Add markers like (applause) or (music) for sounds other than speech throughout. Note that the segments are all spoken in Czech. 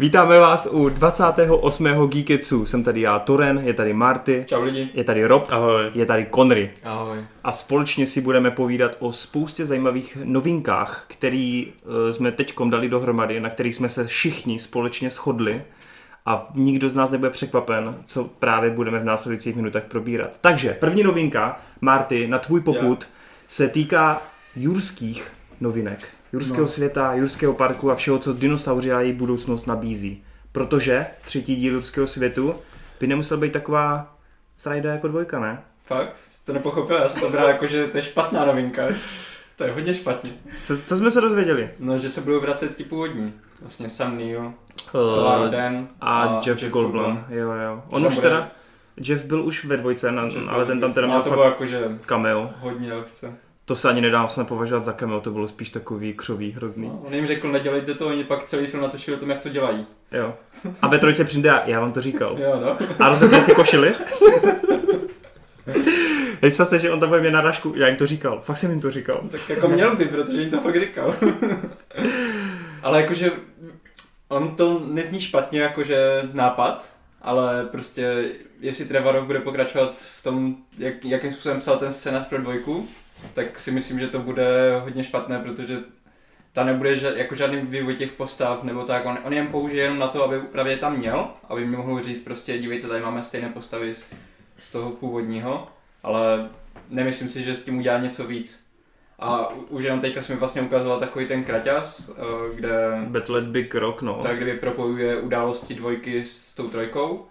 Vítáme vás u 28. Geeketsu. Jsem tady já, Toren, je tady Marty, Čau lidi. je tady Rob, Ahoj. je tady Conry. Ahoj. A společně si budeme povídat o spoustě zajímavých novinkách, který eh, jsme teďkom dali dohromady, na kterých jsme se všichni společně shodli a nikdo z nás nebude překvapen, co právě budeme v následujících minutách probírat. Takže první novinka, Marty, na tvůj poput se týká jurských novinek. Jurského No. světa, jurského parku a všeho, co dinosauři a její budoucnost nabízí. Protože třetí díl jurského světu by nemusel být taková srajda jako dvojka, ne? Fakt? To nepochopil, já jsem to bral jako, že to je špatná novinka. To je hodně špatně. Co, co jsme se dozvěděli? No, že se budou vracet ti původní. Vlastně Sam Neill, Uh, Larden a, Jeff, Jeff Goldblum. Jo, jo. On už bude- teda, Jeff byl už ve dvojce, na, ale ten tam teda měl fakt jako, že cameo. hodně lehce. To se ani nedá vlastně považovat za cameo, to bylo spíš takový křový, hrozný. No, on jim řekl, nedělejte to, oni pak celý film natočili o tom, jak to dělají. Jo. A ve trojce přijde, a já vám to říkal. Jo, no. A rozhodně si košili. (laughs) Teď se, že on tam bude mě narážku, já jim to říkal, fakt jsem jim to říkal. Tak jako měl by, protože jim to fakt říkal. (laughs) ale jakože on to nezní špatně jakože nápad, ale prostě jestli Trevorov bude pokračovat v tom, jak, jakým způsobem psal ten scénář pro dvojku, tak si myslím, že to bude hodně špatné, protože ta nebude ža- jako žádný vývoj těch postav nebo tak, on, on jen použije jenom na to, aby právě tam měl, aby mi mohl říct prostě dívejte, tady máme stejné postavy z, z toho původního, ale nemyslím si, že s tím udělá něco víc. A už jenom teďka jsem mi vlastně ukazoval takový ten kraťas, eh, kde Battle Big Rock, no. tak kdyby propojuje události dvojky s tou trojkou.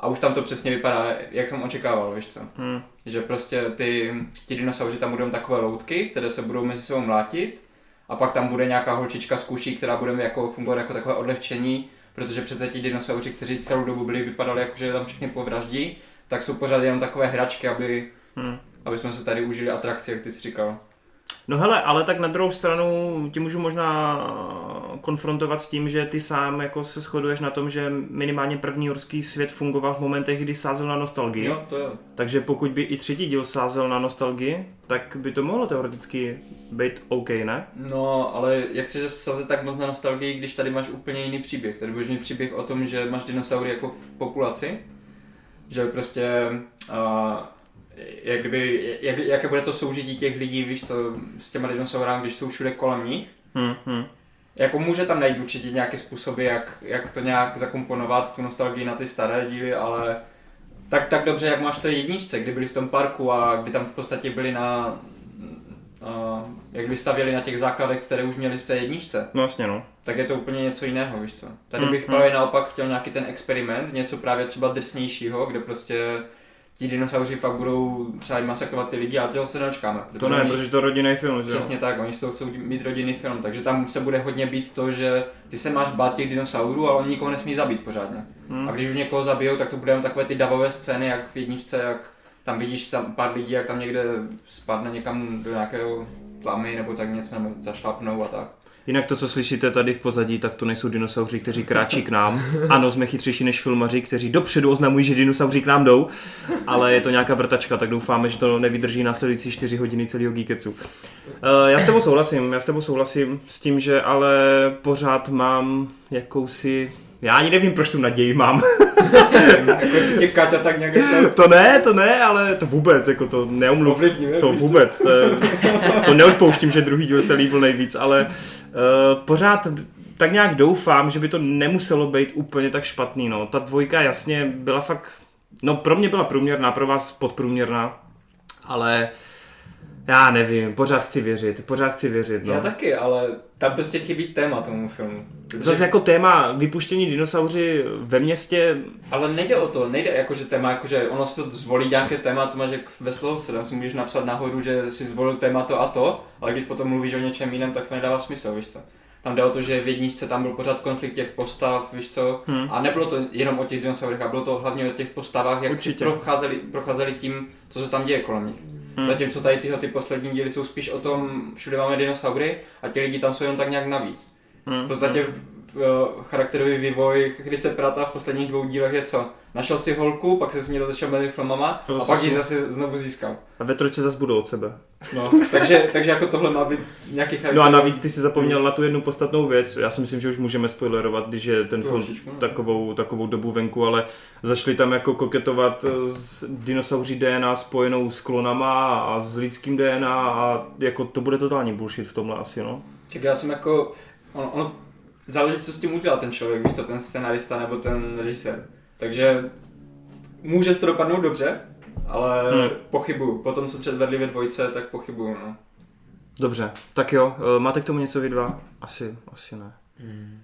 A už tam to přesně vypadá, jak jsem očekával, víš co? Hm. Že prostě ty, ti dinosauři tam budou takové loutky, které se budou mezi sebou mlátit. A pak tam bude nějaká holčička z kuší, která bude jako fungovat jako takové odlehčení, protože přece ti dinosauři, kteří celou dobu byli, vypadali jako, že je tam všichni povraždí, tak jsou pořád jenom takové hračky, aby, Hm. aby jsme se tady užili atrakci, jak ty jsi říkal. No hele, ale tak na druhou stranu ti můžu možná konfrontovat s tím, že ty sám jako se shoduješ na tom, že minimálně první jurský svět fungoval v momentech, kdy sázel na nostalgii. Jo, to jo. Takže pokud by i třetí díl sázel na nostalgii, tak by to mohlo teoreticky být OK, ne? No, ale jak chceš sazet tak moc na nostalgii, když tady máš úplně jiný příběh. Tady budeš mít příběh o tom, že máš dinosaury jako v populaci, že prostě uh, jak kdyby, jak, jaké bude to soužití těch lidí, víš co, s těma dinosaurami, když jsou všude kolem nich. Hm, hm. Jako může tam najít určitě nějaké způsoby, jak, jak to nějak zakomponovat, tu nostalgii na ty staré díly, ale tak, tak dobře, jak máš to jedničce, kdy byli v tom parku a kdy tam v podstatě byli na, uh, jak by stavěli na těch základech, které už měli v té jedničce, No jasně no. tak je to úplně něco jiného, víš co. Tady Hmm, bych hmm. právě naopak chtěl nějaký ten experiment, něco právě třeba drsnějšího, kde prostě ti dinosauři fakt budou třeba masakrovat ty lidi a toho se neočkáme. To ne, oni- protože to rodinný film, že jo? Přesně tak, oni z toho chcou mít rodinný film, takže tam se bude hodně být to, že ty se máš bát těch dinosaurů, ale oni nikoho nesmí zabít pořádně. Hm. A když už někoho zabijou, tak to bude jenom takové ty davové scény, jak v jedničce, jak tam vidíš tam pár lidí, jak tam někde spadne někam do nějakého tlamy nebo tak něco, nebo zašlapnou a tak. Jinak to, co slyšíte tady v pozadí, tak to nejsou dinosauři, kteří kráčí k nám. Ano, jsme chytřejší než filmaři, kteří dopředu oznamují, že dinosauři k nám jdou, ale je to nějaká vrtačka, tak doufáme, že to nevydrží následující 4 hodiny celého Geeketsu. Uh, já s tebou souhlasím, já s tebou souhlasím s tím, že ale pořád mám jakousi... Já ani nevím, proč tu naději mám. (laughs) jako jestli tě Kaťa tak nějak jako to ne, to ne, ale to vůbec, jako to neumluv. ovlivňuje. To vůbec, to, (laughs) to neodpouštím, že druhý díl se líbil nejvíc, ale uh, pořád tak nějak doufám, že by to nemuselo být úplně tak špatný. No. Ta dvojka jasně byla fakt, no pro mě byla průměrná, pro vás podprůměrná, ale já nevím, pořád chci věřit, pořád chci věřit. No. Já taky, ale tam prostě chybí téma tomu filmu. Protože- Zase jako téma vypuštění dinosauři ve městě, Ale nejde o to, nejde jako, že téma, jako, že ono si to zvolí nějaké téma, to máš jak ve slovce, tam si můžeš napsat nahoru, že si zvolil téma to a to, ale když potom mluvíš o něčem jiném, tak to nedává smysl, víš co. Tam jde o to, že v jedničce tam byl pořád konflikt těch postav, víš co, Hmm. a nebylo to jenom o těch dinosaurech, a bylo to hlavně o těch postavách, jak Určitě. procházeli, procházeli tím, co se tam děje kolem nich. Hmm. Zatímco tady tyhle ty poslední díly jsou spíš o tom, všude máme dinosaury a ti lidi tam jsou jenom tak nějak navíc. hm, V podstatě uh, charakterový vývoj Chrise Prata v posledních dvou dílech je co? Našel si holku, pak se s ní rozešel mezi filmama a pak ji zase znovu získal. A ve trojce zase budou od sebe. No, takže, takže jako tohle má být nějaký charakter. No a navíc ty si zapomněl na tu jednu podstatnou věc. Já si myslím, že už můžeme spoilerovat, když je ten film no. takovou, takovou dobu venku, ale zašli tam jako koketovat s dinosauří DNA spojenou s klonama a s lidským DNA a jako to bude totální bullshit v tomhle asi, no. Tak já jsem jako, ono, ono záleží, co s tím udělal ten člověk, víš co, ten scenarista nebo ten režisér. Takže může to dopadnout dobře, ale Hmm. pochybuju. Po tom, co předvedli ve dvojce, tak pochybuju, no. Dobře, tak jo, eh, máte k tomu něco vy dva? Asi, asi ne. Hmm.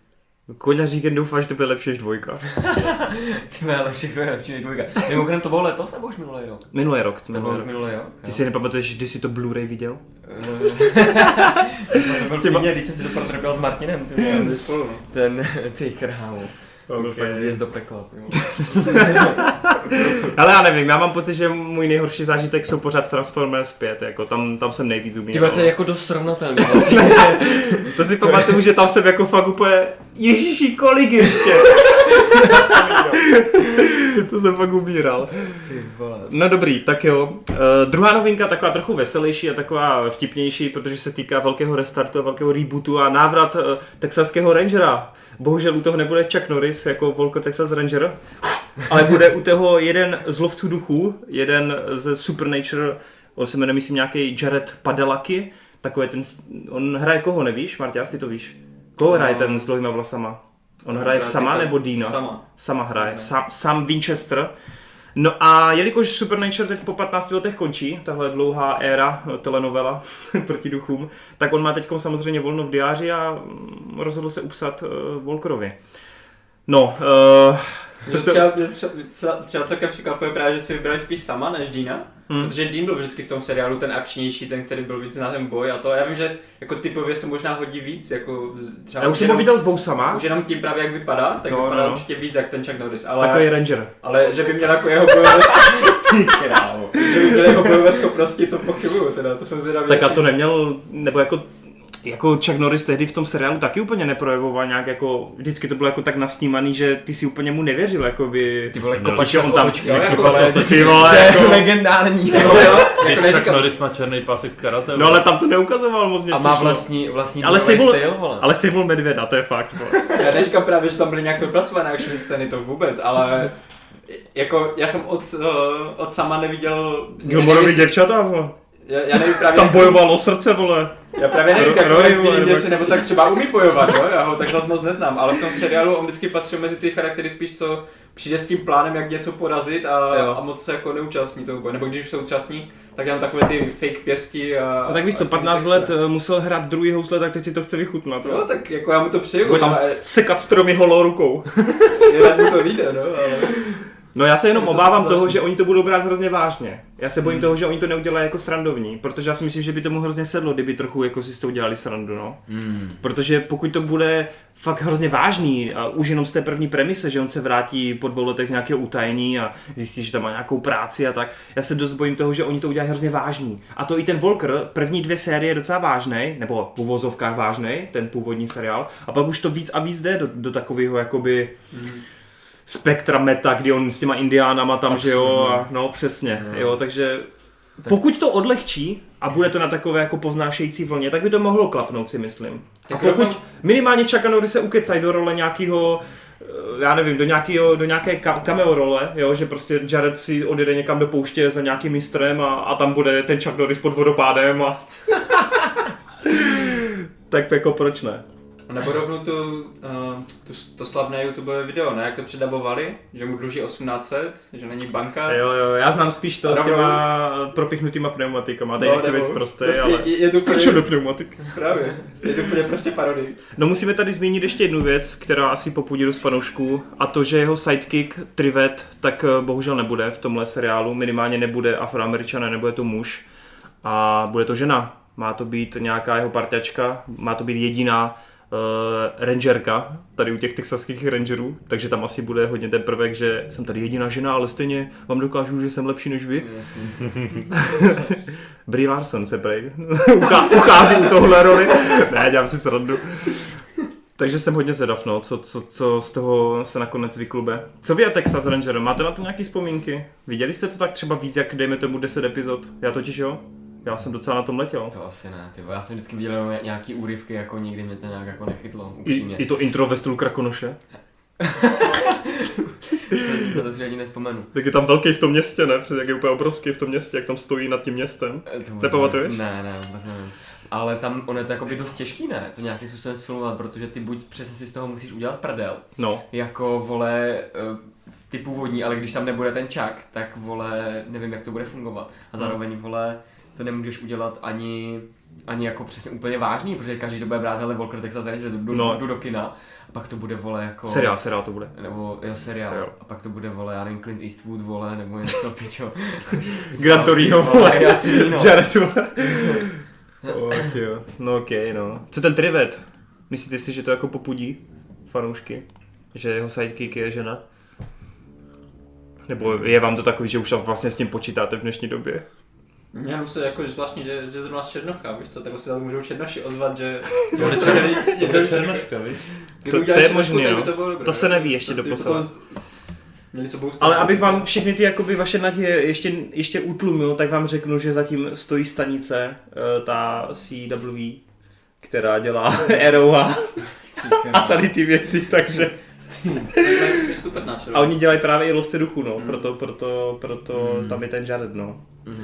Koněřík doufá, že to bude lepší než dvojka. (laughs) Ty ale všechno je lepší než dvojka. Mimochodem to bylo letos nebo už minulý rok? Minulý rok. To bylo Minulý už rok. minulý rok. Ty si nepamatuješ, kdy jsi to Blu-ray viděl? (laughs) Já jsem to byl kyně, když jsem si to protrpěl s Martinem, ty (laughs) spolu, no. Ten, ty krávo. To byl Okay. fakt do pekla, ty. (laughs) Ale já nevím, já mám pocit, že můj nejhorší zážitek jsou pořád Transformers 5, jako tam, tam jsem nejvíc Ty umíral. vole, to je jako dost srovnatelný (laughs) vlastně. To si pamatuju, že tam jsem jako fakt úplně, ježíši, kolik ještě? (laughs) to jsem fakt umíral. Ty. No dobrý, tak jo. Uh, druhá novinka, taková trochu veselější a taková vtipnější, protože se týká velkého restartu a velkého rebootu a návrat uh, texaského rangera. Bohužel u toho nebude Chuck Norris jako Volker Texas Ranger, ale bude u toho jeden z lovců duchů, jeden ze Supernature, on se jmenuje myslím nějaký Jared Padalecki, takový ten, on hraje koho, nevíš, Marťás, ty to víš? Koho hraje ten s dlouhýma vlasama? On hraje sama nebo Dina? Sama. Sama hraje. Sam, Sam Winchester. No a jelikož Supernature teď po 15 letech končí, tahle dlouhá éra eh, telenovela (laughs) proti duchům, tak on má teď samozřejmě volno v diáři a mm, rozhodl se upsat uh, Volkerovi. No, uh, Co třeba, mě třeba, třeba, třeba celkem překvapuje právě, že si vybrali spíš sama než Dina. Hmm. Protože Dean byl vždycky v tom seriálu ten akčnější, ten, který byl víc na ten boj a to. Já vím, že jako typově se možná hodí víc, jako třeba já už jsem ho viděl s vousama, Už jenom tím právě jak vypadá, tak No, vypadá no, určitě víc jak ten Chuck Norris, ale, takový ranger. ale že by měl jako jeho bojové (laughs) krávo. že by měl jeho bojové schopnosti, to pochybuju teda, to jsem zvědavý. Tak a to neměl, nebo jako jako Chuck Norris tehdy v tom seriálu taky úplně neprojevoval nějak jako, vždycky to bylo jako tak nasnímaný, že ty si úplně mu nevěřil, jako by... Ty vole, kopačka že on tam- jo, ty jako vole, to ty ty vole, to je jako- legendární. Jo, jo, jako neříkám, Norris má černý pásek karate. No ale tam to neukazoval moc mě A má vlastní, vlastní Ale Simul- styl, vole. Ale Simul Medvěda, to je fakt. vole. já neříkám právě, že tam byly nějak propracované akční scény, to vůbec, ale jako já jsem od, uh, od sama neviděl... Gilmorovi děvčata, vole. Já, já nevím právě, Tam bojovalo srdce, vole. Já právě nevím, jak nebo věci, nebo tak třeba umí bojovat, jo? já ho takhle moc neznám, ale v tom seriálu on vždycky patřil mezi ty charaktery spíš, co přijde s tím plánem, jak něco porazit a, Jo. a moc se jako neúčastní toho boje, nebo když už jsou účastní, tak jenom takové ty fake pěsti a... No tak víš co, a 15 ty let eh, musel hrát druhý housle, tak teď si to chce vychutnat. Jo, Jo? tak jako já mu to přeju, Bude tam ale sekat stromy holou rukou. (laughs) mu to vyjde, no, ale... No já se jenom Je to obávám zvláštní. toho, že oni to budou brát hrozně vážně. Já se bojím toho, že oni to neudělají jako srandovní, protože já si myslím, že by tomu hrozně sedlo, kdyby trochu jako si s tou dělali srandu, no. Hmm. Protože pokud to bude fakt hrozně vážný a už jenom z té první premise, že on se vrátí po dvou letech z nějakého utajení a zjistí, že tam má nějakou práci a tak, já se dost bojím toho, že oni to udělají hrozně vážný. A to i ten Volker, první dvě série je docela vážný, nebo v uvozovkách vážný, ten původní seriál, a pak už to víc a víc jde do, do takového jakoby spektra meta, kdy on s těma indiánama tam, že jo, a no přesně, jo, takže pokud to odlehčí a bude to na takové jako poznášející vlně, tak by to mohlo klapnout, si myslím. A Tak pokud rovnou- minimálně Norris se ukecají do role nějakého eh, já nevím, do, nějakého, do nějaké cameo role, jo, že prostě Jared si odjede někam do pouště za nějakým mistrem a, a tam bude ten Chuck Norris pod vodopádem a... (laughs) tak jako proč ne? Nebo rovnou tu, uh, tu, to slavné YouTubeové video, ne, jak to předabovali, že mu dluží 1800, že není banka. Jo, jo, já znám spíš to A s rovnou- těma propichnutýma pneumatikama, tady No, nechci nebo být prostý, prostě ale... je, je to úplně, do pneumatik. právě, je to úplně prostě parodii. No musíme tady zmínit ještě jednu věc, která asi popudí dost fanoušků, a to, že jeho sidekick Trivet tak eh, bohužel nebude v tomhle seriálu, minimálně nebude afroameričan, a nebude to muž a bude to žena. Má to být nějaká jeho parťačka, má to být jediná rangerka tady u těch texaských rangerů, takže tam asi bude hodně ten prvek, že jsem tady jediná žena, ale stejně vám dokážu, že jsem lepší než vy. (laughs) Brie Larson se prej (laughs) Uchá- uchází u tohle roli. Ne, dělám si srandu. Takže jsem hodně zvědav, no, co, co, co z toho se nakonec vyklube. Co vy a Texas Ranger, máte na to nějaké vzpomínky? Viděli jste to tak třeba víc, jak dejme tomu 10 epizod? Já totiž jo. Já jsem docela na tom letěl. To asi ne, ty vole. Já jsem vždycky viděl nějaký úryvky, jako nikdy mě to nějak jako nechytlo, I, upřímně. I to intro ve stylu Krakonoše. Na (laughs) to si ani nespomenu. Tak je tam velký v tom městě, ne? Protože jak je úplně obrovský v tom městě, jak tam stojí nad tím městem. Eh, to Nepamatuješ? Ne, ne, vůbec nevím. Ale tam ono je to jako dost těžký, ne? To nějakým způsobem sfilmovat, protože ty buď přesně si z toho musíš udělat prdel, No, jako vole eh, ty původní, ale když tam nebude ten čak, tak vole, nevím, jak to bude fungovat. A zároveň vole, to nemůžeš udělat ani ani jako přesně úplně vážný, protože každý to bude brát, hele, Volker Texas Ranger, jdu, No. jdu do kina a pak to bude, vole, jako... seriál, seriál to bude. Nebo, jo, seriál. Seriál. A pak to bude, vole, já nevím, Clint Eastwood, vole, nebo něco, (laughs) pičo. Gran Torino, Vole, jasný, no. Jared, vole. Ok, jo. No ok, no. Co ten Trivet? Myslíte si, že to jako popudí fanoušky? Že jeho sidekick je žena? Nebo je vám to takový, že už vlastně s tím počítáte v dnešní době? Já myslím, jako, že zvláštní, že, že zrovna z Černocha, víš co, tak se tam můžou Černoši ozvat, že... Bude černoška, kdyby- bude černoška, víš? To- to je možný, no. To, bylo dobré, To se neví ještě To- s- Měli sebou Ale abych vám všechny ty jakoby vaše naděje ještě, ještě utlumil, tak vám řeknu, že zatím stojí stanice, eh, ta CW, která dělá (laughs) Arrow a, a tady ty věci, takže... Super. A oni dělají právě i lovce duchu, no, proto, proto, proto tam je ten Jared, no.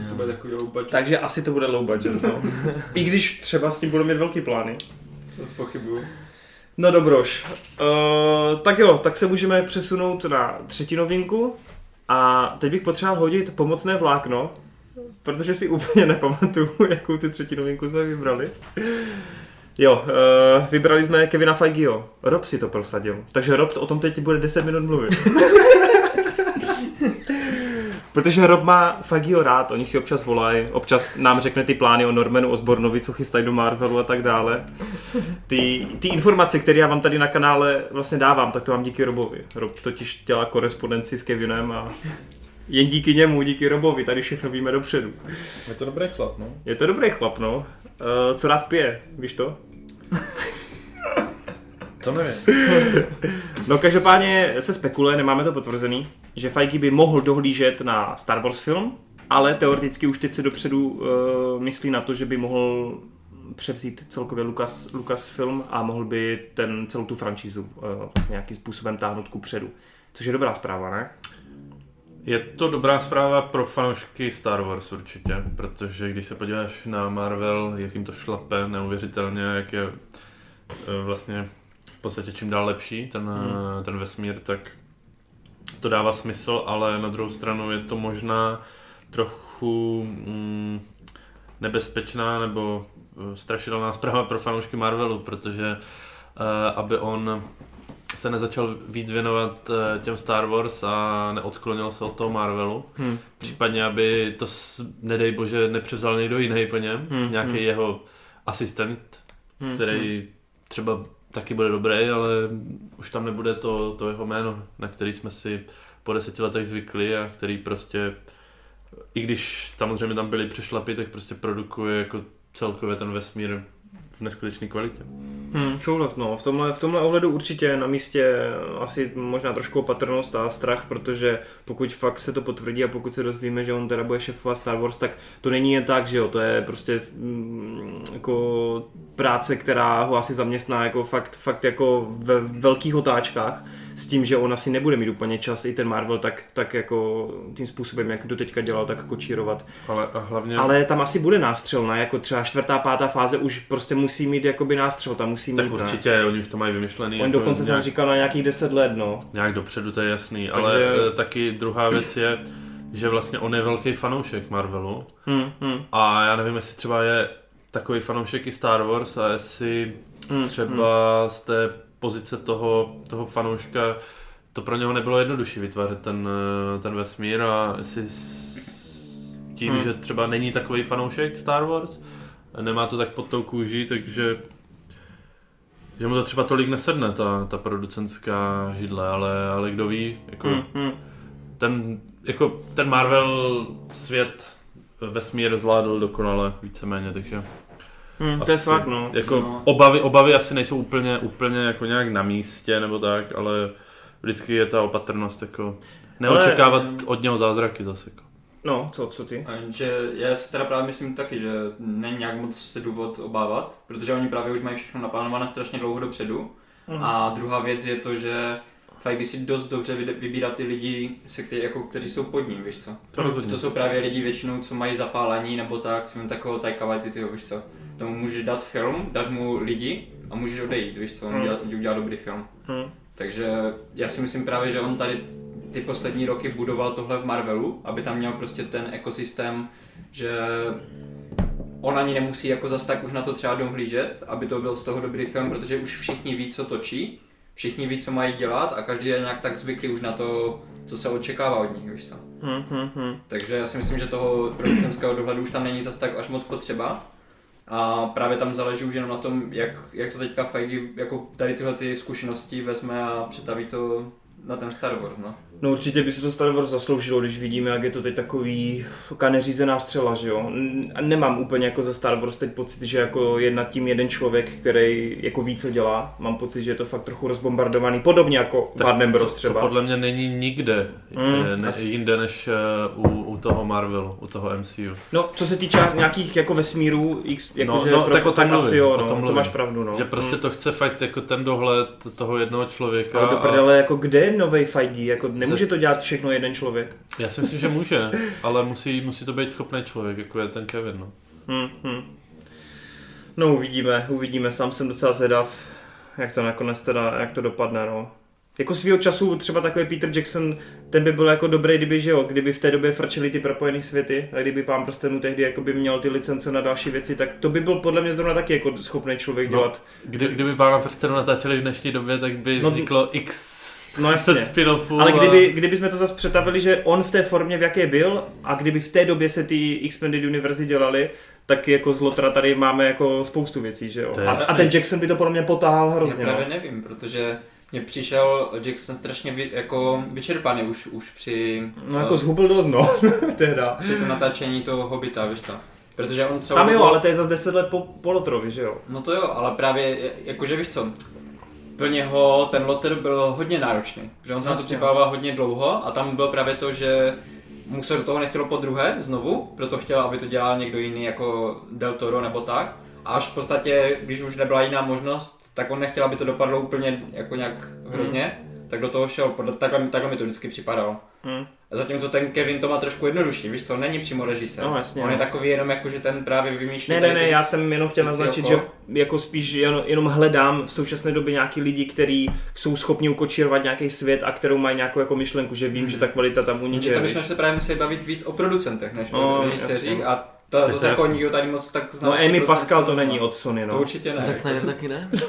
To bude takový low budget. Takže asi to bude low budget, no. (laughs) I když třeba s tím budou mít velký plány. To pochybuju. No dobroš. Uh, tak jo, tak se můžeme přesunout na třetí novinku. A teď bych potřeboval hodit pomocné vlákno, protože si úplně (laughs) nepamatuju, jakou ty třetí novinku jsme vybrali. Jo, uh, vybrali jsme Kevina Feigeho. Rob si to prosadil. Takže Rob o tom teď bude 10 minut mluvit. (laughs) Protože Rob má Fagio rád, oni si občas volají, občas nám řekne ty plány o Normanu Osbornovi, co chystají do Marvelu a tak dále. Ty, ty informace, které já vám tady na kanále vlastně dávám, tak to vám díky Robovi. Rob totiž dělá korespondenci s Kevinem a jen díky němu, díky Robovi, tady všechno víme dopředu. Je to dobrý chlap, no. Je to dobrý chlap, no. Uh, co rád pije, víš to? To nevím. (laughs) No každopádně se spekuluje, nemáme to potvrzený, že Feige by mohl dohlížet na Star Wars film, ale teoreticky už teď se dopředu uh, myslí na to, že by mohl převzít celkově Lucas, Lucas film a mohl by ten celou tu franšízu uh, vlastně nějakým způsobem táhnout ku předu. Což je dobrá zpráva, ne? Je to dobrá zpráva pro fanoušky Star Wars určitě, protože když se podíváš na Marvel, jak jim to šlape neuvěřitelně, jak je eh, vlastně v podstatě čím dál lepší ten, hmm. ten vesmír, tak to dává smysl, ale na druhou stranu je to možná trochu mm, nebezpečná nebo eh, strašidelná (laughs) zpráva pro fanoušky Marvelu, protože uh, aby on se nezačal víc věnovat eh, těm Star Wars a neodklonil se od toho Marvelu. Hmm. Případně, aby to, nedej bože, nepřevzal někdo jiný po něm, Hmm, nějaký hmm. jeho asistent, Hmm, který třeba taky bude dobrý, ale už tam nebude to, to jeho jméno, na který jsme si po deseti letech zvykli a který prostě, i když samozřejmě tam byly přešlapy, tak prostě produkuje jako celkově ten vesmír neskutečné kvalitě. Hmm, souhlas, no. V tomhle, v tomhle ohledu určitě na místě asi možná trošku opatrnost a strach, protože pokud fakt se to potvrdí a pokud se dozvíme, že on teda bude šefovat Star Wars, tak to není jen tak, že jo, to je prostě mm, jako práce, která ho asi zaměstná jako fakt, fakt jako ve velkých otáčkách s tím, že on asi nebude mít úplně čas i ten Marvel tak, tak jako tím způsobem, jak to teďka dělal, tak kočírovat. Ale a hlavně... Ale tam asi bude nástřel, ne? Jako třeba čtvrtá, pátá fáze už prostě musí mít jakoby nástřel, tam musí tak mít, ne? určitě, oni už to mají vymyšlený. On jako dokonce jsem nějak, říkal na nějakých 10 let, no. nějak dopředu, to je jasný. Takže- Ale eh, taky druhá věc je, že vlastně on je velký fanoušek Marvelu. Hmm, hmm, A já nevím, jestli třeba je takový fanoušek i Star Wars a jestli hmm, třeba z té pozice toho, toho fanouška to pro něho nebylo jednodušší vytvářet ten, eh, ten vesmír a jestli s tím, Hmm. že třeba není takový fanoušek Star Wars, nemá to tak pod tou kůží, takže že mu to třeba tolik nesedne, ta, ta producentská židle, ale, ale kdo ví, jako hmm, hmm. ten, jako ten Marvel svět vesmír zvládl dokonale víceméně, takže Hm, to je fakt, no. Jako No. obavy, obavy asi nejsou úplně, úplně jako nějak na místě nebo tak, ale vždycky je ta opatrnost jako neočekávat Ale- od něho zázraky zase. Jako. No, co, co ty? Že já si teda právě myslím taky, že není nějak moc se důvod obávat, protože oni právě už mají všechno naplánované strašně dlouho dopředu. Mhm. A druhá věc je to, že Feige si dost dobře vybírá ty lidi, se který, jako, kteří jsou pod ním, víš co? To. To jsou právě lidi většinou, co mají zapálení nebo tak, jsem takového Taika Waititiho, víš co? Tomu můžeš dát film, dáš mu lidi a můžeš odejít, víš co? On Hmm. udělá, udělá dobrý film. Hm. Takže já si myslím právě, že on tady ty poslední roky budoval tohle v Marvelu, aby tam měl prostě ten ekosystém, že on ani nemusí jako zas tak už na to třeba dohlížet, aby to byl z toho dobrý film, protože už všichni ví, co točí, všichni ví, co mají dělat a každý je nějak tak zvyklý už na to, co se očekává od nich, víš co. Hm, hm, hm. Takže já si myslím, že toho producentského dohledu už tam není zas tak až moc potřeba. A právě tam záleží už jenom na tom, jak, jak to teďka Feige jako tady tyhle ty zkušenosti vezme a přetaví to na ten Star Wars, no. No určitě by se to Star Wars zasloužilo, když vidíme, jak je to teď takový taková neřízená střela, že jo. A Nemám úplně jako za Star Wars teď pocit, že jako je nad tím jeden člověk, který jako ví, co dělá. Mám pocit, že je to fakt trochu rozbombardovaný, podobně jako Tak Warner Bros. to, třeba. to podle mě není nikde Mm, ne, asi- jinde než eh, u, u toho Marvelu, u toho MCU. No, co se týče nějakých jako vesmírů, X, jako No, že no, pro, tak o tom tak asi mluvím, jo, o no, tom to mluvím. máš pravdu, no. Že prostě Mm. to chce fakt jako ten dohled toho jednoho člověka. Ale do a prdele, jako kde je novej Feige? Jako nemůže to dělat všechno jeden člověk. já si myslím, že může, ale musí, musí to být schopný člověk, jako je ten Kevin. No. Hmm, hmm. No uvidíme, uvidíme, sám jsem docela zvědav, jak to nakonec teda, jak to dopadne, no. Jako svýho času třeba takový Peter Jackson, ten by byl jako dobrý, kdyby, že jo, kdyby v té době frčili ty propojené světy a kdyby pán prstenů tehdy jako by měl ty licence na další věci, tak to by byl podle mě zrovna taky jako schopný člověk No, dělat. Kdy, kdyby pána prstenu natáčeli v dnešní době, tak by No, vzniklo x No jasně. set spin-offů. Ale a- kdyby, kdyby jsme to zase přetavili, že on v té formě, v jaké byl, a kdyby v té době se ty Expanded Universe dělali, tak jako z Lotra tady máme jako spoustu věcí, že jo. A, a ten Jackson by to podle mě potáhal Já hrozně. právě No. nevím, protože mně přišel Jackson strašně vy, jako vyčerpaný už, už při, no jako zhubil dost, no, (laughs) tehda. při tom natáčení toho Hobita, víš co? Protože on celou Tam jo, dobu- ale to je zase 10 let po, po Lotrovi, že jo. No to jo, ale právě, jakože víš co, pro něho ten Lotter byl hodně náročný, že on se na to připravoval hodně dlouho a tam bylo právě to, že mu se do toho nechtělo po druhé znovu, proto chtěl, aby to dělal někdo jiný jako Del Toro nebo tak. A až v podstatě, když už nebyla jiná možnost, tak on nechtěl, aby to dopadlo úplně jako nějak hrozně, tak do toho šel, takhle, takhle mi to vždycky připadalo. Hm. A zatímco ten Kevin to má trošku jednodušší, víš co, není přímo režisér. No, jasně, on no. je takový jenom jako, že ten právě vymýšlí Ne, ne, ne, já jsem jenom chtěl naznačit, že jako spíš jen, jenom hledám v současné době nějaký lidi, kteří jsou schopni ukočírovat nějaký svět a kterou mají nějakou jako myšlenku, že vím, že ta kvalita tam u nich Takže je. víš. bychom se právě museli bavit víc o producentech, než No, o režiséřích jasně. a to zase to jako nikdo tady moc tak zná. No Amy Pascal to není od Sony, To no. určitě ne. Zack Snyder taky ne? (laughs)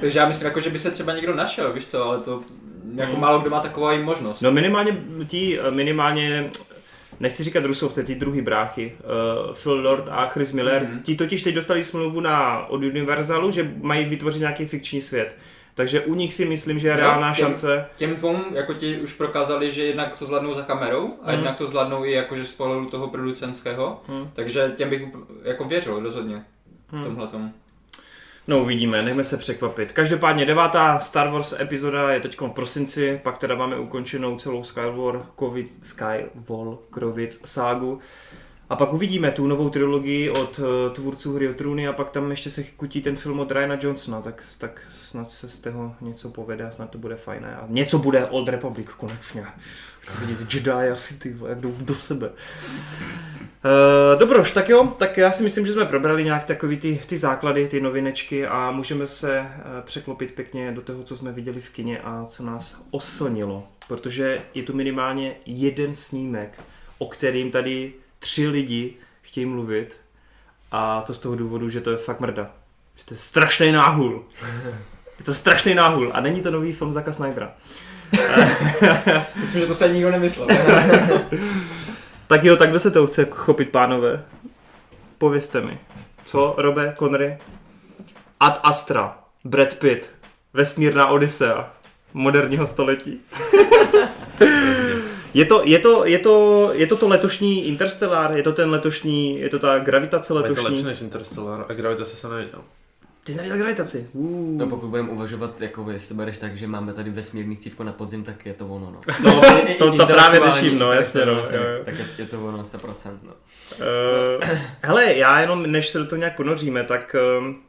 Takže já myslím, jako, že by se třeba někdo našel, víš co, ale to jako málo kdo má takovou i možnost. No minimálně tí, minimálně nechci říkat rusovce, ty druhý bráchy, uh, Phil Lord a Chris Miller, Mhm. mm-hmm. ti totiž teď dostali smlouvu na, od Universalu, že mají vytvořit nějaký fikční svět. Takže u nich si myslím, že je reálná těm- šance. Těm dvou, jako ti už prokázali, že jednak to zvládnou za kamerou a Mhm. jednak to zvládnou i jakože z pohledu toho producentského. Mhm. Takže těm bych jako věřil rozhodně v Mhm. tomhle tomu. No uvidíme, nechme se překvapit. Každopádně devátá Star Wars epizoda je teď v prosinci, pak teda máme ukončenou celou Skywalker, Skywalkerovic ságu. A pak uvidíme tu novou trilogii od uh, tvůrců Hry o trůny a pak tam ještě se kutí ten film od Ryana Johnsona, tak, tak snad se z toho něco povede a snad to bude fajné. A něco bude Old Republic konečně. Vidět Jedi asi ty, vole, jak jdou do sebe. Uh, dobroš, tak jo, tak já si myslím, že jsme probrali nějak takový ty, ty základy, ty novinečky a můžeme se uh, překlopit pěkně do toho, co jsme viděli v kině a co nás oslnilo. Protože je tu minimálně jeden snímek, o kterým tady tři lidi chtějí mluvit a to z toho důvodu, že to je fakt mrda. Že to je strašný náhul. Je to strašný náhul a není to nový film Zaka Snydera. (laughs) Myslím, že to se nikdo nemyslel. (laughs) Tak jo, tak kdo se toho chce chopit, pánové? Povězte mi. Co, Robe, Connery? Ad Astra, Brad Pitt, Vesmírná Odisea, moderního století. (laughs) Je to, je, to, je, to, je to to letošní Interstellar, je to ten letošní, je to ta gravitace A je to letošní. lepší než Interstellar a Gravitace jsem neviděl. Ty jsi neviděl gravitaci? Uh. No pokud budeme uvažovat, jako jestli to bereš tak, že máme tady vesmírný cívko na podzim, tak je to ono, no. (laughs) No, to, to právě řeším, no, jasně, no. jo. Tak je, je to ono 100%, no. Uh, hele, já jenom, než se do toho nějak ponoříme, tak um,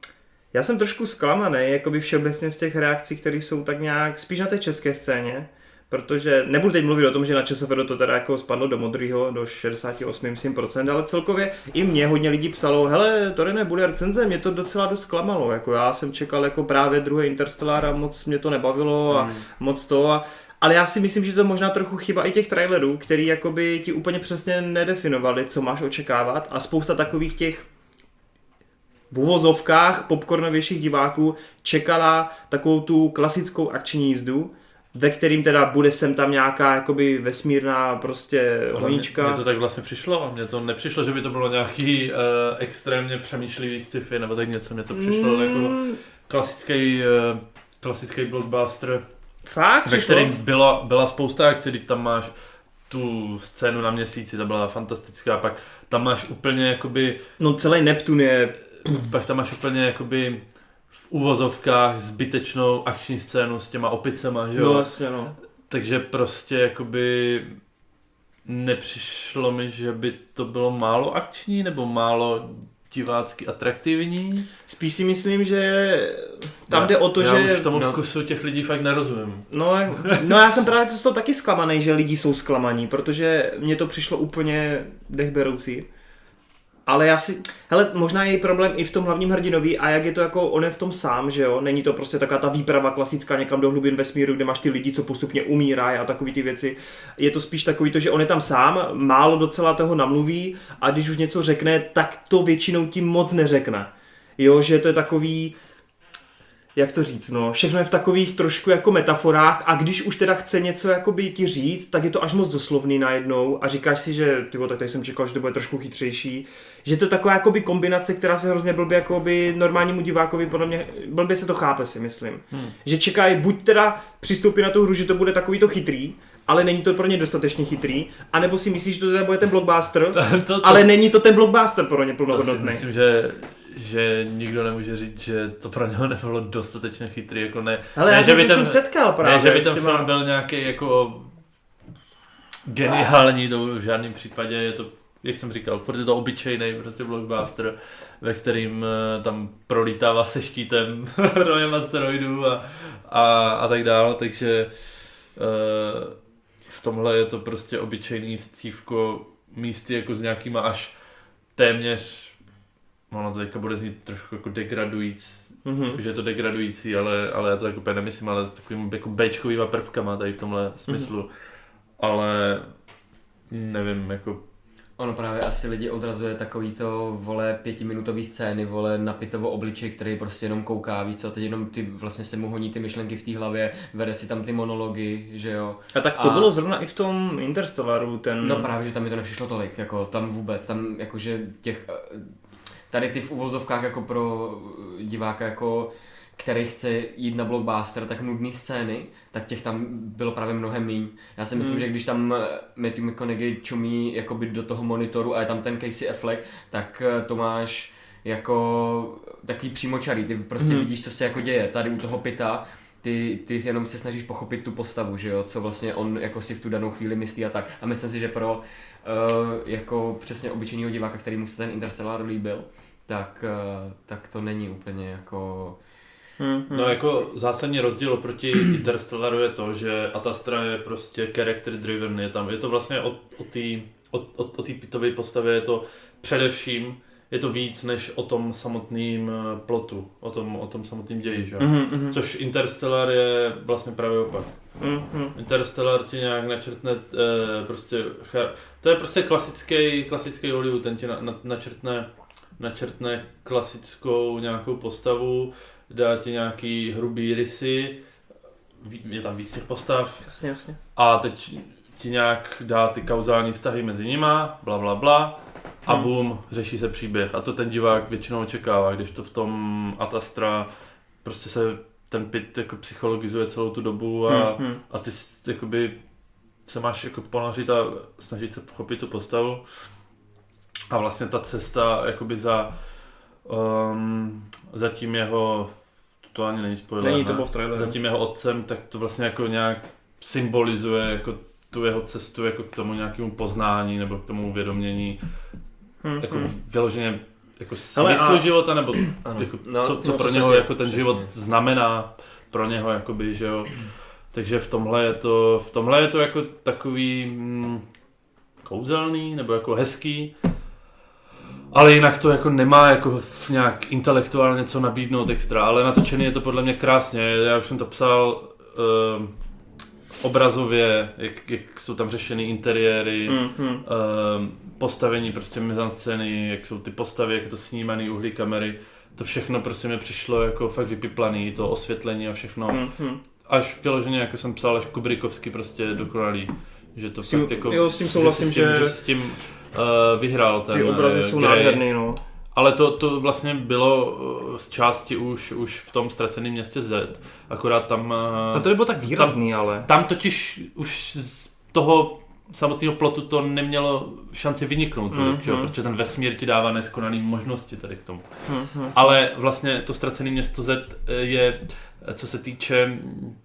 já jsem trošku zklamaný, jakoby všeobecně z těch reakcí, které jsou tak nějak spíš na té české scéně, protože nebudu teď mluvit o tom, že na ČSFD to teda jako spadlo do modrýho, do 68 myslím, procent, ale celkově i mě hodně lidí psalo, hele, to nebude recenze, mě to docela dost klamalo, jako já jsem čekal jako právě druhé Interstellar a moc mě to nebavilo a Mm. moc to a ale já si myslím, že to je možná trochu chyba i těch trailerů, který jakoby ti úplně přesně nedefinovali, co máš očekávat a spousta takových těch v uvozovkách popcornovějších diváků čekala takovou tu klasickou akční jízdu, ve kterým teda bude sem tam nějaká jakoby vesmírná prostě honíčka. Mně, to tak vlastně přišlo mně to nepřišlo, že by to bylo nějaký uh, extrémně přemýšlivý sci-fi nebo tak něco. Mně to přišlo jako Mm, klasický, uh, klasický blockbuster, Fakt? ve kterým byla, byla spousta akcí, když tam máš tu scénu na měsíci, ta byla fantastická, pak tam máš úplně jakoby, No celý Neptun je... pak tam máš úplně jakoby v uvozovkách zbytečnou akční scénu s těma opicema, že jo? No vlastně no. Takže prostě jakoby nepřišlo mi, že by to bylo málo akční nebo málo divácky atraktivní. Spíš si myslím, že tam Já- jde o to, já že... už tomu no- vkusu těch lidí fakt nerozumím. No, no já jsem právě z toho taky zklamaný, že lidi jsou zklamaní, protože mně to přišlo úplně dechberoucí. Ale já si, hele, možná je její problém i v tom hlavním hrdinovi a jak je to jako, on je v tom sám, že jo, není to prostě taková ta výprava klasická někam do hlubin vesmíru, kde máš ty lidi, co postupně umírají a takový ty věci. Je to spíš takový to, že on je tam sám, málo docela toho namluví a když už něco řekne, tak to většinou tím moc neřekne. Jo, že to je takový, jak to říct, no, všechno je v takových trošku jako metaforách a když už teda chce něco jakoby ti říct, tak je to až moc doslovný najednou a říkáš si, že ty vole, tak tady jsem čekal, že to bude trošku chytřejší, že to je taková jakoby kombinace, která se hrozně blbě jakoby normálnímu divákovi podle mě, blbě se to chápe si myslím, hmm. že čekají buď teda přistoupí na tu hru, že to bude takový to chytrý, ale není to pro ně dostatečně chytrý, anebo si myslíš, že to teda bude ten blockbuster, (laughs) To, to, ale není to ten blockbuster pro ně to plnohodnotný. myslím, že, že nikdo nemůže říct, že to pro něho (laughs) nebylo dostatečně chytrý, jako ne, Hele, ne, já že jsem by ten- setkal právě. ne, že by ten film byl nějaký jako geniální, to v žádném případě je to, jak jsem říkal, furt je to obyčejný prostě blockbuster, ve kterým eh, tam prolítává se štítem (laughs) rojem asteroidů a, a, a tak dále, takže eh, v tomhle je to prostě obyčejný scívko místy jako s nějakýma až téměř ono to teďka bude znít trošku jako degradujíc, Mhm. že je to degradující, ale, ale já to tak úplně nemyslím, ale s takovými jako Bčkovýma prvkama tady v tomhle smyslu. Mhm. Ale nevím, jako Ono právě asi lidi odrazuje takový to, vole, pětiminutový scény, vole, na pitovo obličej, který prostě jenom kouká, víc co, teď jenom ty vlastně se mu honí ty myšlenky v té hlavě, vede si tam ty monology, že jo. A tak to A- bylo zrovna i v tom Interstellaru, ten... No právě, že tam mi to nepřišlo tolik, jako tam vůbec, tam jakože těch, eh, tady ty v uvozovkách jako pro eh, diváka jako který chce jít na blockbuster, tak nudné scény, tak těch tam bylo právě mnohem míň. Já si myslím, Hmm. že když tam eh, Matthew McConaughey čumí jakoby do toho monitoru a je tam ten Casey Affleck, tak eh, to máš jako takový přímočarý, ty prostě Hmm. vidíš, co se jako děje. Tady u toho pita ty, ty jenom se snažíš pochopit tu postavu, že jo, co vlastně on jako si v tu danou chvíli myslí a tak. A myslím si, že pro uh, jako přesně obyčejného diváka, který mu se ten Interstellar líbil, tak, uh, tak to není úplně jako... Hmm, hmm. No jako zásadní rozdíl oproti (clears throat) Interstellaru je to, že Atastra je prostě character driven, je tam, je to vlastně o, o té o, o, o té pitové postavě, je to především, je to víc než o tom samotným eh, plotu, o tom, o tom samotným ději, že? jo? Mhm, mhm. Což Interstellar je vlastně právě opak. Mhm. Interstellar ti nějak načrtne eh, prostě, char- to je prostě klasický, klasický Hollywood, ten ti na, na, načrtne, načrtne klasickou nějakou postavu, dá ti nějaký hrubý rysy, je tam víc těch postav Jasně, jasně. a teď ti nějak dá ty kauzální vztahy mezi nima, bla bla bla a Hmm. bum, řeší se příběh a to ten divák většinou očekává, když to v tom Atastra prostě se ten pit jako psychologizuje celou tu dobu a, Mhm. a ty jakoby se máš jako ponořit a snažit se pochopit tu postavu. A vlastně ta cesta jakoby za, um, za tím jeho, to ani není spoiler, Není ne? to bylo v traileru. za tím jeho otcem, tak to vlastně jako nějak symbolizuje jako tu jeho cestu jako k tomu nějakému poznání nebo k tomu uvědomění, Hm, jako hm. vyloženě jako smyslu a- života, nebo (clears throat) Ano. jako, No, co, co no, pro něho jako ten přesně. život znamená pro něho, jakoby, že jo. (clears throat) Takže v tomhle je to, v tomhle je to jako takový mm, kouzelný, nebo jako hezký, ale jinak to jako nemá jako v nějak intelektuálně co nabídnout extra, ale natočený je to podle mě krásně, já už jsem to psal uh, obrazově, jak, jak jsou tam řešeny interiéry, Hm, hm. Ehm, postavení prostě mizanscény, jak jsou ty postavy, jak je to snímaný uhlí kamery, to všechno prostě mi přišlo jako fakt vypiplaný, to osvětlení a všechno. Hm, hm. Až vyloženě, jako jsem psal, až Kubrikovsky prostě dokonalý. Že to S tím- fakt jako... jo, s tím souhlasím, si s tím, že- že s tím uh, vyhrál ten Ty obrazy eh, jsou Grey. nádherný, no. Ale to, to vlastně bylo eh, z části už, už v tom ztraceném městě Z, akorát tam... eh, To nebylo tak výrazný, ale. tam totiž už z toho samotného plotu to nemělo šanci vyniknout, Mhm. mm, že jo? protože ten vesmír ti dává neskonalý možnosti tady k tomu. Hm, hm. Ale vlastně to ztracené město Z je, co se týče mm,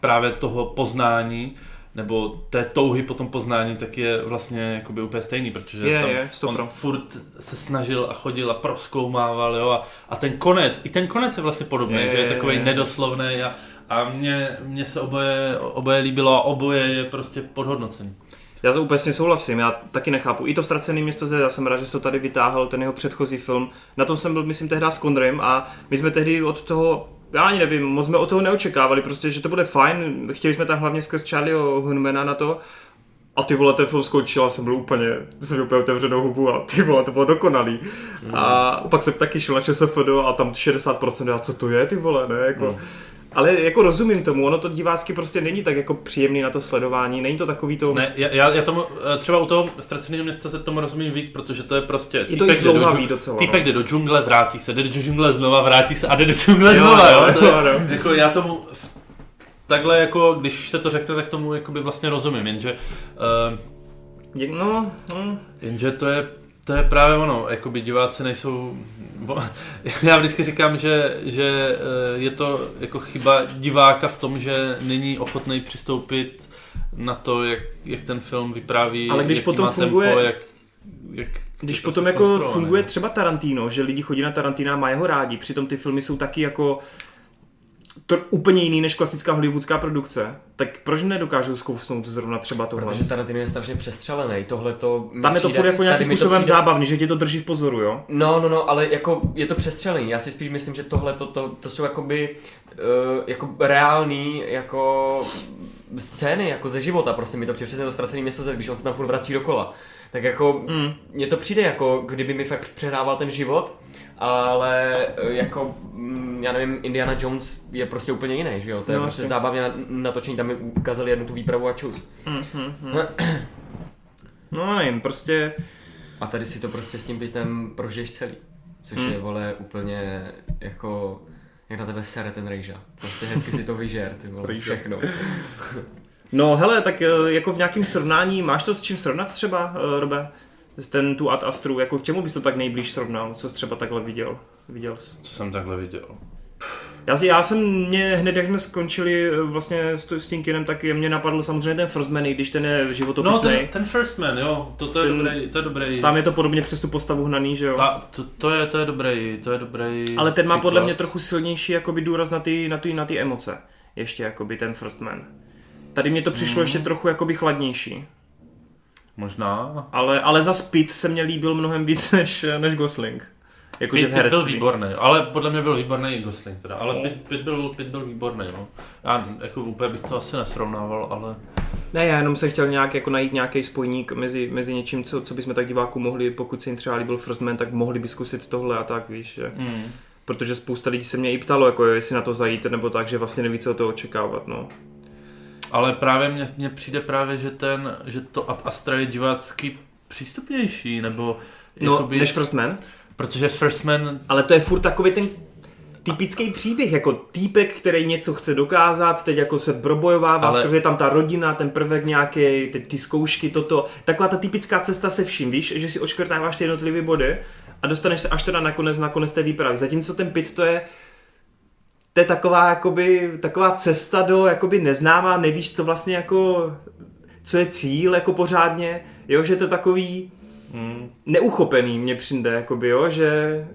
právě toho poznání, nebo té touhy po tom poznání, tak je vlastně jakoby úplně stejný, protože Je, tam je, on furt se snažil a chodil a proskoumával, jo, a, a ten konec, i ten konec je vlastně podobný, Je, že je je, takový je. nedoslovný a, a mně, mně se oboje, oboje líbilo a oboje je prostě podhodnocený. Já to úplně s souhlasím, já taky nechápu. I to ztracené město Z, já jsem rád, že jsi to tady vytáhl, ten jeho předchozí film. Na tom jsem byl, myslím, tehdy s Kondrem a my jsme tehdy od toho, já ani nevím, moc jsme od toho neočekávali, prostě, že to bude fajn. Chtěli jsme tam hlavně skrz Charlieho Hunmana na to. A ty vole, ten film skončil a jsem byl úplně, jsem měl úplně otevřenou hubu a ty vole, to bylo dokonalý. Mm. A pak jsem taky šel na ČSFD a tam 60% a co to je, ty vole, ne, jako. Mm. Ale jako rozumím tomu, ono to divácky prostě není tak jako příjemný na to sledování, není to takový to... Ne, já- já, tomu, eh, třeba u toho ztraceného města se tomu rozumím víc, protože to je prostě... Je to týpek jde do docela, Týpek no. jde do džungle, vrátí se, jde do džungle znova, vrátí se a jde do džungle Jo, znova, jo. jo, To jo, jo. Jako já tomu takhle jako, když se to řekne, tak tomu jakoby vlastně rozumím, jenže, uh, No, hm. jenže to je to je právě ono, jakoby diváci nejsou... (laughs) Já vždycky říkám, že, že eh, je to jako chyba diváka v tom, že není ochotný přistoupit na to, jak, jak ten film vypráví, Ale když potom má funguje- tempo, jak, jak Když potom prostě jako funguje třeba Tarantino, že lidi chodí na Tarantina a mají ho rádi, přitom ty filmy jsou taky jako to úplně jiný než klasická hollywoodská produkce, tak proč nedokážou zkousnout zrovna třeba tohle? Protože Tarantino je strašně přestřelený, tohle to Tam je to furt jako nějakým způsobem přijde- zábavný, že tě to drží v pozoru, jo? No, no, no, ale jako je to přestřelený. Já si spíš myslím, že tohle to, to, to jsou jakoby uh, jako reální jako scény jako ze života, prostě mi to přijde přesně to ztracený město, když on se tam furt vrací dokola. Tak jako Mm. mně to přijde jako, kdyby mi fakt přehrával ten život, ale eh, jako, mm, já nevím, Indiana Jones je prostě úplně jiný, že jo? To je No, prostě zábavně na- natočení, tam mi ukázali jednu tu výpravu a čus. No nevím, prostě A tady si to prostě s tím bytem prožiješ celý. Což Hmm. je, vole, úplně jako, jak na tebe sere ten rejža. Prostě hezky si to vyžer, ty vole, všechno. No hele, tak eh, jako v nějakém srovnání, máš to s čím srovnat třeba, eh, Robe? Ten tu Ad Astru, jako k čemu bys to tak nejblíž srovnal, co jsi třeba takhle viděl? viděl jsi? Co jsem takhle viděl. Já, si, já jsem mě hned, jak jsme skončili eh, vlastně s, s tím kinem, tak mě napadl samozřejmě ten First Man, i když ten je No, životopisný. ten, ten First Man, jo, to, to, je, Ten- dobrý, to je dobrý. Tam je to podobně přes tu postavu hnaný, že jo? Ta, to, to, je, to je dobrý, to je dobrý Ale ten má podle příklad. mě trochu silnější jakoby důraz na ty, na ty, na ty emoce. Ještě jakoby ten First Man. Tady mě to přišlo Mhm. ještě trochu jakoby chladnější. Možná. Ale, ale za Speed se mně líbil mnohem víc (laughs) než, než Gosling. Jakože Pit, v Pit byl výborný, ale podle mě byl výborný i Gosling teda, ale No. Pit, Pit, byl, Pit byl výborný, no. Já jako úplně bych to asi nesrovnával, ale Ne, já jenom se chtěl nějak jako najít nějaký spojník mezi, mezi něčím, co, co bychom tak diváků mohli, pokud se jim třeba líbil First Man, tak mohli by zkusit tohle a tak, víš. Že? mm. Protože spousta lidí se mě i ptalo, jako jestli na to zajít, nebo tak, že vlastně neví, co od toho očekávat, no. Ale právě mně, mně přijde právě, že ten, že to Ad Astra je divácky přístupnější, nebo No, jakoby, než First Man, protože First Man, ale to je furt takový ten typický příběh, jako týpek, který něco chce dokázat, teď jako se probojovává, Ale- je tam ta rodina, ten prvek nějaký, teď ty zkoušky, toto. Taková ta typická cesta se vším, víš, že si oškrtáváš ty jednotlivé body a dostaneš se až teda nakonec, nakonec té výpravy. Zatímco ten pit to je to je taková, jakoby, taková cesta do jakoby neznámá, nevíš, co vlastně jako, co je cíl jako pořádně, jo, že to takový Hmm. neuchopený mně přijde, jakoby, jo, že (laughs)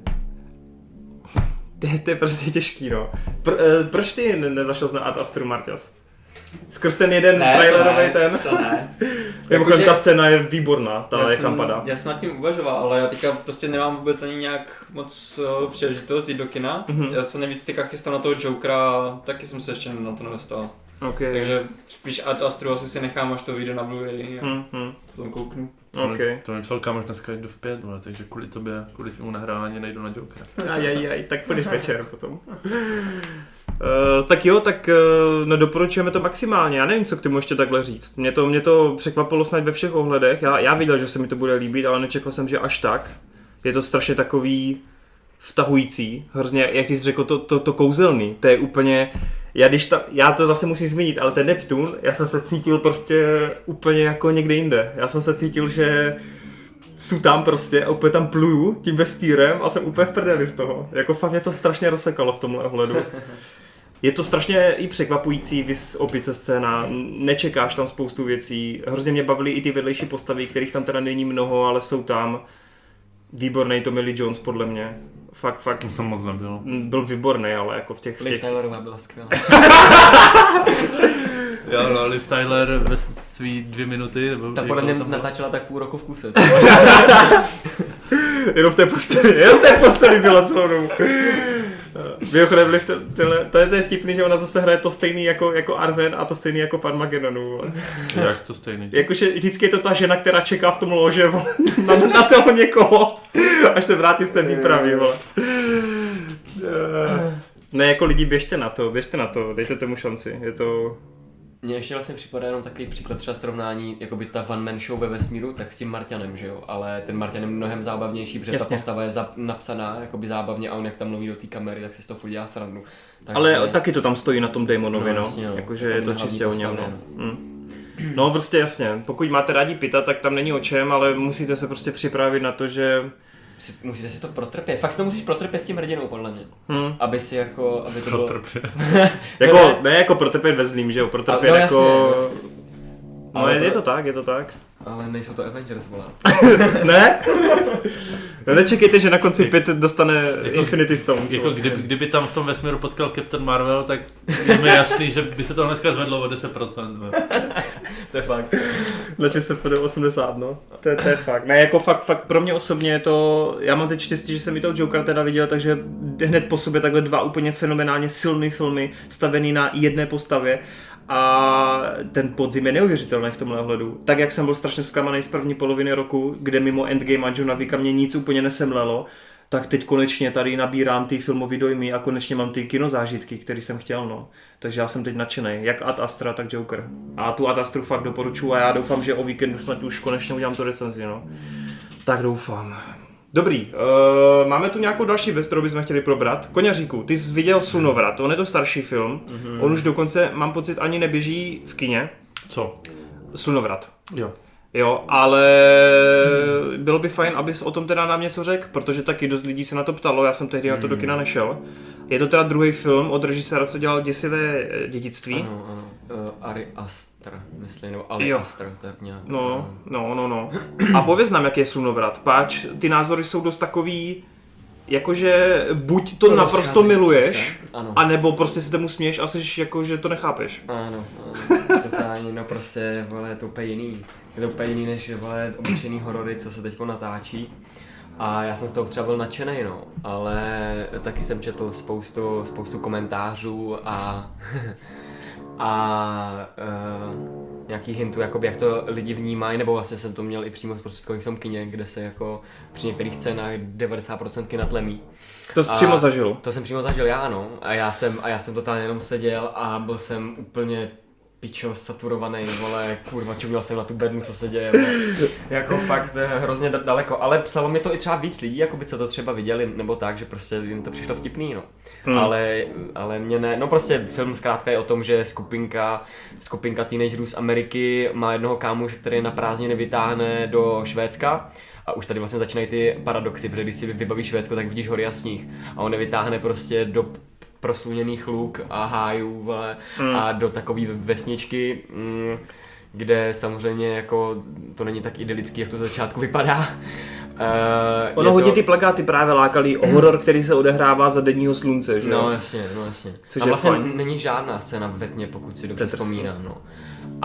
to je, to je prostě těžký, no. Pr, eh, proč ty ne- nezašel na Ad Astru Martias? Skrz ten jeden Ne, trailerový ne, ten. to ne. (laughs) Mimochodem Jakože- ta scéna je výborná, ta já jak jsem, tam padá. já jsem nad tím uvažoval, ale já teďka prostě nemám vůbec ani nějak moc uh, příležitost jít do kina. Mhm. Já se nejvíc teďka chystám na toho Jokera, taky jsem se ještě na to nedostal. Okay. Takže spíš Ad Astru asi si nechám, až to vyjde na Blu-ray a Hm, hm. potom kouknu. Okay. To mi psal kámoš dneska jdu v pět, vole, takže kvůli tobě, kvůli tvému nahrávání nejdu na Jokera. Aj, aj, aj, tak půjdeš večer potom. Uh, tak jo, tak uh, no doporučujeme to maximálně. Já nevím, co k tomu ještě takhle říct. Mě to, mě to překvapilo snad ve všech ohledech. Já, já viděl, že se mi to bude líbit, ale nečekal jsem, že až tak. Je to strašně takový vtahující. Hrozně, jak ty jsi řekl, to, to, to kouzelný. To je úplně... Já, když ta, já to zase musím zmínit, ale ten Neptun, já jsem se cítil prostě úplně jako někde jinde. Já jsem se cítil, že jsou tam prostě a úplně tam pluju tím vespírem a jsem úplně v prdeli z toho. Jako fakt mě to strašně rozsekalo v tomhle ohledu. Je to strašně i překvapující, vys opice scéna, nečekáš tam spoustu věcí. Hrozně mě bavily i ty vedlejší postavy, kterých tam teda není mnoho, ale jsou tam. Výborný Tommy Lee Jones podle mě. Fakt, fakt. To moc nebylo. Byl výborný, ale jako v těch... V Liv těch... Tylerová byla skvělá. (laughs) Jo, no, Liv Tyler ve svý dvě minuty, nebo Ta podle mě natáčela tak půl roku v kuse. (laughs) Jenom v té posteli, jenom v té posteli byla celou dobu. Mimochodem, Liv, tyhle, to je, to je vtipný, že ona zase hraje to stejný jako, jako Arven a to stejný jako v Armagedonu. vole. Jak to stejný? Jakože vždycky je to ta žena, která čeká v tom lože vole, (laughs) na, na toho někoho, až se vrátí z té výpravy. Vole. Eh, Ne, jako lidi, běžte na to, běžte na to, dejte tomu šanci, je to... Mně ještě vlastně připadá jenom takový příklad třeba srovnání, jako by ta one man show ve vesmíru, tak s tím Marťanem, že jo? Ale ten Marťan je mnohem zábavnější, protože Jasně. ta postava je za, napsaná jakoby zábavně a on jak tam mluví do té kamery, tak si z toho furt dělá srandu. Takže, Ale taky to tam stojí na tom Damonovi, No, no. jasně, no. Jakože Jako je to čistě o něm, no. postavě, Mm. No prostě jasně, pokud máte rádi pita, tak tam není o čem, ale musíte se prostě připravit na to, že... si, musíte si to protrpět. Fakt si to musíš protrpět s tím hrdinou, podle mě. Hm. Aby si jako, aby to bylo... Protrpě. (laughs) Jako, ne. ne jako protrpět ve zlým, že jo, protrpět no, jako... jasně, jasně. No Ale je, to- je to tak, je to tak. Ale nejsou to Avengers, vole. (laughs) ne? No nečekejte, že na konci Pit dostane Infinity Stones. Jako kdyby, kdyby tam v tom vesmíru potkal Captain Marvel, tak je mi jasný, že by se to dneska zvedlo o 10%. no. (laughs) To je fakt. Na se půjde 80, no. To, je- to je fakt. Ne, jako fakt, fakt pro mě osobně je to, já mám teď štěstí, že jsem i toho Jokera teda viděl, takže hned po sobě takhle dva úplně fenomenálně silné filmy, stavený na jedné postavě a ten podzim je neuvěřitelný v tomhle ohledu. Tak jak jsem byl strašně zklamaný z první poloviny roku, kde mimo Endgame a Johna Wicka mě nic úplně nesemlelo, tak teď konečně tady nabírám ty filmové dojmy a konečně mám ty kinozážitky, které jsem chtěl, no. Takže já jsem teď nadšený, jak Ad Astra, tak Joker. A tu Ad Astru fakt doporučuji a já doufám, že o víkendu snad už konečně udělám tu recenzi, no. Tak doufám. Dobrý, uh, máme tu nějakou další věc, kterou bychom chtěli probrat. Koněříku, ty jsi viděl Slunovrat, on je to starší film, mm-hmm. on už dokonce, mám pocit, ani neběží v kině. Co? Slunovrat. Jo. Jo, ale bylo by fajn, abys o tom teda nám něco řekl, protože taky dost lidí se na to ptalo, já jsem tehdy na to do kina nešel. Je to teda druhý film od režiséra, co dělal Děsivé eh, dědictví. Ano, ano. Uh, Ari Aster, myslím, nebo Ali Jo. Aster, tak nějak. No, no, no, no. A pověz nám, jaký je slunovrat. Páč, ty názory jsou dost takový, jakože buď to naprosto Rozcházející miluješ, se. Ano. anebo prostě se tomu směješ a jsi jako, že to nechápeš. Ano, ano, totálně, no prostě, vole, je to úplně jiný. Je to úplně jiný než, vole, obyčejný horory, co se teď natáčí. A já jsem z toho třeba byl nadšený, no, ale taky jsem četl spoustu, spoustu komentářů a (laughs) a uh, nějakých hintů, jakoby, jak to lidi vnímají, nebo vlastně jsem to měl i přímo zprostředkovaný v tom kině, kde se jako při některých scénách 90% natlemí. To jsi A- přímo zažil. To jsem přímo zažil já, no. A já jsem, a já jsem totálně jenom seděl a byl jsem úplně pičo, saturovaný, vole, kurva, čuměl jsem na tu bednu, co se děje, vole. jako fakt eh, hrozně da- daleko, ale psalo mi to i třeba víc lidí, jako by co to třeba viděli, nebo tak, že prostě jim to přišlo vtipný, no. Hmm. Ale, ale mě ne, no prostě film zkrátka je o tom, že skupinka, skupinka teenagerů z Ameriky má jednoho kámoše, který na prázdniny vytáhne do Švédska, a už tady vlastně začínají ty paradoxy, protože když si vybavíš Švédsko, tak vidíš hory a sníh. A on je vytáhne prostě do prosluněných luk a hájů vole, Mm. a do takové vesničky, mm, kde samozřejmě jako to není tak idylický, jak to začátku vypadá. Uh, Ono hodně ty plakáty právě lákaly o horor, který se odehrává za denního slunce, že? No jasně, no jasně. Což a je vlastně fajn. není žádná scéna ve tmě, pokud si dobře To je vzpomínám, no.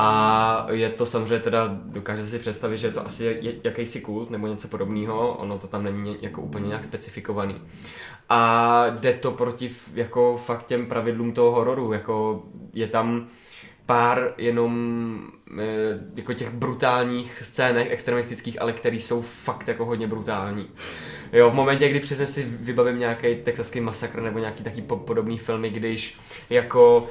A je to samozřejmě teda, dokáže si představit, že je to asi jakýsi kult nebo něco podobného, ono to tam není jako úplně nějak specifikovaný. A jde to proti jako fakt těm pravidlům toho hororu, jako je tam pár jenom eh, jako těch brutálních scének extremistických, ale které jsou fakt jako hodně brutální. Jo, v momentě, kdy přesně si vybavím nějaký texaský masakr nebo nějaký taky po- podobný filmy, když jako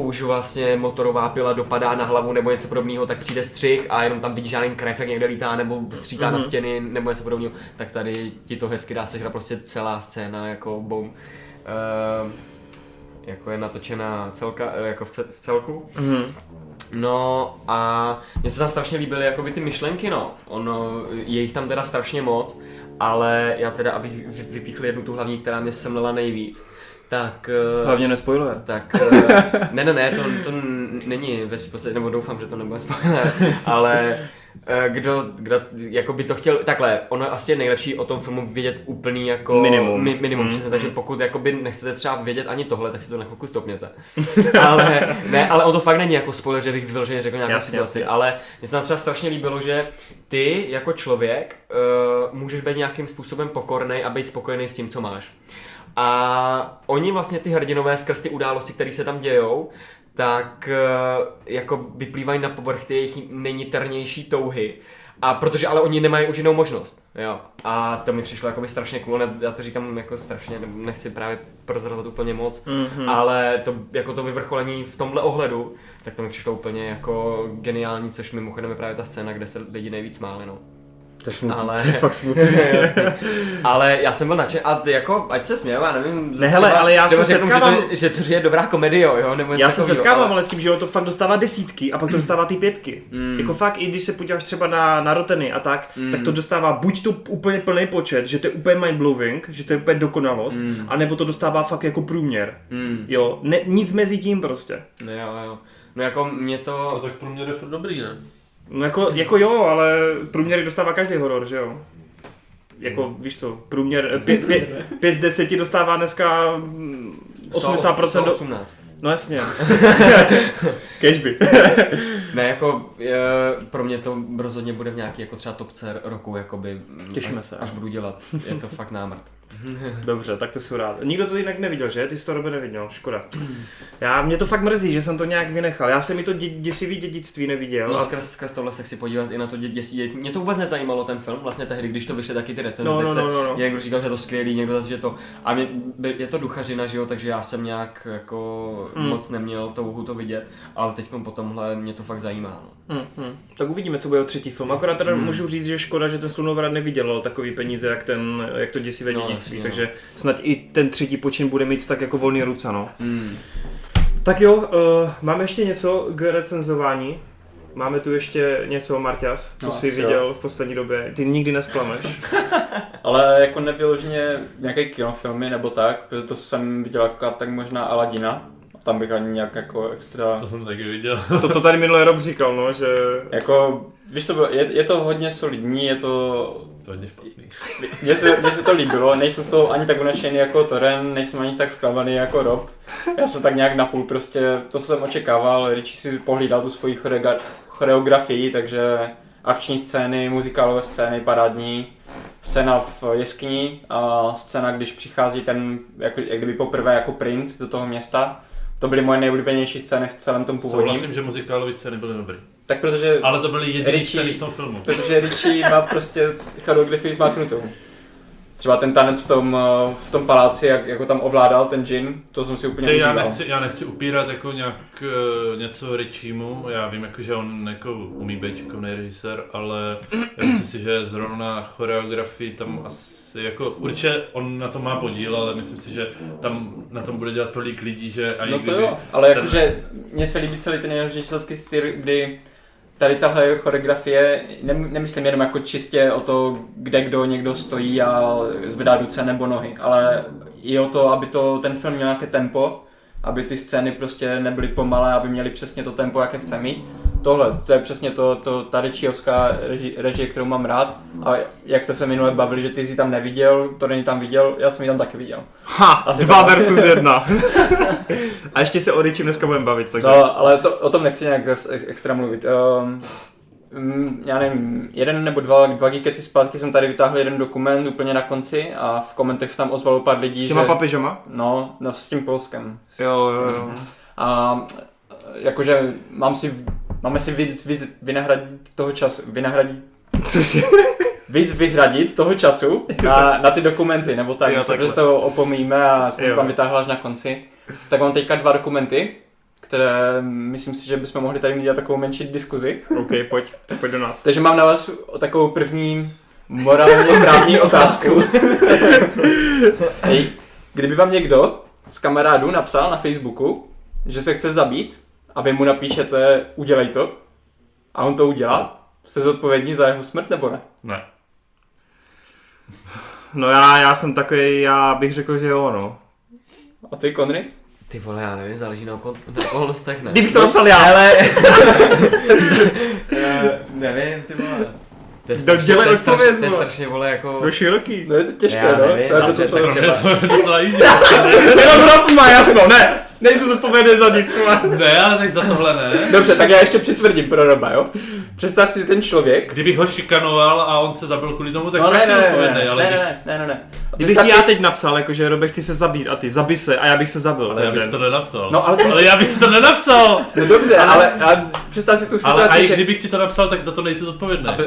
už vlastně motorová pila dopadá na hlavu nebo něco podobného, tak přijde střih a jenom tam vidíš žádný krev, jak někde lítá nebo stříká mm-hmm. na stěny nebo něco podobného, tak tady ti to hezky dá sežrat prostě celá scéna jako boom. Uh, jako je natočená celka, eh, jako v, ce- v celku. Mhm. No a mně se tam strašně líbily jakoby ty myšlenky, no. Ono, je jich tam teda strašně moc, ale já teda, abych vy- vypíchl jednu tu hlavní, která mě semlela nejvíc, tak... eh, Hlavně nespoiluje. tak, eh, ne, ne, ne, to, to není ve podstatě, nebo doufám, že to nebude spoiler, (laughs) ale eh, kdo, kdo jako by to chtěl, takhle, ono asi je nejlepší o tom filmu vědět úplný jako Minimum. mi, minimum Mm, přesně, mm. takže pokud jakoby nechcete třeba vědět ani tohle, tak si to na chvilku stopněte. (laughs) ale, ne, ale o to fakt není jako spoiler, že bych vyloženě řekl nějakou Jasně, situaci, jasně. ale mně se tam třeba strašně líbilo, že ty jako člověk uh, můžeš být nějakým způsobem pokorný a být spokojený s tím, co máš. A oni vlastně ty hrdinové skrz ty události, které se tam dějou, tak eh, jako vyplývají na povrch ty jejich nejniternější touhy. A protože ale oni nemají už jinou možnost. Jo. A to mi přišlo jako by strašně cool, ne, já to říkám jako strašně, ne- nechci právě prozrazovat úplně moc, Mhm. ale to, jako to vyvrcholení v tomhle ohledu, tak to mi přišlo úplně jako geniální, což mimochodem je právě ta scéna, kde se lidi nejvíc smáli, no. To je smutný, Ale- to je fakt smutný. (laughs) Ale já jsem byl nadšen a jako, ať se směju, já nevím. Ne, hele, ale já se setkávám- Že to, že to je dobrá komedie, jo, nebo Já se takovýho, setkávám ale... ale s tím, že on to fakt dostává desítky a pak to dostává ty pětky. Mm. Jako fakt, i když se podíváš třeba na, na Roteny a tak, Mm. tak to dostává buď to úplně plný počet, že to je úplně mindblowing, že to je úplně dokonalost, Mm. anebo to dostává fakt jako průměr. Mm. Jo, ne, nic mezi tím prostě. No jo, jo. No jako mě A to... tak průměr je dobrý, ne? No jako, jako jo, ale průměry dostává každý horor, že jo? Jako, víš co, průměr, pět, pět, pět z deseti dostává dneska mm, 80% jsou do... 18. No jasně. (laughs) Cashby. (laughs) Ne, jako je, pro mě to rozhodně bude v nějaký jako třeba topce roku, jakoby. mm, Těšíme se. Až budu dělat. Je to fakt námrt. (laughs) Dobře, tak to jsem rád. Nikdo to jinak neviděl, že? Ty jsi to Robe neviděl, škoda. Já, mě to fakt mrzí, že jsem to nějak vynechal. Já jsem mi to dě, děsivý dědictví neviděl. No a... skrz, skrz tohle se chci podívat i na to děsí. děsí. Mě to vůbec nezajímalo ten film, vlastně tehdy, když to vyšly taky ty recenze. No, no, no, no, no. Někdo říkal, že to skvělý, někdo zase, že to... A mě, je to duchařina, že jo, takže já jsem nějak jako Mm. moc neměl touhu to vidět, ale teď po tomhle mě to fakt zajímá. No. Hmm, hmm. Tak uvidíme, co bude o třetí film. Akorát teda Hmm. můžu říct, že škoda, že ten Slunovrad nevydělal takový peníze, jak, ten, jak to děsivé No, dědictví. Jasně, no. takže snad i ten třetí počin bude mít tak jako volný ruce, no. Mm. Tak jo, uh, máme ještě něco k recenzování. Máme tu ještě něco, Marťas, co No, jsi viděl v poslední době. Ty nikdy nesklameš. (laughs) Ale jako nevyloženě nějaké kinofilmy nebo tak, protože to jsem viděl jako tak možná Aladina. Tam bych ani nějak jako extra... To jsem taky viděl. To, to tady minulý rok říkal, no, že... Jako, víš co, bylo, je, je to hodně solidní, je to... To je hodně špatný. (laughs) Mně se, mně se to líbilo, nejsem z toho ani tak unešený jako Toren, nejsem ani tak zklamaný jako Rob. Já jsem tak nějak napůl prostě, to co jsem očekával, Richie si pohlídal tu svoji chorega- choreografii, takže akční scény, muzikálové scény, parádní, scéna v jeskyni a scéna, když přichází ten, jako, jak kdyby poprvé jako princ do toho města. To byly moje nejoblíbenější scény v celém tom původním. Souhlasím, že muzikálové scény byly dobrý. Tak protože, Ale to byly jediné scény v tom filmu. protože Richie má prostě choreografii zmáknutou. Třeba ten tanec v tom, eh, v tom paláci, jak, jako tam ovládal ten džin, to jsem si úplně já, nechci, já nechci upírat jako nějak uh, něco Richimu, já vím jako, že on jako umí být šikovný režisér, ale (clears throat) já myslím si, že zrovna choreografii tam asi jako, určitě on na tom má podíl, ale myslím si, že tam na tom bude dělat tolik lidí, že a No to jo, ale ten- jakože mně se líbí celý ten režisérský styl, kdy tady tahle choreografie, ne, nemyslím jenom jako čistě o to, kde kdo někdo stojí a zvedá ruce nebo nohy, ale i o to, aby to, ten film měl nějaké tempo, aby ty scény prostě nebyly pomalé, aby měly přesně to tempo, jaké chce mít. Tohle, to je přesně to, to ta Richiovská reži, režie, kterou mám rád. A jak jste se minule bavili, že ty jsi tam neviděl, to není tam viděl, já jsem ji tam taky viděl. Ha, Asi dva versus jedna. (laughs) a ještě se o něčím dneska budeme bavit, takže... No, ale to, o tom nechci nějak ex- ex- extra mluvit. Um, já nevím, jeden nebo dva, dva geekeci zpátky jsem tady vytáhl jeden dokument úplně na konci a v komentech se tam ozvalo pár lidí, S těma že... papežama? No, no, s tím Polskem. Jo, jo, jo. A jakože mám si, máme si víc, víc vynahradit toho času, vynahradit, Cože? víc vyhradit toho času na, na ty dokumenty, nebo tak, Jo, jo, takhle. že to opomíme a jsem Jo. to tam vytáhl až na konci. Tak mám teďka dva dokumenty, které myslím si, že bychom mohli tady mít dělat takovou menší diskuzi. OK, pojď, pojď do nás. Takže mám na vás takovou první morálně právní (laughs) otázku. Hej, kdyby vám někdo z kamarádů napsal na Facebooku, že se chce zabít a vy mu napíšete udělej to a on to udělá, jste zodpovědní za jeho smrt nebo ne? Ne. No já, já jsem takový, já bych řekl, že jo, no. A ty, Konry? Ty vole, já nevím, záleží na, okol, na okolnostech, ne? Kdybych to napsal já. Ale... Eh, nevím, ty vole. To je No, strašně, to je strašně, to je strašně, vole, jako... No široký. No je to těžké, Já no. nevím, Já to, ale to, tak to, Pro mě třeba- to je docela easy. Jenom to má jasno, ne. Nejsem zodpovědný za nic, vole. Ne, ale tak za tohle ne. Dobře, tak já ještě přitvrdím pro Roba, jo? Představ si ten člověk. Kdybych ho šikanoval a on se zabil kvůli tomu, tak No ne, ne, ne, ale ne, když... ne, ne, ne, ne. Kdybych si- já teď napsal, jakože Robek chci se zabít a ty zabij se a já bych se zabil. Ale já bych to nenapsal. No, ale ty- ale já bych to nenapsal. No dobře, ale, ale představ si tu Ale a situaci, i že... kdybych ti to napsal, tak za to nejsi zodpovědný. A by,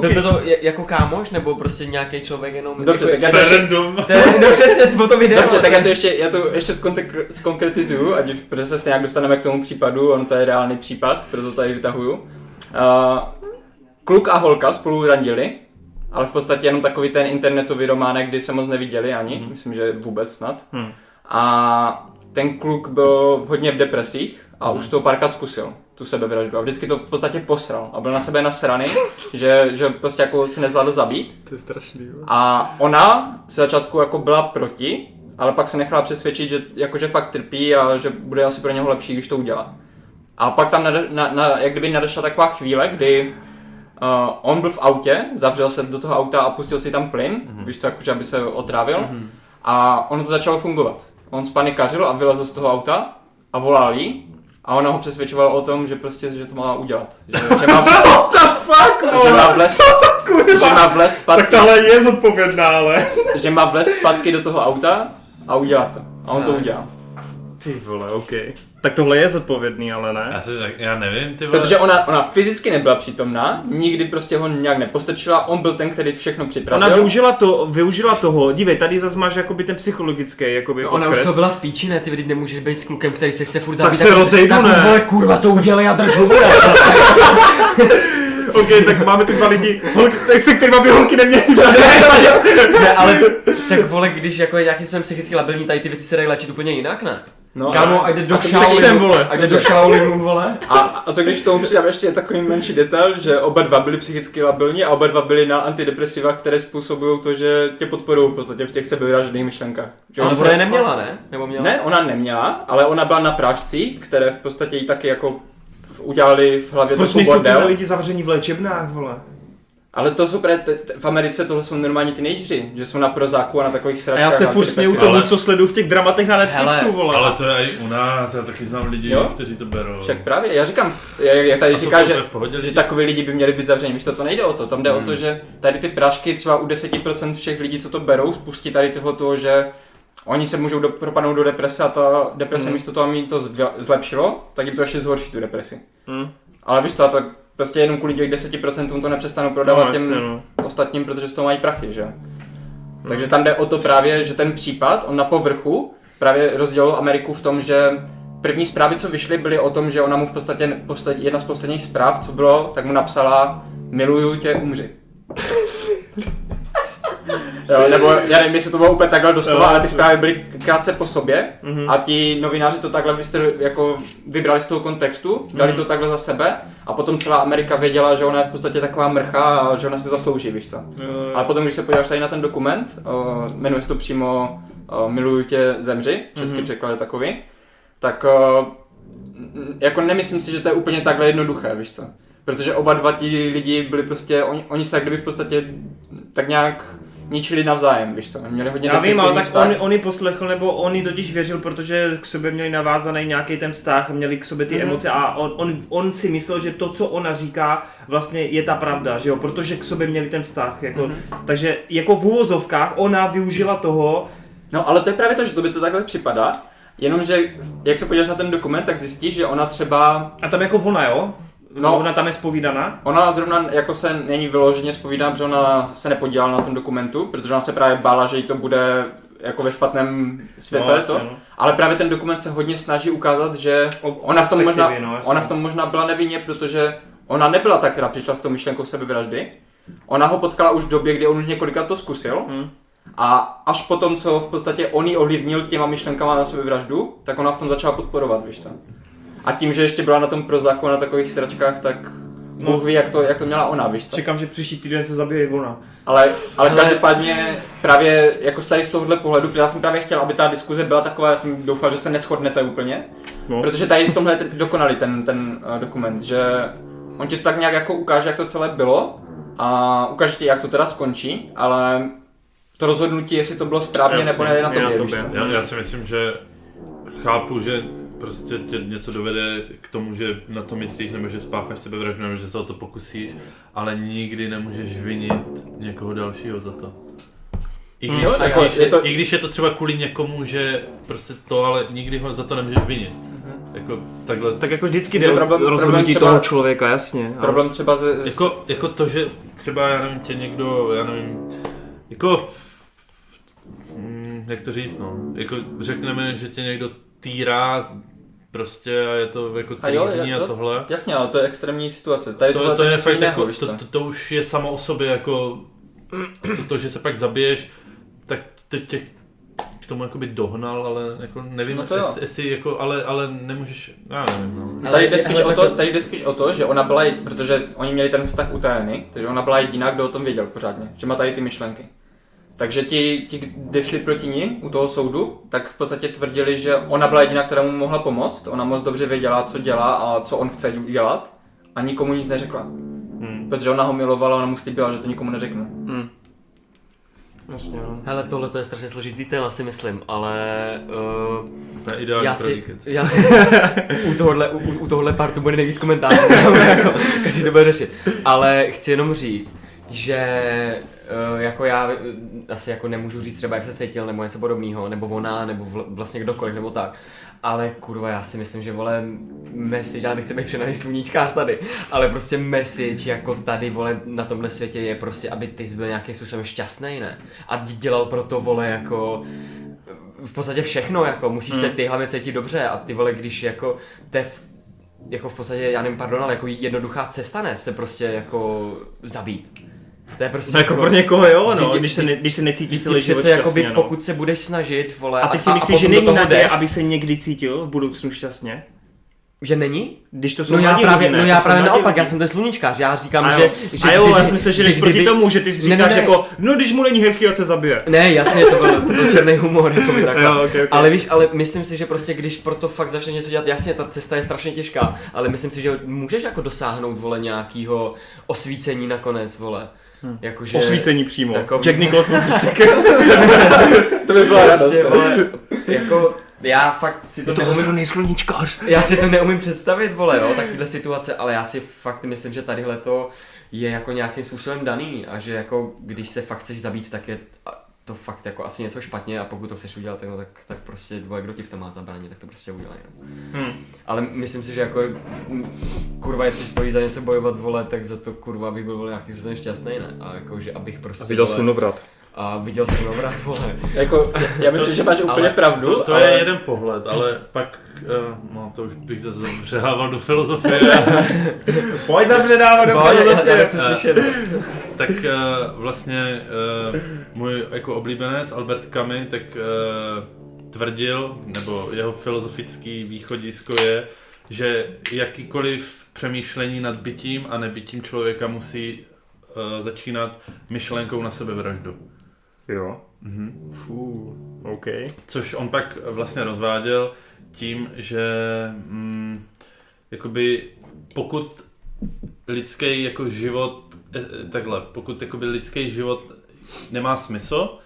by, by to jako kámoš, nebo prostě nějaký člověk jenom... Dobře, jako, tak já To to random. To je, no přesně, potom jde. dobře, tak já to ještě, já to ještě zkontek- zkonkretizuju, ať už, protože se nějak dostaneme k tomu případu, on to je reálný případ, proto tady vytahuju. Uh, kluk a holka spolu randili, ale v podstatě jenom takový ten internetový románek, kdy se moc neviděli ani, Mhm. myslím, že vůbec snad. Hm. A ten kluk byl hodně v depresích a Mhm. už to párkrát zkusil, tu sebevraždu. A vždycky to v podstatě posral a byl na sebe nasraný, (laughs) že, že prostě jako se nezvládl zabít. To je strašný. A ona z začátku jako byla proti, ale pak se nechala přesvědčit, že jakože fakt trpí a že bude asi pro něho lepší, když to udělá. A pak tam nade, na, na, jak kdyby nadešla taková chvíle, kdy uh, on byl v autě, zavřel se do toho auta a pustil si tam plyn, mm-hmm. víš co, jakože aby se otrávil. Mm-hmm. A ono to začalo fungovat. On spanikařil a vylezl z toho auta a volal jí. A ona ho přesvědčovala o tom, že prostě, že to má udělat. Že, že má, (laughs) What the fuck, že má vlez, že má vlez zpátky Tak tahle je zodpovědná, ale. že má vlez zpátky do toho auta a udělat to. A on to Tak. udělal. Ty vole, OK. Tak tohle je zodpovědný, ale Já, ne. si, tak, já nevím, ty vole. Protože ona, ona fyzicky nebyla přítomná, nikdy prostě ho nějak nepostrčila, on byl ten, který všechno připravil. Ona využila, to, využila toho, dívej, tady zase máš jakoby ten psychologický jakoby No, ona už odkres. to byla v píči, ne? Ty vždyť nemůžeš být s klukem, který se chce furt Tak zabít. se rozejdu, tak ne? už, vole, kurva, to udělej a drž hubu. (laughs) OK, tak máme ty dva lidi, holky, tak se kterýma by holky neměly (laughs) ne, ale tak vole, když jako je nějakým způsobem psychicky labilní, tady ty věci se dají léčit úplně jinak, ne? No, Kámo, a jde do Shaolinu, vole? a jde do Shaolinu, vole. a, a co když k tomu přidám ještě takový menší detail, že oba dva byli psychicky labilní a oba dva byli na antidepresiva, které způsobují to, že tě podporují v podstatě v těch sebevražedných myšlenkách. Že ona je neměla, ne? Nebo měla? Ne, ona neměla, ale ona byla na prášcích, které v podstatě jí taky jako udělali v hlavě Proč nejsou tyhle bordel. lidi zavření v léčebnách, vole? Ale to jsou právě, t- t- v Americe tohle jsou normální teenageři, že jsou na prozáku a na takových A sračkách. já se furt směju tomu, Ale- co sleduju v těch dramatech na Netflixu, Hele, vole. Ale to je i u nás, já taky znám lidi, Jo? kteří to berou. Však právě, já říkám, jak tady A říká, že, že lidi? takový lidi by měli být zavření. Víš, to, to nejde o to, tam jde o Hmm. to, že tady ty prášky třeba u 10% všech lidí, co to berou, spustí tady tohle toho, že oni se můžou do, propadnout do deprese a ta deprese Hmm. místo toho, aby jim to zlepšilo, tak jim to ještě zhorší tu depresi. Hm. Ale víš co, to prostě jenom kvůli těch 10% to nepřestanou prodávat No, těm jasně, no. ostatním, protože z toho mají prachy, že? Takže tam jde o to právě, že ten případ, on na povrchu právě rozdělil Ameriku v tom, že první zprávy, co vyšly, byly o tom, že ona mu v podstatě, posled, jedna z posledních zpráv, co bylo, tak mu napsala miluju tě, umři. (laughs) Jo, nebo já nevím, jestli to bylo úplně takhle doslova, ale ty zprávy byly krátce po sobě Mhm. a ti novináři to takhle jako vybrali z toho kontextu, dali Mhm. to takhle za sebe a potom celá Amerika věděla, že ona je v podstatě taková mrcha a že ona si to zaslouží, víš co. Ale potom, když se podíváš tady na ten dokument, uh, jmenuje se to přímo uh, Miluju tě, zemři, český Mhm. mm-hmm. překlad je takový, tak uh, n- jako nemyslím si, že to je úplně takhle jednoduché, víš co. Protože oba dva ti lidi byli prostě, oni, oni se jak kdyby v podstatě tak nějak ničili navzájem, víš co. Oni měli hodně Já vím, ale tak vztah. on, on ji poslechl, nebo on ji totiž věřil, protože k sobě měli navázaný nějaký ten vztah, měli k sobě ty Mhm. mm. emoce a on, on, on, si myslel, že to, co ona říká, vlastně je ta pravda, že jo, protože k sobě měli ten vztah, jako, Mhm. takže jako v úvozovkách ona využila toho, No ale to je právě to, že to by to takhle připadá, jenomže jak se podíváš na ten dokument, tak zjistíš, že ona třeba a tam jako ona, jo, No. ona tam je spovídaná, Ona zrovna jako se není vyloženě zpovídá, protože ona se nepodílela na tom dokumentu, protože ona se právě bála, že jí to bude jako ve špatném světle No, to. no. Ale právě ten dokument se hodně snaží ukázat, že ona v tom možná, no, ona v tom možná byla nevinně, protože ona nebyla ta, která přišla s tou myšlenkou sebevraždy. Ona ho potkala už v době, kdy on už několikrát to zkusil. Hmm. A až potom, co v podstatě on ji ovlivnil těma myšlenkama na sebevraždu, tak ona v tom začala podporovat, víš co. A tím, že ještě byla na tom prozaku na takových sračkách, tak No. Bůh ví, jak to, jak to měla ona, víš co. čekám, že příští týden se zabije i ona. Ale, ale Hele. každopádně právě jako tady z tohohle pohledu, protože já jsem právě chtěl, aby ta diskuze byla taková, já jsem doufal, že se neschodnete úplně, No. protože tady v tomhle dokonalý ten, ten uh, dokument, že on ti tak nějak jako ukáže, jak to celé bylo a ukáže ti, jak to teda skončí, ale to rozhodnutí, jestli to bylo správně nebo ne, je na tobě? Já, já si myslím, že chápu, že prostě tě něco dovede k tomu, že na to myslíš, nebo že spácháš sebevraždu, nebo že se o to pokusíš, ale nikdy nemůžeš vinit někoho dalšího za to. I když, Jo, i, jako když, je to- I když je to třeba kvůli někomu, že prostě to, ale nikdy ho za to nemůžeš vinit. Jako takhle, Tak jako vždycky jde o problém- problém rozhodnutí třeba- toho člověka, jasně. ale- Problém třeba ze, z, Jako, jako to, že třeba, já nevím, tě někdo, já nevím, jako, mm, jak to říct, no, jako řekneme, že tě někdo týrá prostě a je to jako A jo, a tohle. Jasně, ale to je extrémní situace. Tady To, tohle to, je něco fakt jiného, jako, to, to, to, už je samo o sobě jako, (clears throat) to, to, že se pak zabiješ, tak teď tě k tomu jakoby dohnal, ale jako nevím, No to jo. jestli, jako, ale, ale nemůžeš, já nevím, no. Tady Ale- jde, spíš o to, tady jde spíš o to, že ona byla, protože oni měli ten vztah utajený, takže ona byla jediná, kdo o tom věděl pořádně, že má tady ty myšlenky. Takže ti, ti, kde šli proti ní u toho soudu, tak v podstatě tvrdili, že ona byla jediná, která mu mohla pomoct, ona moc dobře věděla, co dělá a co on chce dělat a nikomu nic neřekla. Hmm. Protože ona ho milovala, ona mu slíbila, že to nikomu neřekne. Hmm. Jasně, no. Hele, tohle to je strašně složitý téma, si myslím, ale uh, To je ideální já si, já si (laughs) u, tohohle, u, u tohohle partu bude nejvíc komentářů, (laughs) jako, každý to bude řešit. Ale chci jenom říct, že uh, jako já uh, asi jako nemůžu říct třeba jak se cítil nebo něco podobného, nebo ona, nebo vl- vlastně kdokoliv, nebo tak. Ale kurva, já si myslím, že vole message, já nechci být přenaný sluníčkář tady, ale prostě message jako tady vole na tomhle světě je prostě, aby ty byl nějakým způsobem šťastný, ne? A dělal pro to vole jako v podstatě všechno, jako musíš se ty hlavně cítit dobře a ty vole, když jako tev jako v podstatě, já nevím, pardon, ale jako jednoduchá cesta ne, se prostě jako zabít. To je prostě No jako pro někoho jo, no, Vždyť- když se, ne, když se necítí ty celý život přece jakoby, šťastně, no. pokud se budeš snažit, vole, A ty si myslíš, že potom do není naděje, jdeš, aby se někdy cítil v budoucnu šťastně? že není? Když to jsou No já mladí právě, lidi, ne? no já právě naopak, lidi. já jsem ten sluníčkář, já říkám, A že, jo, že a jo, kdyby- já si myslel, že jdeš proti tomu, že ty si Ne, ne, říkáš ne. jako, no když mu není hezký, ať se zabije. Ne, jasně, to byl, to byl černý humor, jako by takhle. Jo, okay, okay. Ale víš, ale myslím si, že prostě když proto fakt začneš něco dělat, jasně, ta cesta je strašně těžká, ale myslím si, že můžeš jako dosáhnout, vole, nějakýho osvícení nakonec, vole. Hm. Jakože... Osvícení přímo. Takový- Jack Nicholson si (laughs) sekl. (laughs) To by byla radost. Prostě, vole, jako, já fakt si to, To neumím, zastraný sluníčkář. (laughs) já si to neumím představit, vole, jo, takovýhle situace, ale já si fakt myslím, že tadyhle to je jako nějakým způsobem daný a že jako, když se fakt chceš zabít, tak je to fakt jako asi něco špatně a pokud to chceš udělat, no, tak, tak prostě dvoje, kdo ti v tom má zabránit, tak to prostě udělej. No. Hm. Ale myslím si, že jako kurva, jestli stojí za něco bojovat, vole, tak za to kurva bych byl vole, nějaký šťastný, ne? A jako, že abych prostě A viděl vole, slunovrat. A viděl jsem návrat, vole. Jako, já myslím, že máš úplně ale pravdu, To, to ale... je jeden pohled, ale pak, uh, no to už bych zase přehával do filozofie, (laughs) Pojď tam předávat do Pojď, já- já filozofie. nechci slyšet. tak uh, vlastně uh, můj jako oblíbenec Albert Camus tak uh, tvrdil, nebo jeho filozofický východisko je, že jakýkoliv přemýšlení nad bytím a nebytím člověka musí začínat myšlenkou na sebevraždu. Jo. Mhm. Fů, OK. Což on pak vlastně rozváděl tím, že mm, jakoby pokud lidský jako život, eh, eh, takhle, pokud jakoby lidský život nemá smysl,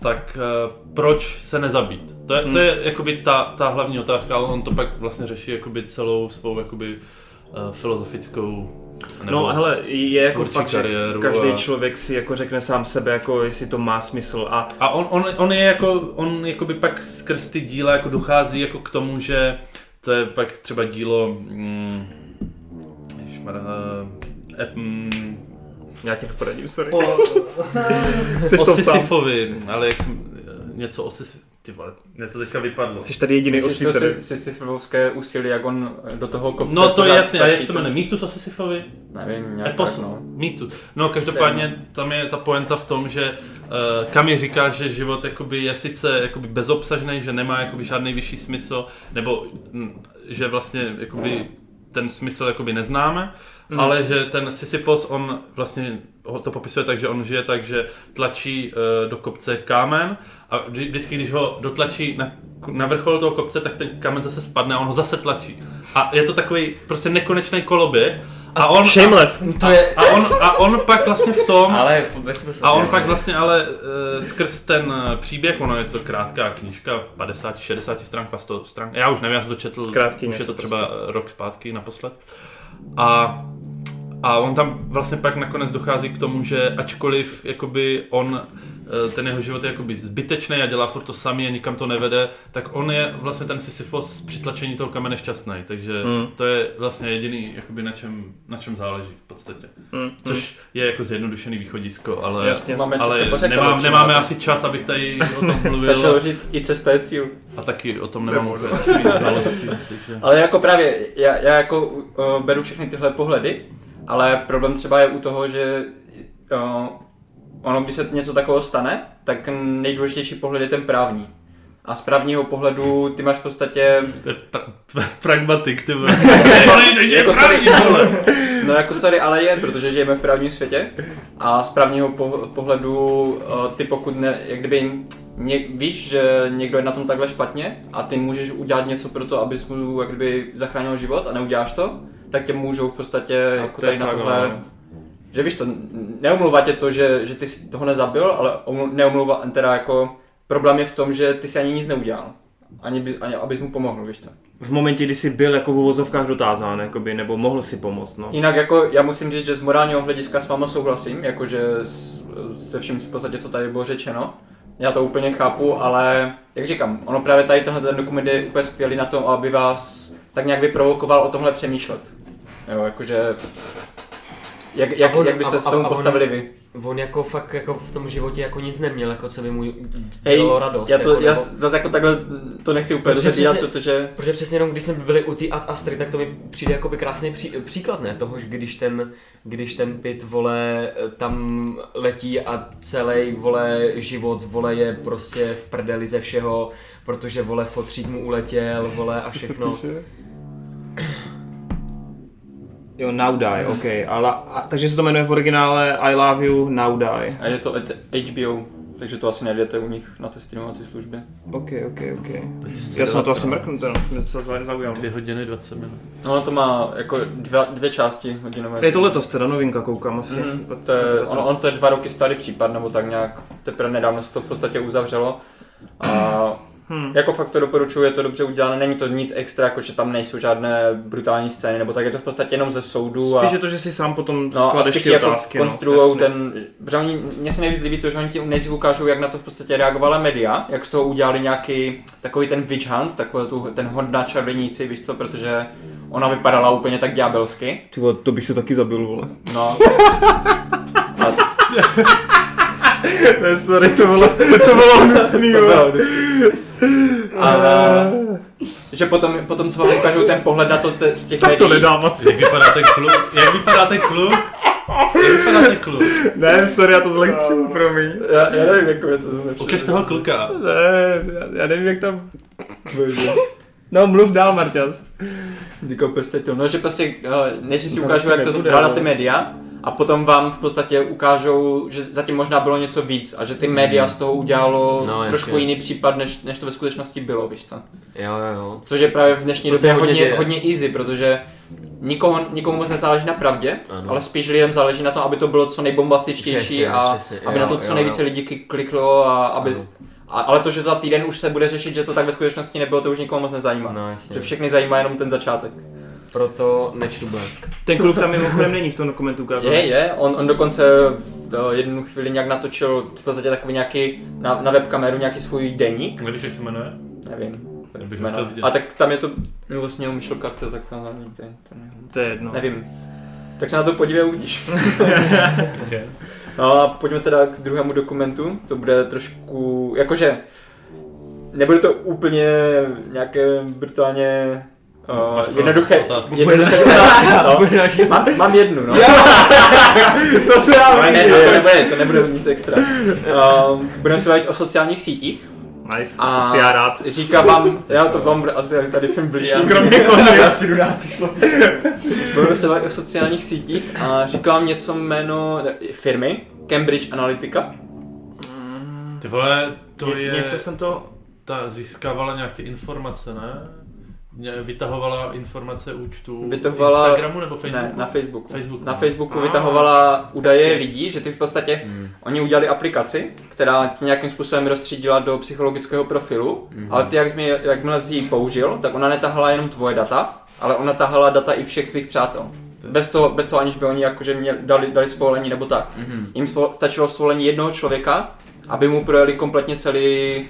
tak uh, proč se nezabít? To je, to je jakoby ta, ta hlavní otázka, ale on to pak vlastně řeší jakoby celou svou jakoby uh, filozofickou No hele, je jako fakt, že každý a- člověk si jako řekne sám sebe, jako jestli to má smysl a A on, on, on je jako, on jakoby pak skrz ty díla jako dochází jako k tomu, že to je pak třeba dílo, mm, eh, mm, já ti poradím, sorry. (laughs) Jsi v o. Sisyfovi, ale jak jsem, eh, něco o Sisyfovi, ty vole, mě to teďka vypadlo. Jsi tady jediný osvícený. si- Sisyfovské úsilí, jak on do toho kopce No to je jasně, a jak se jmenuje, Mýtus o Sisyfovi? Nevím, nějak Epos, tak, no. Mýtus. No každopádně tam je ta poenta v tom, že uh, Kami říká, že život jakoby je sice jakoby bezobsažný, že nemá jakoby žádný vyšší smysl, nebo mm, že vlastně jakoby ten smysl jakoby neznáme, mm. ale že ten Sisyphos, on vlastně ho to popisuje tak, že on žije tak, že tlačí uh, do kopce kámen a vždy- vždycky, když ho dotlačí na, na vrchol toho kopce, tak ten kámen zase spadne a on ho zase tlačí. A je to takový prostě nekonečný koloběh a on, Shameless. To je... a on, a on pak vlastně v tom, Ale a on pak vlastně ale uh, skrz ten eh, příběh, ono je to krátká knížka, 50-60 stránka, 100 stran, já už nevím, já jsem to četl, Krátký už je to třeba prostě. rok zpátky naposled. A, a on tam vlastně pak nakonec dochází k tomu, že ačkoliv jakoby on, eh, ten jeho život je jakoby zbytečný a dělá furt to samý a nikam to nevede, tak on je vlastně ten Sisyfos při tlačení toho kamene šťastný, takže Mm. to je vlastně jediný, jakoby na čem, na čem záleží v podstatě. Mm, Což je jako zjednodušený východisko, ale, Jasně, Máme ale pořekadlo nemám, nemáme asi čas, abych tady o tom (laughs) mluvil Stačilo říct, i cesta je cíl. a taky o tom nemám znalostí. Takže... Ale jako právě, já, já jako uh, beru všechny tyhle pohledy, ale problém třeba je u toho, že uh, ono, když se něco takového stane, tak nejdůležitější pohled je ten právní. A z právního pohledu ty máš v podstatě, To je pra- pra- (laughs) pragmatik, ty. (laughs) Jako jako sorry. no jako sorry, ale je, protože žijeme v právním světě a z právního po- pohledu uh, ty pokud ne, jak kdyby ně, víš, že někdo je na tom takhle špatně a ty můžeš udělat něco pro to, abys mu jak kdyby zachránil život a neuděláš to, tak tě můžou v podstatě jako je tady na tohle no. že víš to, neomlouvá tě to, že, že ty jsi toho nezabil, ale neomlouvá, teda jako problém je v tom, že ty si ani nic neudělal. Ani, by, ani abys mu pomohl, víš co. V momentě, kdy jsi byl jako v uvozovkách dotázán, jakoby, nebo mohl si pomoct, no. Jinak jako já musím říct, že z morálního hlediska s váma souhlasím, jakože s- se vším v podstatě, co tady bylo řečeno. Já to úplně chápu, ale jak říkám, ono právě tady tenhle ten dokument je úplně skvělý na tom, aby vás tak nějak vyprovokoval o tomhle přemýšlet. Jo, jakože jak, jak, on- jak byste a- se tomu a on- postavili vy? On jako fakt jako v tom životě jako nic neměl, jako co by mu Hej, dělalo radost. já, to, jako, já nebo- zase jako takhle to nechci úplně Protože přesně- protože Protože přesně jenom když jsme byli u té Ad Astry, tak to mi přijde jako by krásný pří, příklad, ne? Toho, že když ten, když ten pit, vole, tam letí a celý, vole, život, vole, je prostě v prdeli ze všeho, protože, vole, fotřík mu uletěl, vole, a všechno. Jo, Now Die, ok. Ale, a, takže se to jmenuje v originále I Love You, Now Die. a je to HBO, takže to asi najdete u nich na té streamovací službě. Ok, ok, ok. Já jsem na to asi mrknu, teda, mě to se zaujalo. Dvě hodiny 20 minut. No ono to má jako dva, dvě části hodinové. Je to letos teda novinka, koukám asi. Mm, to je, ono, on to je dva roky starý případ, nebo tak nějak, teprve nedávno se to v podstatě uzavřelo. A Hmm. jako fakt to doporučuji, je to dobře udělané, není to nic extra, jako že tam nejsou žádné brutální scény, nebo tak je to v podstatě jenom ze soudu. Spíš a... je to, že si sám potom No skladeš ty jako otázky. konstruujou no, ten, protože oni, mně se nejvíc líbí to, že oni ti nejdřív ukážou, jak na to v podstatě reagovala média, jak z toho udělali nějaký takový ten witch hunt, takový tu, ten hod na čarodějnici, víš co, protože ona vypadala úplně tak ďábelsky. Ty vole, to bych se taky zabil, vole. No. (laughs) A, Ne, sorry, to bylo, to bylo hnusný, To bylo Ale, že potom, potom, co vám ukážu ten pohled na to te, z těch Tak to nedám asi. Jak vypadá ten klub? Jak vypadá ten klub? Jak vypadá ten klub? Ne, sorry, já to zlehču, promiň. Já, já nevím, jako je to znepřed. Ukaž toho kluka. Ne, já, já nevím, jak tam... No, mluv dál, Marťas. Jako prostě to, no že prostě uh, nejdřív ti Tam ukážu, jak to dá na ty média a potom vám v podstatě ukážou, že zatím možná bylo něco víc a že ty média z toho udělalo No, jasně. trošku jiný případ, než, než to ve skutečnosti bylo, víš co? Jo, jo, jo. Což je právě v dnešní To době hodně hodně, děje. hodně easy, protože nikoho, nikomu moc nezáleží na pravdě, Ano. ale spíš lidem záleží na tom, aby to bylo co nejbombastičtější Přesně, a přesně, aby jo, na to co jo, nejvíce jo. lidí kliklo a aby... Ano. A, ale to, že za týden už se bude řešit, že to tak ve skutečnosti nebylo, to už nikoho moc nezajímá. No, jasně. Že všechny zajímá jenom ten začátek. Proto nečtu blesk. Ten kluk tam mimochodem není v tom dokumentu ukázaný. Je, je, on, on dokonce v eh, jednu chvíli nějak natočil v podstatě takový nějaký, na, na webkameru nějaký svůj deník, Nevíš, jak se jmenuje? nevím. Bych jméno. A tak tam je to, nebo vlastně Michel Carter, tak to nevím, to, to. To je jedno. nevím. Tak se na to podívej uvidíš. (laughs) No a pojďme teda k druhému dokumentu, to bude trošku, jakože, nebude to úplně nějaké brutálně uh, jednoduché, (laughs) no. Mám, mám jednu, no. (laughs) To se já Ale ne, no, to nebude, to nebude nic extra. Um, budeme se bavit o sociálních sítích Nice, a ty já rád. říká vám, (laughs) já to vám asi tady film blíží. Kromě Connery. Já si jdu dát Budeme se bavit o sociálních sítích a říká vám něco jméno firmy Cambridge Analytica. Ty vole, to je... Něco jsem to... Ta získávala nějak ty informace, ne? Vytahovala informace účtu Vytahovala- Instagramu nebo Facebooku? Ne, na Facebooku. Facebooku. Na Facebooku Ah, vytahovala údaje hezky. lidí, že ty v podstatě, oni udělali aplikaci, která ti nějakým způsobem rozstřídila do psychologického profilu, ale ty, jak jsi, mi- jakmile jsi ji použil, tak ona netahala jenom tvoje data, ale ona tahala data i všech tvých přátel. Bez toho, bez toho aniž by oni jakože mě dali, dali svolení nebo tak. Jim svo, stačilo svolení jednoho člověka, aby mu projeli kompletně celý,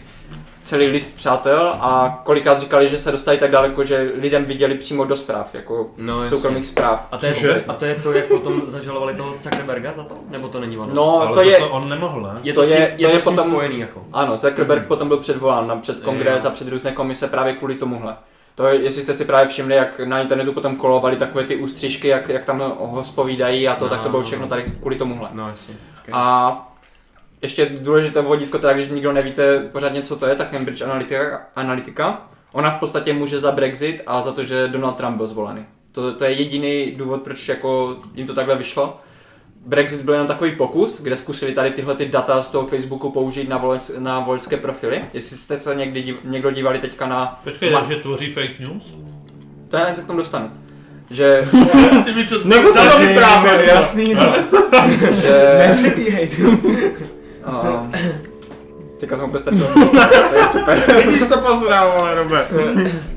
celý list přátel a kolikrát říkali, že se dostali tak daleko, že lidem viděli přímo do zpráv, jako No, soukromých zpráv. A to, je, Cože? a to je to, jak potom zažalovali toho Zuckerberga za to? Nebo to není ono? No, Ale to je, to on nemohl, ne? je to, to je- je, to je tím potom- spojený jako. Ano, Zuckerberg Mhm. potom byl předvolán na před kongres a před různé komise právě kvůli tomuhle. To je, jestli jste si právě všimli, jak na internetu potom kolovali takové ty ústřižky, jak, jak tam ho spovídají a to, No, tak to bylo no, všechno no. tady kvůli tomuhle. No jasně. Okay. A ještě důležité vodítko, teda když nikdo nevíte pořádně, co to je, tak Cambridge Analytica, Analytica. Ona v podstatě může za Brexit a za to, že Donald Trump byl zvolený. To, to je jediný důvod, proč jako jim to takhle vyšlo. Brexit byl jenom takový pokus, kde zkusili tady tyhle ty data z toho Facebooku použít na, volec, na voličské profily. Jestli jste se někdy div, někdo dívali teďka na... Počkej, Ma- takže tvoří fake news? To já se k tomu dostanu. Že, (laughs) Ty mi to... Nebo to vyprávět, jo. jasný, no. (laughs) že Nepřepíhej. (laughs) uh, teďka jsem úplně ztratil. (laughs) To je super. Vidíš to posrál, ale Robe.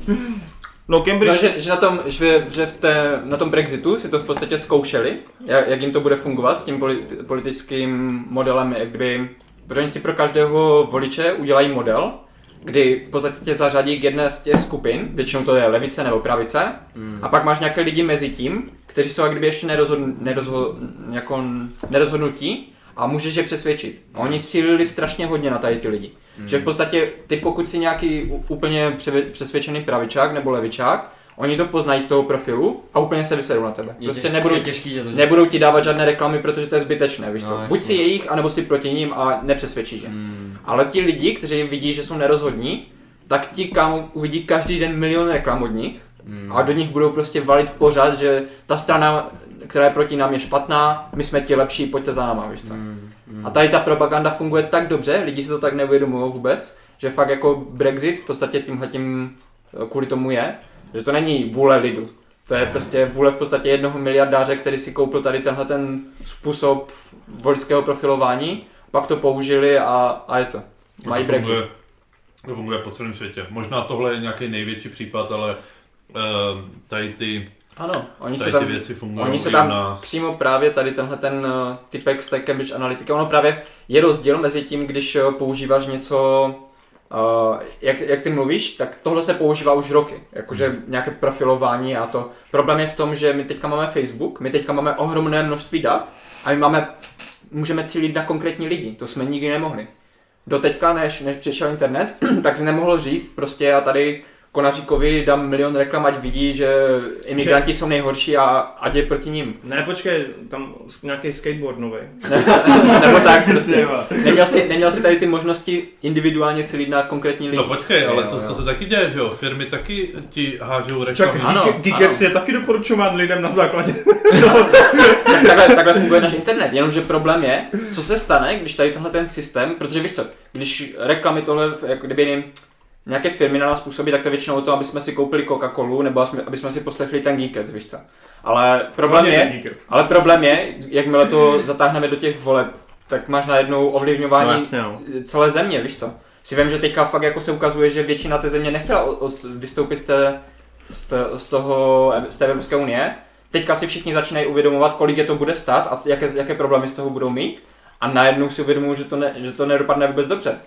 No No, Cambridge, že, že, na tom, že, že v té, na tom Brexitu si to v podstatě zkoušeli, jak, jak jim to bude fungovat s tím politi- politickým modelem, jak kdyby, protože oni si pro každého voliče udělají model, kdy v podstatě tě zařadí k jedné z těch skupin, většinou to je levice nebo pravice, mm. a pak máš nějaké lidi mezi tím, kteří jsou jak kdyby ještě nerozhodn, nerozho, jako nerozhodnutí a můžeš je přesvědčit. A oni cílili strašně hodně na tady ty lidi. Mm. Že v podstatě ty pokud si nějaký úplně přesvědčený pravičák nebo levičák, oni to poznají z toho profilu a úplně se vyserou na tebe. Je, Prostě těžký, nebudou, je těžký tě to nebudou ti dávat žádné reklamy, protože to je zbytečné, víš No, co. Buď si jejich, anebo si proti ním a nepřesvědčíš je. Hmm. Ale ti lidi, kteří vidí, že jsou nerozhodní, tak ti kámo uvidí každý den milion reklam od nich Hmm. a do nich budou prostě valit pořád, že ta strana, která je proti nám, je špatná, my jsme ti lepší, pojďte za náma, víš co. Hmm. Hmm. A tady ta propaganda funguje tak dobře, lidi si to tak neuvědomují vůbec, že fakt jako Brexit v podstatě tímhletím eh, kvůli tomu je, že to není vůle lidu. To je prostě vůle v podstatě jednoho miliardáře, který si koupil tady tenhle ten způsob voličského profilování, pak to použili a, a je to. Mají to Brexit. funguje, to funguje po celém světě. Možná tohle je nějaký největší případ, ale uh, tady ty, Ano, oni se tam, ty věci fungují Oni se tam nás. přímo právě tady tenhle ten uh, typek z té Cambridge Analytica, ono právě je rozdíl mezi tím, když uh, používáš něco, uh, jak, jak ty mluvíš, tak tohle se používá už roky, jakože nějaké profilování a to. Problém je v tom, že my teďka máme Facebook, my teďka máme ohromné množství dat a my máme můžeme cílit na konkrétní lidi. To jsme nikdy nemohli. Doteďka, než, než přišel internet, (clears throat) tak si nemohl říct, prostě já tady Konaříkovi dám milion reklam, ať vidí, že imigranti jsou nejhorší a ať je proti ním. Ne, počkej, tam nějaký skateboard nový. (laughs) Nebo tak, prostě. Neměl si, neměl si tady ty možnosti individuálně cílit na konkrétní lidi. No počkej, ale Jo, to, to jo. se taky děje, že jo? Firmy taky ti hážou reklamy. ano, Geekets je taky doporučován lidem na základě. (laughs) Tak takhle, takhle funguje náš internet, jenomže problém je, co se stane, když tady tenhle ten systém, protože víš co, když reklamy tohle, jako kdyby nějaké firmy na nás působí, tak to je většinou o to, aby jsme si koupili Coca-Colu nebo aby jsme- si poslechli ten Geekets, víš co. Ale problém je, ale problém je, jakmile to zatáhneme do těch voleb, tak máš najednou ovlivňování No jasně, no. celé země, víš co. Si vím, že teďka fakt jako se ukazuje, že většina té země nechtěla o, o, vystoupit z, té, z, té, z toho, z té Evropské unie. Teďka si všichni začínají uvědomovat, kolik je to bude stát a jaké, jaké problémy z toho budou mít. A najednou si uvědomují, že to, ne, že to nedopadne vůbec dobře.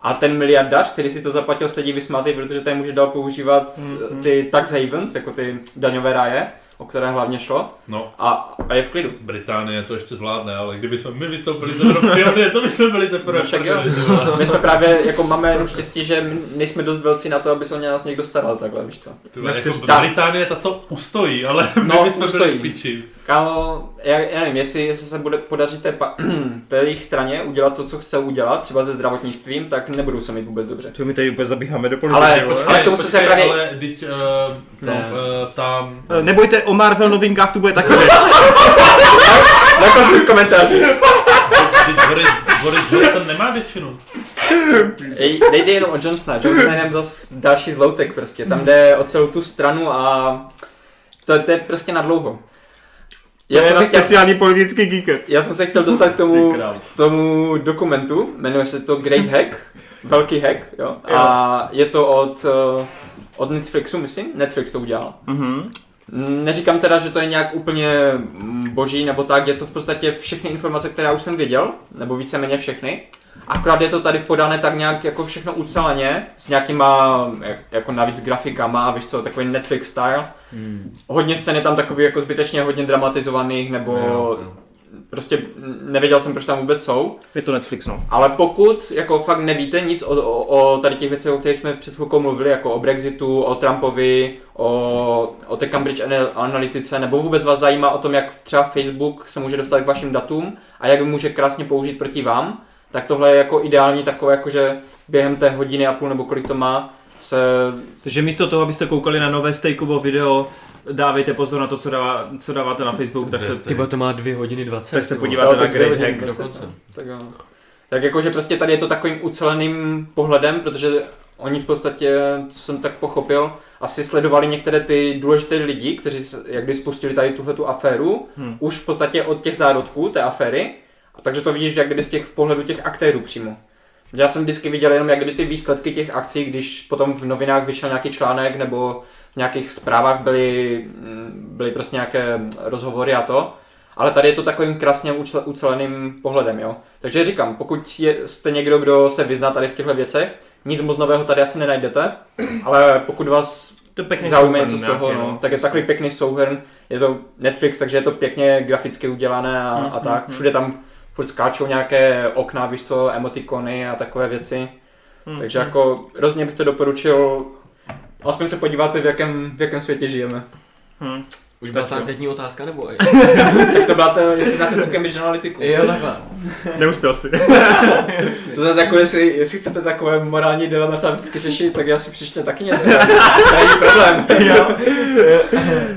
A ten miliardář, který si to zaplatil, sedí vysmátý, protože ten může dál používat Mhm. ty tax havens, jako ty daňové ráje, o které hlavně šlo, No, a, a je v klidu. Británie to ještě zvládne, ale kdyby jsme my vystoupili z Evropské unie, to by jsme byli teprve No však jo. My jsme právě, jako máme jenom štěstí, že my nejsme dost velcí na to, aby se o nás někdo staral takhle, víš co. Ty vole, Naštěstí. jako Británie tato ustojí, ale my No, bychom byli ustojí. v piči. Kámo, já, já nevím, jestli, jestli se bude podařit té, pa- (clears throat) té jejich straně udělat to, co chce udělat, třeba se zdravotnictvím, tak nebudou se mít vůbec dobře. To my tady úplně zabíháme do politiky. Ale- vole. ale k tomu se počkej, právě- Ale teď, uh, no, Ne. uh, tam... Eh, Nebojte, o Marvel novinkách tu bude taky. Na konci v komentáři. Boris, Boris Johnson nemá většinu. Ej, nejde jenom o Johnsona, Johnson je jenom zas další zloutek prostě, tam jde o celou tu stranu a to, to je prostě na dlouho. Já jsem se chtěl, speciální politický Geekets. já jsem se chtěl dostat k tomu, k tomu dokumentu, jmenuje se to Great Hack, velký hack, jo, a je to od, eh, od Netflixu, myslím, Netflix to udělal. Mhm. Neříkám teda, že to je nějak úplně mm, boží nebo tak, je to v podstatě všechny informace, které já už jsem věděl, nebo víceméně všechny. Akorát je to tady podané tak nějak jako všechno uceleně, s nějakýma jak- jako navíc grafikama a víš co, takový Netflix style. Hmm. Hodně scén je tam takový jako zbytečně hodně dramatizovaných, nebo Jo, jo. Prostě nevěděl jsem, proč tam vůbec jsou. Je to Netflix, no. Ale pokud jako fakt nevíte nic o, o, o tady těch věcech, o kterých jsme před chvilkou mluvili, jako o Brexitu, o Trumpovi, o, o té Cambridge Ana- analytice, nebo vůbec vás zajímá o tom, jak třeba Facebook se může dostat k vašim datům a jak může krásně použít proti vám, tak tohle je jako ideální takové, jakože během té hodiny a půl nebo kolik to má, se Takže místo toho, abyste koukali na nové stejkovo video, dávejte pozor na to, co, dává, co dáváte na Facebook, tak se, Ty to má 2 hodiny 20. tak se podíváte Jo, na Great Hack. Dokonce. Tak jo. Tak jakože prostě tady je to takovým uceleným pohledem, protože oni v podstatě, co jsem tak pochopil, asi sledovali některé ty důležité lidi, kteří jak když spustili tady tuhle tu aféru, Hmm. už v podstatě od těch zárodků té aféry, a takže to vidíš jak kdyby z těch pohledů těch aktérů přímo. Já jsem vždycky viděl jenom jak kdyby ty výsledky těch akcí, když potom v novinách vyšel nějaký článek nebo v nějakých zprávách byly, mm, byly prostě nějaké rozhovory a to. Ale tady je to takovým krásně uceleným pohledem, jo. Takže říkám, pokud je, jste někdo, kdo se vyzná tady v těchto věcech, nic moc nového tady asi nenajdete, ale pokud vás To pěkný zaujme něco z toho, nějaký, no, tak je takový pěkný souhrn, je to Netflix, takže je to pěkně graficky udělané a, a tak, všude tam furt skáčou nějaké okna, víš co, emotikony a takové věci, Hmm. takže jako rozhodně bych to doporučil, aspoň se podíváte, v jakém, v jakém světě žijeme. Hmm. Už byla ta jo. anketní otázka, nebo? (laughs) Tak to byla to, jestli znáte tu Cambridge Analytiku. jo, takhle. Neuspěl si. (laughs) To zase jako, jestli, jestli chcete takové morální dilema vždycky řešit, tak já si přištěte taky něco. To není problém. Já,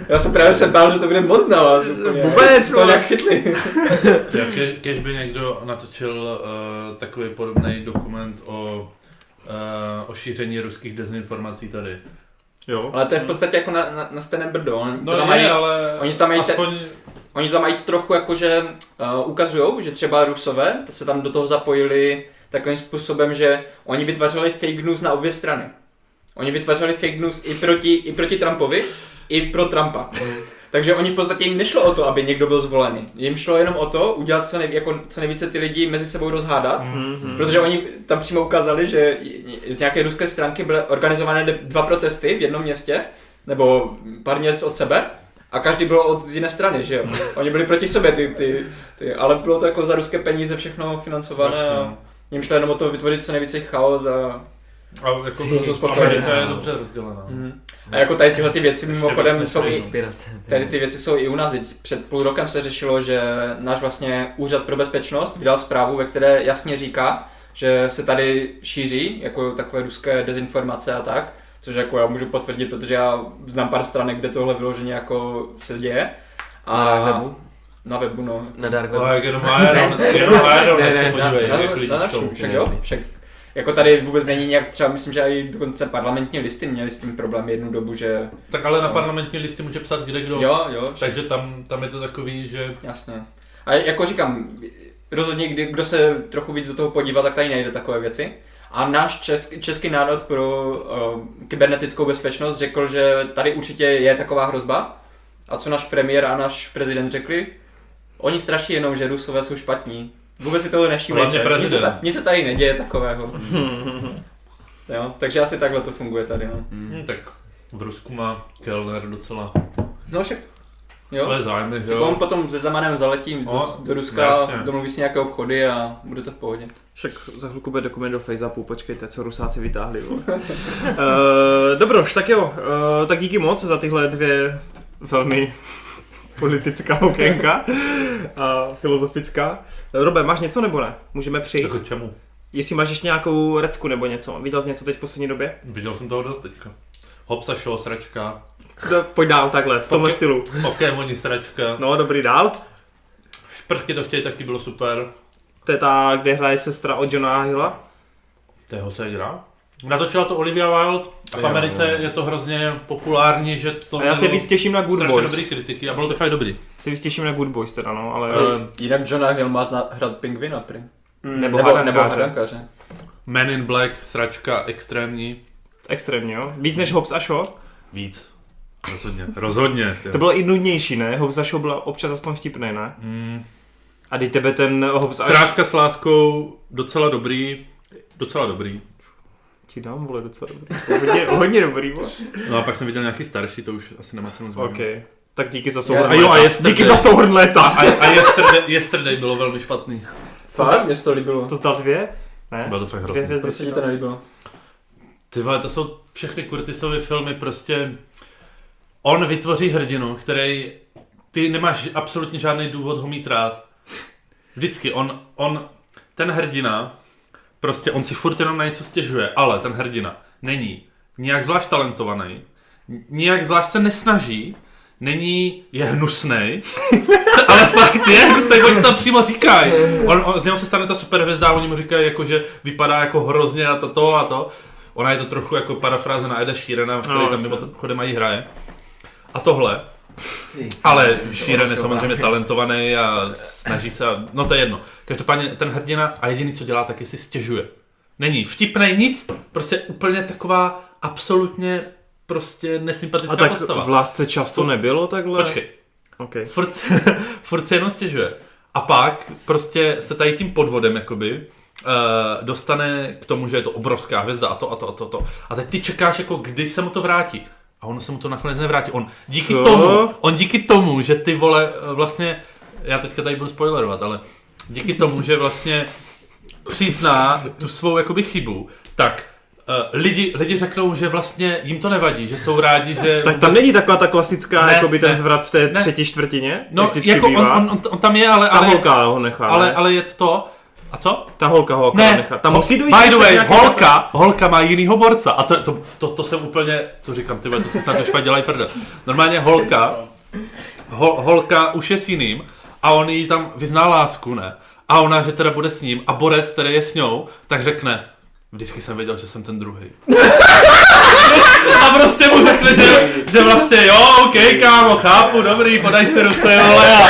já jsem právě se bál, že to bude moc na vás. Vůbec, to nějak chytli. (laughs) Kež by někdo natočil uh, takový podobný dokument o, uh, o šíření ruských dezinformací tady. Jo. Ale to je v podstatě jako na, na, na stejném brdo. Oni No to tam je, mají, ale oni tam mají te- aspoň... oni tam mají trochu jakože uh, ukazují, že třeba Rusové to se tam do toho zapojili takovým způsobem, že oni vytvářeli fake news na obě strany. Oni vytvářeli fake news i proti, i proti Trumpovi, i pro Trumpa. Takže oni v podstatě jim nešlo o to, aby někdo byl zvolený. Jim šlo jenom o to, udělat co, nej, jako, co nejvíce ty lidi mezi sebou rozhádat. Mhm. Protože oni tam přímo ukázali, že z nějaké ruské stránky byly organizované dva protesty v jednom městě, nebo pár měst od sebe. A každý byl od z jiné strany, že jo. (laughs) Oni byli proti sobě, ty, ty, ty, ale bylo to jako za ruské peníze všechno financované a jim šlo jenom o to vytvořit co nejvíce chaos a, A jako Ty, to spokojený. Amerika je dobře rozdělená. mm. a jako tady tyhle ty věci mimochodem vlastně jsou i, Inspirace. Tady ty věci jsou i u nás. Teď Před půl rokem se řešilo, že náš vlastně úřad pro bezpečnost vydal zprávu, ve které jasně říká, že se tady šíří jako takové ruské dezinformace a tak, což jako já můžu potvrdit, protože já znám pár stranek, kde tohle vyloženě jako se děje. A na webu? Na webu, no. Na dark Ale webu. jak jenom Iron, jenom (laughs) Iron, Ne, ne, ne, ne, Na, podívej, na, jak na, lidi na čtou. našem, však Ne, jo, jasný. však. Jako tady vůbec není nějak, třeba myslím, že i dokonce parlamentní listy měli s tím problém jednu dobu, že Tak ale na parlamentní listy může psát kde kdo. jo, jo. Takže tam, tam je to takový, že Jasně. A jako říkám, rozhodně, kdy, kdo se trochu víc do toho podívá, tak tady najde takové věci. A náš česk, český národ pro uh, kybernetickou bezpečnost řekl, že tady určitě je taková hrozba. A co náš premiér a náš prezident řekli? Oni straší jenom, že Rusové jsou špatní. Vůbec si toho Hlavně nevšímejte. Nic nic se tady neděje takového. (laughs) jo, takže asi takhle to funguje tady. No, hm, tak v Rusku má Kellner docela no však. Jo. své zájmy, že Tak on jo. potom se Zemanem zaletí No, do Ruska, jasně. domluví si nějaké obchody a bude to v pohodě. Však za chvilku bude dokument do FaceAppu, počkejte, co Rusáci vytáhli. uh, (laughs) dobroš, tak jo, uh, tak díky moc za tyhle dvě velmi politická okénka a filozofická. Robe, máš něco nebo ne? Můžeme přijít? Jako čemu? Jestli máš ještě nějakou recku nebo něco. Viděl jsi něco teď v poslední době? Viděl jsem toho dost teďka. Hopsa show, sračka, No, pojď dál takhle, v tomhle Ok. stylu. Pokémoni, sračka. No, dobrý, dál. Šprtky to chtějí, taky bylo super. To je ta, kde hraje sestra od Johna Hilla. To je Hosegra. Natočila to Olivia Wilde a v Jo, Americe jo. je to hrozně populární, že to A já se víc těším na Good strašně Boys. dobrý kritiky a bylo to fakt dobrý. Se víc těším na Good Boys teda, no, ale... Eh, Jinak Johna Hill má zna- hrát pingvina, prý. nebo, nebo, nebo hadankáře. hadankaře. Men in Black, sračka, extrémní. Extrémně, jo. Víc než Hobbs a Shaw. Víc. Rozhodně. Rozhodně. ty. To bylo i nudnější, ne? Hobbs a Shaw byla občas aspoň vtipný, ne? Mm. A teď tebe ten Hobbs a Shaw... Srážka s láskou, docela dobrý. Docela dobrý. Ti dám, vole, docela dobrý. Hodně, hodně dobrý, vole. No a pak jsem viděl nějaký starší, to už asi nemá cenu zmínit. OK. Tak díky za A souhrn jo, a. Yesterday. Díky za souhrn léta. A, a yesterday, yesterday bylo velmi špatný. Fakt? Mně se to líbilo. To zdal dvě? Ne? Bylo to fakt hrozný. hvězdy Proč se ti to nelíbilo? Ty vole, to jsou všechny Curtisovy filmy prostě... On vytvoří hrdinu, který... Ty nemáš absolutně žádný důvod ho mít rád. Vždycky on, on, ten hrdina, prostě on si furt jenom na něco stěžuje, ale ten hrdina není nijak zvlášť talentovaný, nijak zvlášť se nesnaží, není, je hnusnej, (laughs) ale fakt je hnusnej, oni to přímo říkají. On, on, z něho se stane ta superhvězda oni mu říkají, jako, že vypadá jako hrozně a to, to a to. Ona je to trochu jako parafráze na Eda Sheerana, který No, tam mimo chodem mají hraje. A tohle, ale Sheeran je samozřejmě talentovaný a snaží se, a- no to je jedno. Každopádně ten hrdina a jediný, co dělá, tak je si stěžuje. Není vtipnej nic, prostě úplně taková absolutně prostě nesympatická A tak postava. v lásce často nebylo takhle? Počkej, OK. furt, se- (laughs) furt se jenom stěžuje. A pak prostě se tady tím podvodem jakoby uh, dostane k tomu, že je to obrovská hvězda a to a to a to, a to. A teď ty čekáš jako, kdy se mu to vrátí. A ono se mu to nakonec nevrátí. On díky Co? tomu, on díky tomu, že ty vole eh, vlastně, já teďka tady budu spoilerovat, ale díky tomu, že vlastně přizná tu svou jakoby chybu, tak uh, lidi, lidi řeknou, že vlastně jim to nevadí, že jsou rádi, že... Tak tam není taková ta klasická, Ne, jakoby ten ne. zvrat v té Ne. třetí čtvrtině? No, jak vždycky jako on, bývá? on, on, on, tam je, ale... Ta ale, holka ho nechá, ale, ne? ale je to. A co? Ta holka ho Ne, nechá. Tam musí dojít by the way, holka, holka má jinýho borca a to, to, to, to jsem úplně, to říkám, ty to si snad už fakt dělají prdel. Normálně holka, hol, holka už je s jiným a on jí tam vyzná lásku, ne? A ona, že teda bude s ním a Boris, který je s ňou, tak řekne, vždycky jsem věděl, že jsem ten druhý. a prostě mu řekne, že, že vlastně jo, ok, kámo, chápu, dobrý, podaj si ruce, vole, a,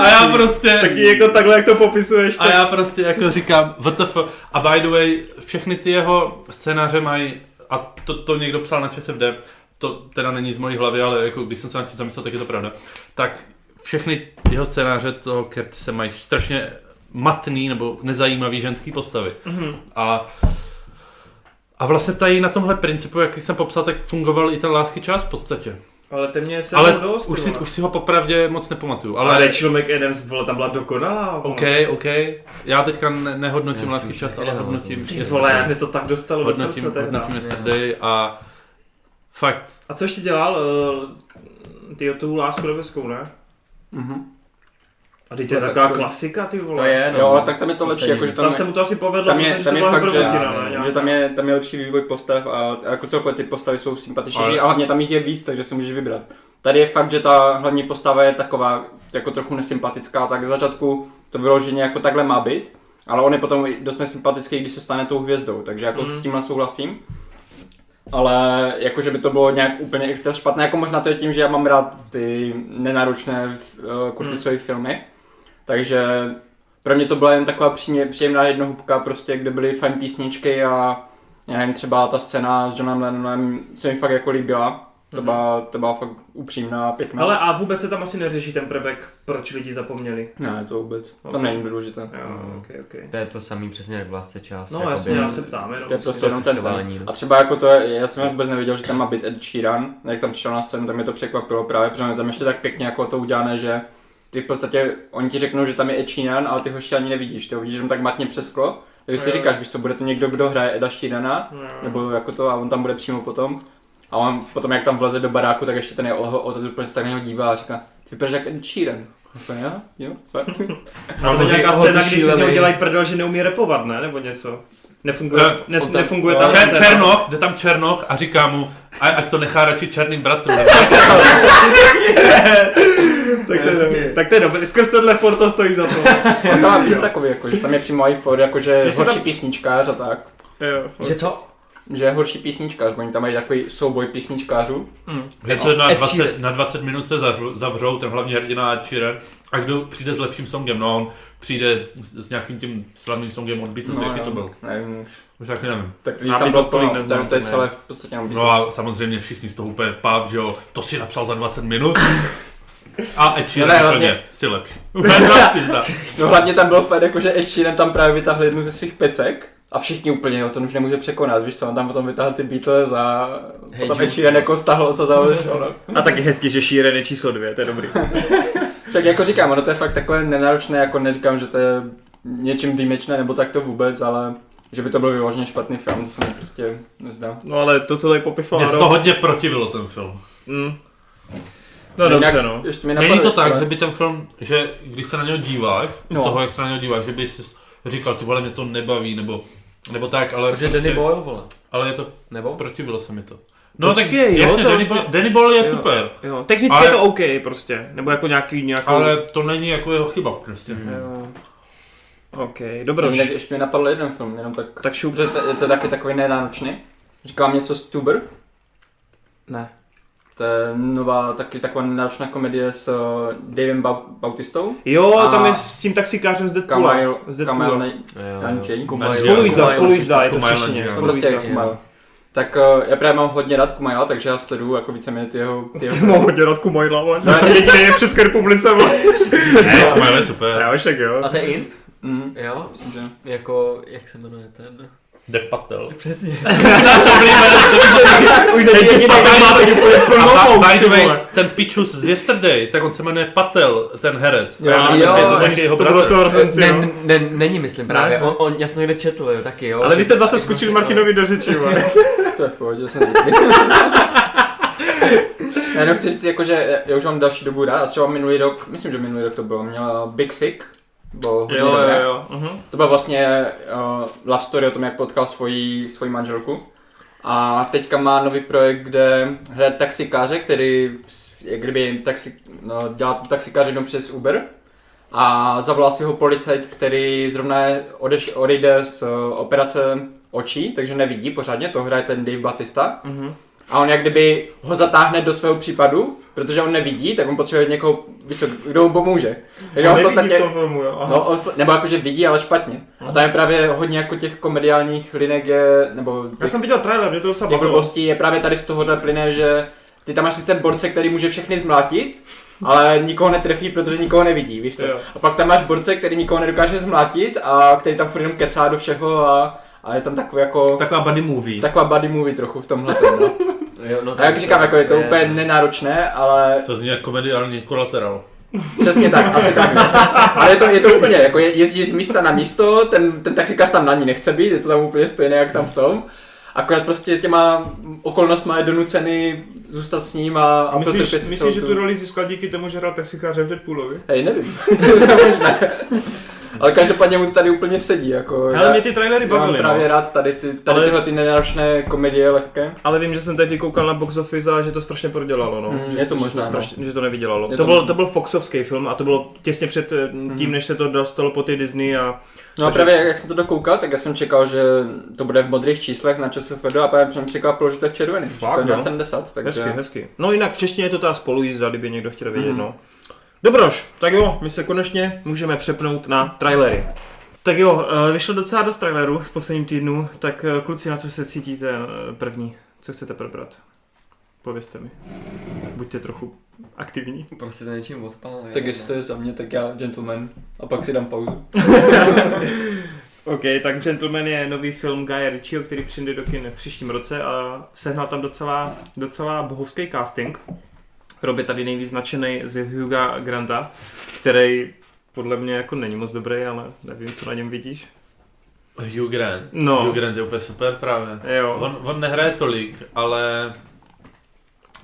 a já prostě... Taky jako takhle, jak to popisuješ, A tak... já prostě jako říkám, WTF, a by the way, všechny ty jeho scénáře mají, a to, to někdo psal na ČSFD, to teda není z mojí hlavy, ale jako když jsem se nad tím zamyslel, tak je to pravda, tak všechny jeho scénáře toho Curtise mají strašně matný nebo nezajímavý ženský postavy. Mm-hmm. A a vlastně tady na tomhle principu, jak jsem popsal, tak fungoval i ten lásky čas v podstatě. Ale ten mě se Ale dost, už si, už si ho popravdě moc nepamatuju. Ale Ale Rachel McAdams, vole, tam byla dokonalá. vole. OK, OK. Já teďka ne, nehodnotím lásky čas, ale hodnotím Ty vole, mě to tak dostalo do hodnotím, srdce tehda. hodnotím Yesterday a fakt, A co ještě dělal? Uh, ty tu lásku nebeskou, ne? Mhm. A teď to je To je taková klasika, ty vole. To je, no. Jo, ale tak tam je to lepší, Cením. jako, že Tam tam, se mu to asi povedlo, tam je, protože tam to je fakt, že, ne? že tam, je, tam je lepší vývoj postav a, a jako celkově ty postavy jsou sympatičnější Ale- a hlavně tam jich je víc, takže si můžeš vybrat. Tady je fakt, že ta hlavní postava je taková jako trochu nesympatická, tak z začátku to vyloženě jako takhle má být, ale on je potom dost nesympatický, když se stane tou hvězdou, takže jako Mm. s tímhle souhlasím. Ale jako, že by to bylo nějak úplně extra špatné, jako možná to je tím, že já mám rád ty nenáročné uh, Curtisové filmy, takže pro mě to byla jen taková přímě, příjemná jednohubka, prostě, kde byly fajn písničky a já nevím, třeba ta scéna s Johnem Lennonem se mi fakt jako líbila. To byla, to byla fakt upřímná, pěkná. Ale a vůbec se tam asi neřeší ten prvek, proč lidi zapomněli. Ne, to vůbec. Ok. Tam není důležité. Jo, ok, ok. To je to samý přesně jak v lásce čas. No jasně, já se ptám jenom. To je prostě jenom ten, ten. A třeba jako to, je, já jsem vůbec nevěděl, že tam má být Ed Sheeran. Jak tam přišel na scénu, tak mě to překvapilo právě, protože tam ještě tak pěkně jako to udělané, že ty v podstatě, oni ti řeknou, že tam je Ed Sheeran, ale ty ho ještě ani nevidíš, ty ho vidíš jenom tak matně přes sklo. Takže si říkáš, víš co, bude to někdo, kdo hraje Eda Sheerana, No. nebo jako to a on tam bude přímo potom. A on potom, jak tam vleze do baráku, tak ještě ten jeho otec úplně se tak na něho dívá a říká, ty vypadáš jak Ed Sheeran. Úplně, jo, jo, fakt. (laughs) Ale to je nějaká scéna, ty kdy si z něho dělají prdel, že neumí repovat, ne? Nebo něco. Nefunguje, Ne, ne, on tam- nefunguje no, ta Čer, scéna. Černoch, jde tam Černoch a říká mu, a, ať to nechá radši černým bratru. (laughs) (laughs) (laughs) tak, to je, tak to je dobré. Skrz tenhle for to stojí za to. (laughs) On tam má takový, jako, že tam je přímo i for, jako, že je Jestli horší tam- písničkář a tak. jo. Že co? Že je horší písničkář, oni tam mají takový souboj písničkářů. Něco na Ed 20, Sheeran. na 20 minut se zavřou, zavřou ten hlavní hrdina Sheeran a kdo přijde s lepším songem, no on přijde s, s nějakým tím slavným songem od Beatles, jaký to byl? Nevím, už. No, Už taky nevím. Tak to tam Beatles tolik neznám, tam to je celé v podstatě No a samozřejmě všichni z toho úplně páv, že jo, to si napsal za 20 minut. (laughs) A Ed Ne, Sheeran ne, úplně, si lepší. (laughs) No hlavně tam byl fakt, jako že Ed Sheeran tam právě vytáhl jednu ze svých pecek. A všichni úplně ho to už nemůže překonat, víš co, on tam potom vytáhl ty Beatles a Hey potom. Ed Sheeran jako stáhl, co. (laughs) No. A taky hezky, že Sheeran je číslo dvě, to je dobrý. (laughs) Tak jako říkám, ono to je fakt takové nenáročné, jako neříkám, že to je něčím výjimečné, nebo tak to vůbec, ale že by to byl vyloženě špatný film, to se mi prostě nezdá. No ale to, co tady popisoval se to hodně protivilo ten film. Mm. No dobře, Nějak- no. Ještě mi Není napadlo, to tak, ale- že by ten film, že když se na něho díváš, No. no. toho jak se na něho díváš, že bys říkal, ty vole, mě to nebaví, nebo, nebo tak, ale Protože Danny Boyle, vole. ale je to, Nebo? protivilo se mi to. No Počkej, tak jo, jasně, to Danny, vlastně- Danny Boyle je Jo. super, Jo, technicky Ale- je to OK prostě, nebo jako nějaký, nějakou... ale to není jako jeho chyba prostě. Jo. OK, dobro. Jinak ještě mi napadl jeden film, jenom tak, Tak šup. protože to, je to taky takový nenáročný. Říkám něco Stuber, Ne. To je nová, taky taková náročná komedie s uh, Davem Bau- Bautistou. Jo, A- tam je s tím taxikářem z Deadpoola. Kamail, Z Deadpoola. Kamail, nej, Jo, Jančej. jo. Kumail. Spolujízda, Kumail, spolujízda, je to v češtině. Prostě. Kumail. Tak uh, já právě mám hodně rád Kumaila, takže já sleduju jako víceméně ty jeho... Ty jeho... Mám hodně rád Kumajla, ale jsem si jediný v České republice. Ne, Kumail je super. Já však jo. A to je Int? Mm, Jo? myslím, že... Jako, jak se jmenuje ten? Dev (laughs) (laughs) Patel. Přesně. Už má úplně plnou by- the way, ten Pichus z Yesterday, tak on se jmenuje Patel, ten herec. Jo, jo, je to taky jeho To bylo bratr. sourozenci, Ne, jo. ne, není, myslím právě. Ne? On, on, já jsem někde četl, jo, taky, jo. Ale vy jste zase skočili Martinovi do řeči. (laughs) To je v pohodě, jsem. Já jenom chci říct, jako, že já už mám další dobu rád a třeba minulý rok, myslím, že minulý rok to bylo, měla Big Sick, bylo Jo, dobré. jo, jo. Mhm. To byla vlastně uh, love story o tom, jak potkal svoji, svoji manželku. A teďka má nový projekt, kde hraje taxikáře, který jak kdyby taxi, no, dělá taxikář jenom přes Uber. A zavolal si ho policajt, který zrovna odeš, odejde z uh, operace očí, takže nevidí pořádně, to hraje ten Dave Batista. Mhm. A on jak kdyby ho zatáhne do svého případu, protože on nevidí, tak on potřebuje někoho, víš co, kdo mu pomůže. Takže On on v nevidí podstatě, v tom filmu, jo. Aha. No, on, nebo jakože vidí, ale špatně. A tam je právě hodně jako těch komediálních linek je, nebo Já těch, jsem viděl trailer, mě to docela bavilo. blbostí je právě tady z tohohle plyne, že ty tam máš sice borce, který může všechny zmlátit, ale nikoho netrefí, protože nikoho nevidí, víš co? Jo. A pak tam máš borce, který nikoho nedokáže zmlátit a který tam furt jenom kecá do všeho a, a je tam takový jako Taková buddy movie. taková buddy movie trochu v tomhle. No. (laughs) Jo, no A jak říkám, jako je to je- úplně nenáročné, ale To zní jako mediální kolateral. přesně tak, asi tak. Ale je to, je to úplně, jako je- jezdí z místa na místo, ten, ten taxikář tam na ní nechce být, je to tam úplně stejné, jak tam v tom. Akorát prostě těma okolnostma je donucený zůstat s ním a, a Myslíš, protrpět si myslíš celou že tu- roli získal díky tomu, že hrál taxikáře v Deadpoolovi? Hej, nevím. to je možné. Ale každopádně mu to tady úplně sedí, jako. Ale já- mě ty trailery já mám bavily, právě no. rád tady, ty, tady Ale- tyhle ty nenáročné komedie lehké. Ale vím, že jsem tehdy koukal na box office a že to strašně prodělalo, no. Mm, že, je to že možná, no. strašně, že to nevydělalo. Je To, to byl, to byl Foxovský film a to bylo těsně před eh, tím, Mm. než se to dostalo po ty Disney a No a právě jak jsem to dokoukal, tak já jsem čekal, že to bude v modrých číslech na ČSFD a právě jsem překvapil, že to je v červených. že Fakt, to je jo? na 70, takže... hezky, hezky. No jinak v češtině je to ta spolujízda, kdyby někdo chtěl vědět, Mhm. no. Dobroš, tak jo, my se konečně můžeme přepnout na trailery. Tak jo, eh, vyšlo docela dost trailerů v posledním týdnu, tak eh, kluci, na co se cítíte eh, první? Co chcete probrat? Povězte mi. Buďte trochu aktivní. Prostě to něčím odpál. Tak jestli to je za mě, tak já gentleman a pak si dám pauzu. (laughs) OK, tak Gentleman je nový film Guy Ritchieho, který přijde do kin v příštím roce a sehnal tam docela, docela bohovský casting. Rob je tady nejvíc značený z Huga Granta, který podle mě jako není moc dobrý, ale nevím, co na něm vidíš. Hugh Grant. No. Hugh Grant je úplně super právě. Jo. On, on nehraje tolik, ale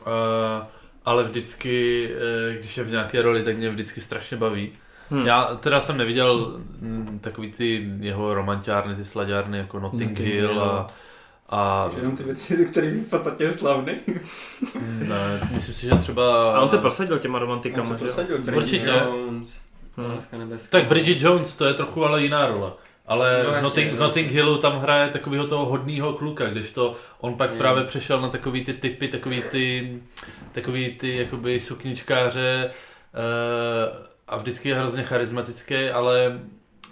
uh, ale vždycky, uh, když je v nějaké roli, tak mě vždycky strašně baví. Hm. Hmm. Já teda jsem neviděl mm, takový ty jeho romantiárny, ty slaďárny jako Notting, Notting Hill Hill. a, a Takže jenom ty věci, (laughs) které v podstatě je slavný. (laughs) ne, myslím si, že třeba... A on se prosadil těma romantikama, On se že prosadil. Určitě. Jones, Hm. Láska nebeská. Tak Bridget Jones, to je trochu ale jiná role. Ale No, v, jasně, Notting, v. Notting Hillu tam hraje takového toho hodného kluka, když to on pak Je. právě přešel na takový ty typy, takový ty, takový ty jakoby sukničkáře uh, a vždycky je hrozně charismatický, ale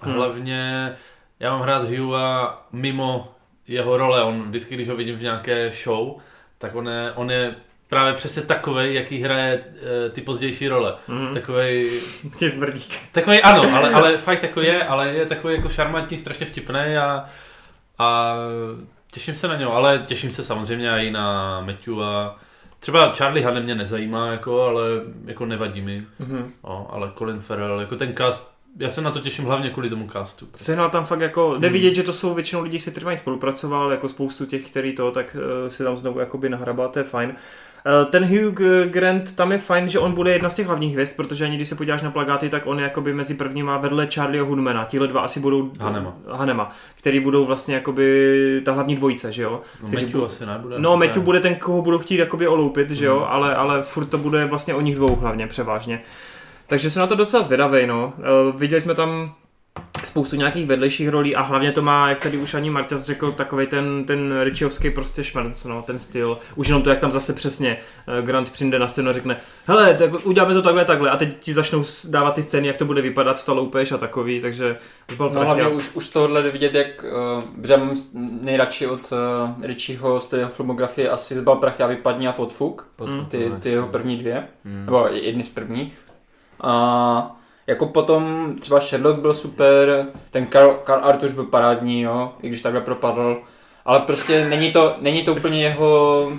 Hmm. hlavně já mám hrát Hugha mimo jeho role, on vždycky, když ho vidím v nějaké show, tak on je, on je právě přesně takovej, jaký hraje eh, ty pozdější role. Mhm. Takovej (laughs) Je zmrdík. Takový ano, ale, (laughs) ale fakt takový je, ale je takový jako šarmantní, strašně vtipný a, a těším se na něho, ale těším se samozřejmě i na Matthew a třeba Charlie Hannem mě nezajímá, jako, ale jako nevadí mi, Mhm. no, ale Colin Farrell, jako ten cast, já se na to těším hlavně kvůli tomu castu. Sehnal tam fakt jako, jde vidět, že to jsou většinou lidi, se kterými spolupracoval, jako spoustu těch, který to, tak uh, si tam znovu jakoby nahrabal, to je fajn. Eh, Ten Hugh Grant, tam je fajn, že on bude jedna z těch hlavních hvězd, protože ani když se podíváš na plagáty, tak on je jakoby mezi prvníma vedle Charlieho Hoodmana. Tihle dva asi budou... Hanema. Hanema, který budou vlastně jakoby ta hlavní dvojice, že jo? No, Kteří Matthew asi nebude. No, Ne. Matthew bude ten, koho budou chtít jakoby oloupit, že jo, Mhm. ale, ale furt to bude vlastně o nich dvou hlavně převážně. Takže jsem na to docela zvědavej, no. Uh, viděli jsme tam spoustu nějakých vedlejších rolí a hlavně to má, jak tady už ani Marťas řekl, takový ten, ten Richiovský prostě šmrnc, no, ten styl. Už jenom to, jak tam zase přesně eh, Grant přijde na scénu a řekne, hele, tak uděláme to takhle, takhle a teď ti začnou dávat ty scény, jak to bude vypadat, ta loupeš a takový, takže už byl No hlavně už, už z tohohle jde vidět, jak uh, mám s- nejradši od uh, Richieho z té jeho filmografie asi Zbal prachy a vypadni a podfuk. Mm. Ty, ty jeho první dvě, Hmm. nebo jedny z prvních. A jako potom třeba Sherlock byl super, ten Karl, Karl Artuš byl parádní, jo, i když takhle propadl. Ale prostě není to, není to úplně jeho,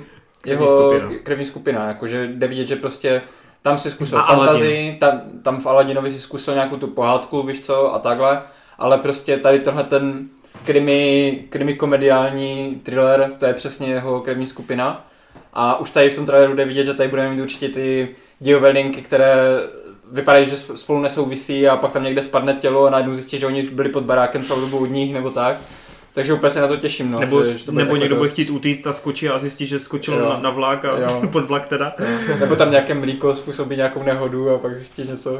jeho skupina. krevní skupina, jakože jde vidět, že prostě tam si zkusil A fantazii, tam, tam v Aladinovi si zkusil nějakou tu pohádku, víš co, a takhle, ale prostě tady tenhle ten krimi, krimi komediální thriller, to je přesně jeho krevní skupina. A už tady v tom traileru jde vidět, že tady budeme mít určitě ty dějové linky, které vypadají, že spolu nesouvisí a pak tam někde spadne tělo a najednou zjistí, že oni byli pod barákem celou dobu od nich nebo tak. Takže úplně se na to těším, no. nebo, že, že to bude nebo někdo to- bude chtít utíct a skočí a zjistí, že skočil Jo. na, na vlak a Jo. (laughs) pod vlak teda. Nebo tam nějaké mlíko způsobí nějakou nehodu a pak zjistí něco,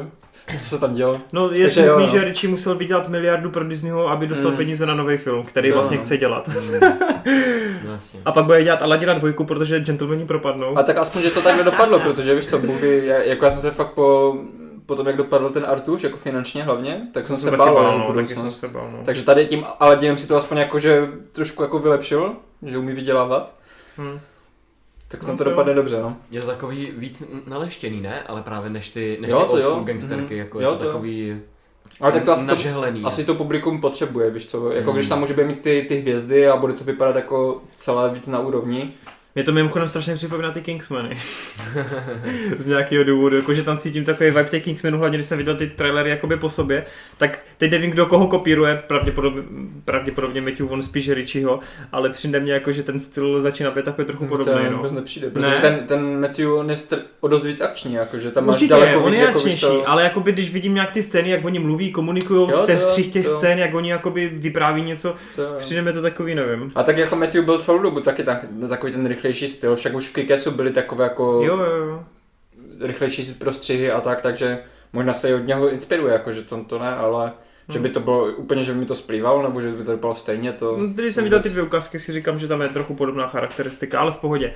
co se tam dělo. No je Takže jo, smutný, no. že Richie musel vydělat miliardu pro Disneyho, aby dostal Mm. peníze na nový film, který Jo, vlastně no. chce dělat. (laughs) Jasně. A pak bude dělat Aladina dvojku, protože gentlemani propadnou. A tak aspoň, že to takhle dopadlo, protože víš co, já- jako já jsem se fakt po, po tom, jak dopadl ten Artuš, jako finančně hlavně, tak jsem se taky bál no, taky jsem se bál, no. Takže tady tím Aladinem si to aspoň jako, že trošku jako vylepšil, že umí vydělávat, Hm. tak No snad to to jo. dopadne dobře, no. Je to takový víc naleštěný, ne? Ale právě než ty, než Jo, ty to old jo. school gangsterky, Mhm. jako Jo, je to to jo. takový Ale tak to asi to, nažehlený. asi to publikum potřebuje, víš co, jako Mm. když tam může být mít ty, ty hvězdy a bude to vypadat jako celé víc na úrovni, Mě to mimochodem strašně připomíná ty Kingsmany. (laughs) Z nějakého důvodu, jakože tam cítím takový vibe těch Kingsmanů, hlavně když jsem viděl ty trailery jakoby po sobě, tak teď nevím, kdo koho kopíruje, pravděpodobně, pravděpodobně Matthew Vaughn spíš Richieho, ale přijde mě jako, že ten styl začíná být takový trochu podobný. to No. vůbec nepřijde, protože Ne? ten, ten Matthew, on je str- o dost víc akční, jakože tam máš Určitě, daleko on víc je jako to... ale jakoby, když vidím nějak ty scény, jak oni mluví, komunikují, ten střih těch to- scén, jak oni jakoby vypráví něco, to... přijde mi to takový, nevím. A tak jako Matthew byl celou dobu taky tak, takový ten rychlejší styl, však už v Kikesu byly takové jako Jo, jo, jo. rychlejší prostřihy a tak, takže možná se i od něho inspiruje, jako že to, to ne, ale že Hmm. by to bylo úplně, že by mi to splývalo, nebo že by to vypadalo stejně, to... No, Když jsem viděl ty dvě ukázky, si říkám, že tam je trochu podobná charakteristika, ale v pohodě.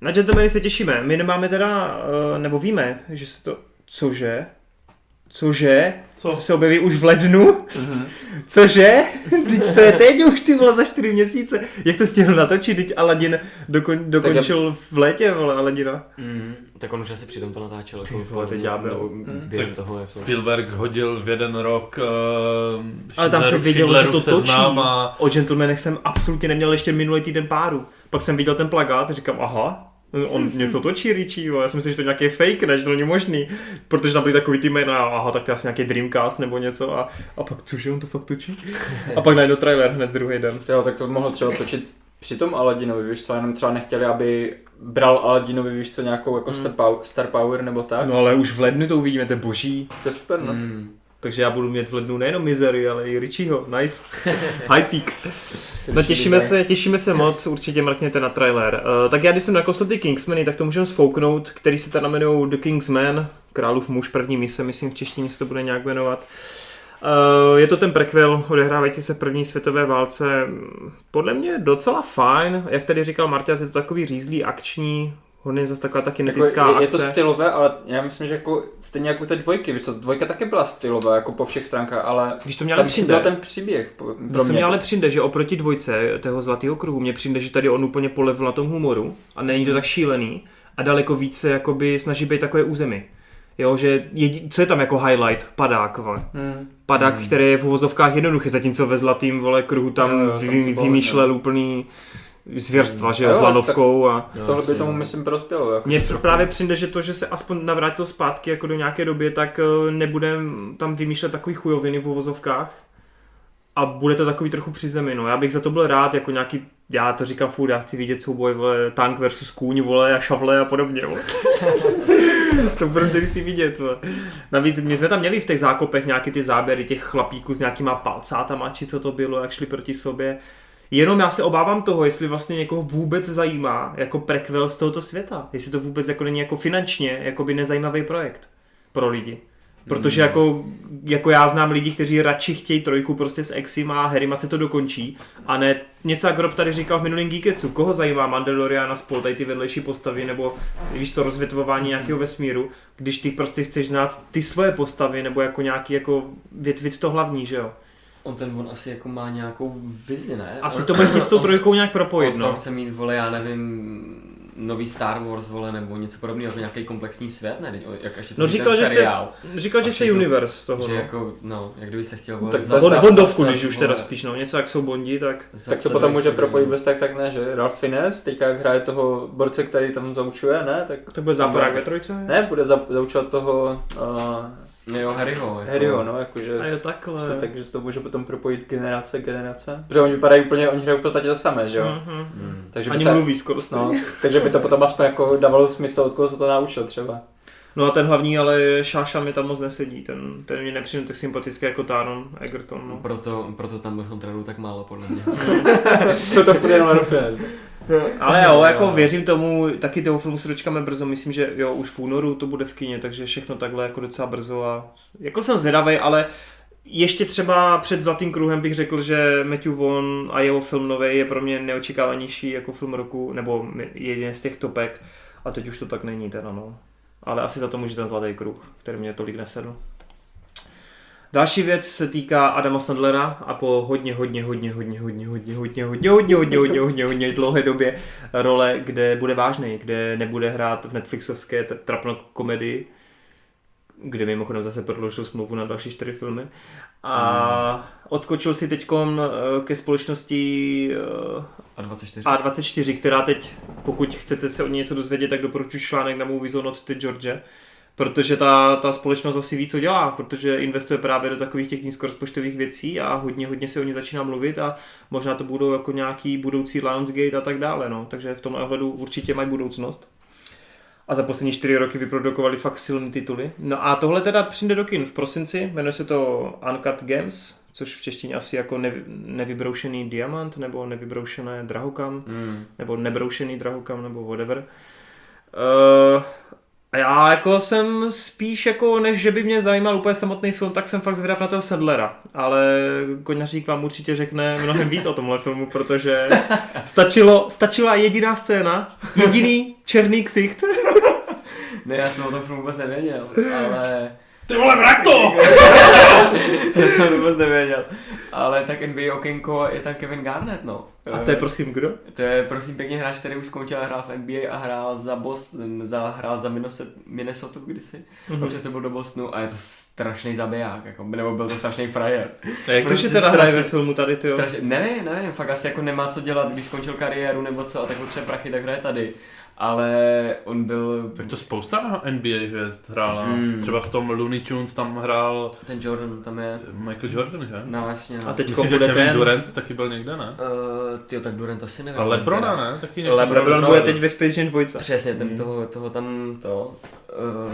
Na Gentlemany se těšíme. My nemáme teda, eh, nebo víme, že se to... Cože? Cože? Co? To se objeví už v lednu? Mhm. Cože? Teď to je teď už ty vole za čtyři měsíce. Jak to stihl natočit? Teď Aladdin dokon, dokončil v létě, vole, Aladdina. Mm, tak on už asi přitom to natáčel. Jako Ty vole, podle teď mě, ďábel. nebo Mm. Během Tak toho, jak to... Spielberg hodil v jeden rok uh, Ale tam jsem viděl, že to točí. A O Gentlemanech jsem absolutně neměl ještě minulý týden páru. Pak jsem viděl ten plagát a říkám, aha, on něco točí Richie, jo. já jsem myslel, že to je nějaký fake, ne, že to není možný, protože tam byly takový ty jména, aha, tak to je asi nějaký Dreamcast nebo něco a, a pak, cože, on to fakt točí? A pak najednou trailer hned druhý den. Jo, tak to mohlo třeba točit při tom Aladinovi, víš co, jenom třeba nechtěli, aby bral Aladinovi, víš co, nějakou jako star, power, star power nebo tak. No ale už v lednu to uvidíme, to je boží. To je super, no. Mm. Takže já budu mít v lednu nejenom Misery, ale i Richieho. Nice. (laughs) High peak. No těšíme se, těšíme se moc, určitě mrkněte na trailer. Uh, tak já když jsem nakousl ty Kingsmany, tak to můžeme sfouknout, který se tam jmenují The Kingsman, Králův muž první mise, myslím v češtině se to bude nějak jmenovat. Uh, je to ten prequel odehrávající se v první světové válce. Podle mě docela fajn, jak tady říkal Marta, je to takový řízlý, akční, hodně zase taková ta kinetická Jako je, je, akce. to stylové, ale já myslím, že jako stejně jako ty dvojky, víš co, dvojka taky byla stylová, jako po všech stránkách, ale Víš, to mě ale tam přijde. ten příběh pro mě. mě ale přijde, že oproti dvojce toho zlatého kruhu, mně přijde, že tady on úplně polevil na tom humoru a není to tak šílený a daleko více jakoby snaží být takové území. Jo, že jedi, co je tam jako highlight? Padák, vole. Hmm. Padák, hmm. který je v uvozovkách jednoduchý, zatímco ve zlatým, vole, kruhu tam, Jo, jo, tam vy, bylo vymýšlel úplný zvěrstva, že jo, s lanovkou a... Jo, Tohle by tomu no. myslím prospělo. Jako Mně právě přijde, že to, že se aspoň navrátil zpátky jako do nějaké doby, tak eh, nebude tam vymýšlet takový chujoviny v uvozovkách a bude to takový trochu při zemi, no. Já bych za to byl rád, jako nějaký, já to říkám furt, já chci vidět souboj, vole, tank versus kůň, vole, a šavle a podobně, vole. (laughs) to prostě chci vidět, vole. Navíc my jsme tam měli v těch zákopech nějaký ty záběry těch chlapíků s nějakýma palcátama, či co to bylo, jak šli proti sobě. Jenom já se obávám toho, jestli vlastně někoho vůbec zajímá jako prequel z tohoto světa. Jestli to vůbec jako není jako finančně jako by nezajímavý projekt pro lidi. Protože jako, jako já znám lidi, kteří radši chtějí trojku prostě s Exim a Harry se to dokončí. A ne něco, jak Rob tady říkal v minulém Geeketsu. Koho zajímá Mandaloriana spol, tady ty vedlejší postavy, nebo víš to, rozvětvování nějakého vesmíru, když ty prostě chceš znát ty svoje postavy, nebo jako nějaký jako větvit to hlavní, že jo? On ten on asi jako má nějakou vizi, ne? Asi on, to bude chtít s tou on- trojkou nějak On propojit, z toho no. chce mít, vole, já nevím, nový Star Wars, vole, nebo něco podobného, jako nějaký komplexní svět, ne? Jak ještě No ten říkal, že chce, seriál, říkal, že chce všechno. universe z toho, že no. jako, no, jak kdyby se chtěl, vole, Tak za- bez- Bond, za- Bondovku, když už teda spíš, no. Něco jak jsou Bondi, tak... Tak to potom může propojit bez tak, tak ne, že Ralph Fiennes, teďka jak hraje toho borce, který tam zaučuje, ne, tak To bude záporák ve trojce? ne, bude za, zaučovat toho uh, Jo, Harryho. Jako, Harryho, no, jakože A jo, takhle. chce, takže se to může potom propojit generace, generace. Protože oni vypadají úplně, oni hrají v podstatě to samé, že jo? Mhm. Hmm. Takže by Ani se, mluví skoro no, takže by to potom aspoň jako dávalo smysl, od koho se to naučil třeba. No a ten hlavní, ale Šáša mi tam moc nesedí. Ten, ten mě nepřijde tak sympatický jako Taron Egerton. No. Proto, proto tam byl v tom traileru tak málo, podle mě. (laughs) to to furt jenom. Ale jo, jako věřím tomu, taky toho filmu se dočkáme brzo, myslím, že jo, už v únoru to bude v kině, takže všechno takhle jako docela brzo a jako jsem zvědavý, ale ještě třeba před Zlatým kruhem bych řekl, že Matthew Vaughn a jeho film nový je pro mě neočekávanější jako film roku, nebo jeden z těch topek a teď už to tak není teda no. Ale asi za to může ten Zlatý kruh, který mě tolik nesedl. Další věc se týká Adama Sandlera a po hodně, hodně, hodně, hodně, hodně, hodně, hodně, hodně, hodně, hodně, hodně, hodně, hodně dlouhé době role, kde bude vážný, kde nebude hrát v Netflixovské trapno komedii, kde mimochodem zase prodloužil smlouvu na další čtyři filmy. A odskočil si teď ke společnosti eh, A24. A24, která teď, pokud chcete se o ní něco dozvědět, tak doporučuji článek na Movie Zone od ty George, protože ta, ta společnost asi ví, co dělá, protože investuje právě do takových těch nízkorozpočtových věcí a hodně, hodně se o ní začíná mluvit a možná to budou jako nějaký budoucí Lionsgate a tak dále, no. takže v tom ohledu určitě mají budoucnost. A za poslední čtyři roky vyprodukovali fakt silné tituly. No a tohle teda přijde do kin v prosinci, jmenuje se to Uncut Gems, což v češtině asi jako nevy, nevybroušený diamant, nebo nevybroušené drahokam, Mm. nebo nebroušený drahokam, nebo whatever. Uh, já jako jsem spíš jako, než že by mě zajímal úplně samotný film, tak jsem fakt zvědav na toho Sedlera. Ale Koňařík vám určitě řekne mnohem víc o tomhle filmu, protože (laughs) stačilo, stačila jediná scéna, jediný černý ksicht. Ne, já jsem o tom filmu vůbec nevěděl, ale... Ty vole, vrak (laughs) to! já jsem to vůbec nevěděl. Ale tak NBA okénko je tam Kevin Garnett, no. A to je prosím kdo? To je prosím pěkně hráč, který už skončil a hrál v NBA a hrál za Boston, za, hrál za Minnesota, Minnesota kdysi. Mm-hmm. Mhm. přesto byl do Bostonu a je to strašný zabiják, jako, nebo byl to strašný frajer. A jak to, Prostě že teda hraje ve filmu tady, ty jo? Strašně, nevím, nevím, fakt asi jako nemá co dělat, když skončil kariéru nebo co a tak potřebuje prachy, tak hraje tady. Ale on byl, Tak to spousta NBA hvězd hrála. Mm. Třeba v tom Looney Tunes tam hrál ten Jordan tam je, Michael Jordan, že? no jasně. No. A teď Myslím, že bude ten... Durant taky byl někde, ne? Uh, tyjo, tak Durant asi nevím. A Lebrona, ne? Taky někde. Lebron Lebron No, bude teď ve Space Jam 2. Přesně, ten Mm. toho, toho tam to. Uh,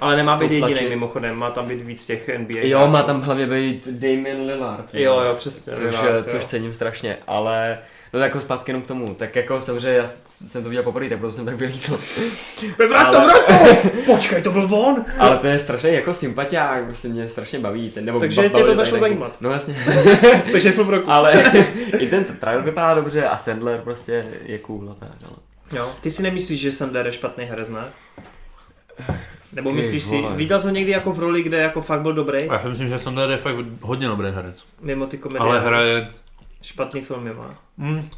Ale nemá být jediný mimochodem, má tam být víc těch NBA. jo, má tam hlavně být Damien Lillard. Jo, jo, přesně. Což, Lillard, eh, jo. což cením strašně, ale no jako zpátky jenom k tomu, tak jako samozřejmě já jsem to viděl poprvé, tak proto jsem tak vylítl. Vrat to, vrat to! Počkej, to byl on! ale to je strašně jako sympatiák, prostě mě strašně baví. Ten, nebo Takže ba- tě to začalo zajímat. No jasně, (laughs) Takže film roku. ale (laughs) i ten trailer vypadá dobře a Sandler prostě je cool a tak, ale. Jo. Ty si nemyslíš, že Sandler je špatný herec, ne? Nebo Ty myslíš si, vole. viděl jsi ho někdy jako v roli, kde jako fakt byl dobrý? A já si myslím, že Sandler je fakt hodně dobrý herec. Mimo ty komedie. Ale hraje... Špatný filmy má. Mm,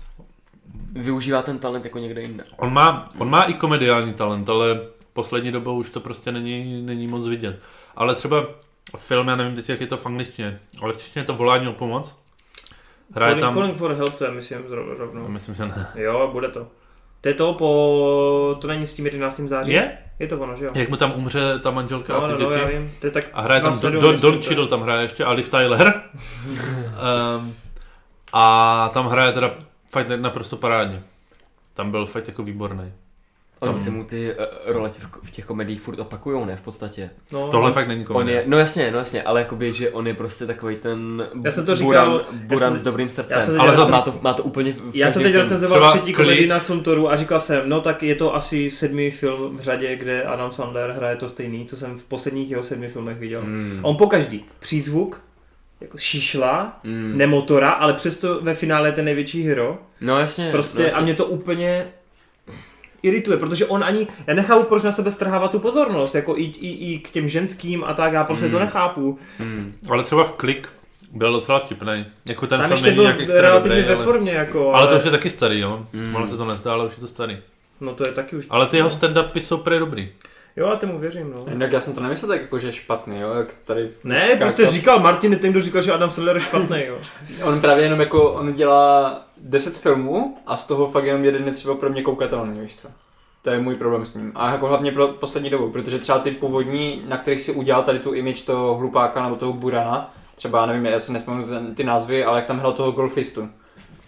Využívá ten talent jako někde jinde. on, má, on má i komediální talent, ale poslední dobou už to prostě není, není moc vidět. Ale třeba film, já nevím teď, jak je to v angličtině, ale v češtině je to Volání o pomoc. Hraje Calling, tam... Calling for Help, to je myslím rovnou. Myslím, že ne. Jo, bude to. To je to po... To není s tím 11. září? Je? Je to ono, že jo? Jak mu tam umře ta manželka No, a ty no, děti. no, já vím. To je tak A hraje tam 27, Don, Don, Cheadle tam hraje ještě a Liv Tyler. um, (laughs) a tam hraje teda fakt naprosto parádně. Tam byl fakt jako výborný. Oni Tam- se mu ty uh, role v, v těch komediích furt opakujou, ne v podstatě. No, Tohle no. fakt není On komedie. je, no jasně, no jasně, ale jakoby, že on je prostě takový ten Já jsem to říkal- buran, já buran jsem- s dobrým já srdcem, ale recenz- má to, má to úplně v, Já jsem teď recenzoval třetí komedii na Filmtoru a říkal jsem, no tak je to asi sedmý film v řadě, kde Adam Sandler hraje to stejný, co jsem v posledních jeho sedmi filmech viděl. Mm. On po každý přízvuk, jako šíšla, Mm. nemotora, ale přesto ve finále je ten největší hero. No jasně. Prostě no, a jasně. mě to úplně irituje, protože on ani, já nechápu, proč na sebe strhává tu pozornost, jako i, i, i k těm ženským a tak, já prostě Hmm. to nechápu. Mm. Ale třeba v Klik byl docela vtipný. Jako ten Tam film ještě není byl nějak extra relativně dobrý, ve ale... formě, jako, Ale to už je taky starý, jo. Mm. Ono se to nezdá, ale už je to starý. no to je taky už. Ale ty jeho stand-upy jsou prý dobrý. Jo, já tomu věřím, no. Jinak já jsem to nemyslel tak jako, že je špatný, jo, jak tady... Ne, prostě říkal Martin, ten, kdo říkal, že Adam Sandler je špatný, jo. (laughs) On právě jenom jako, on dělá 10 filmů a z toho fakt jenom jeden je třeba pro mě koukatelný, víš co. To je můj problém s ním. A jako hlavně pro poslední dobu, protože třeba ty původní, na kterých si udělal tady tu image toho hlupáka nebo toho burana, třeba nevím, já si nespomenu ty názvy, ale jak tam hrál toho golfistu.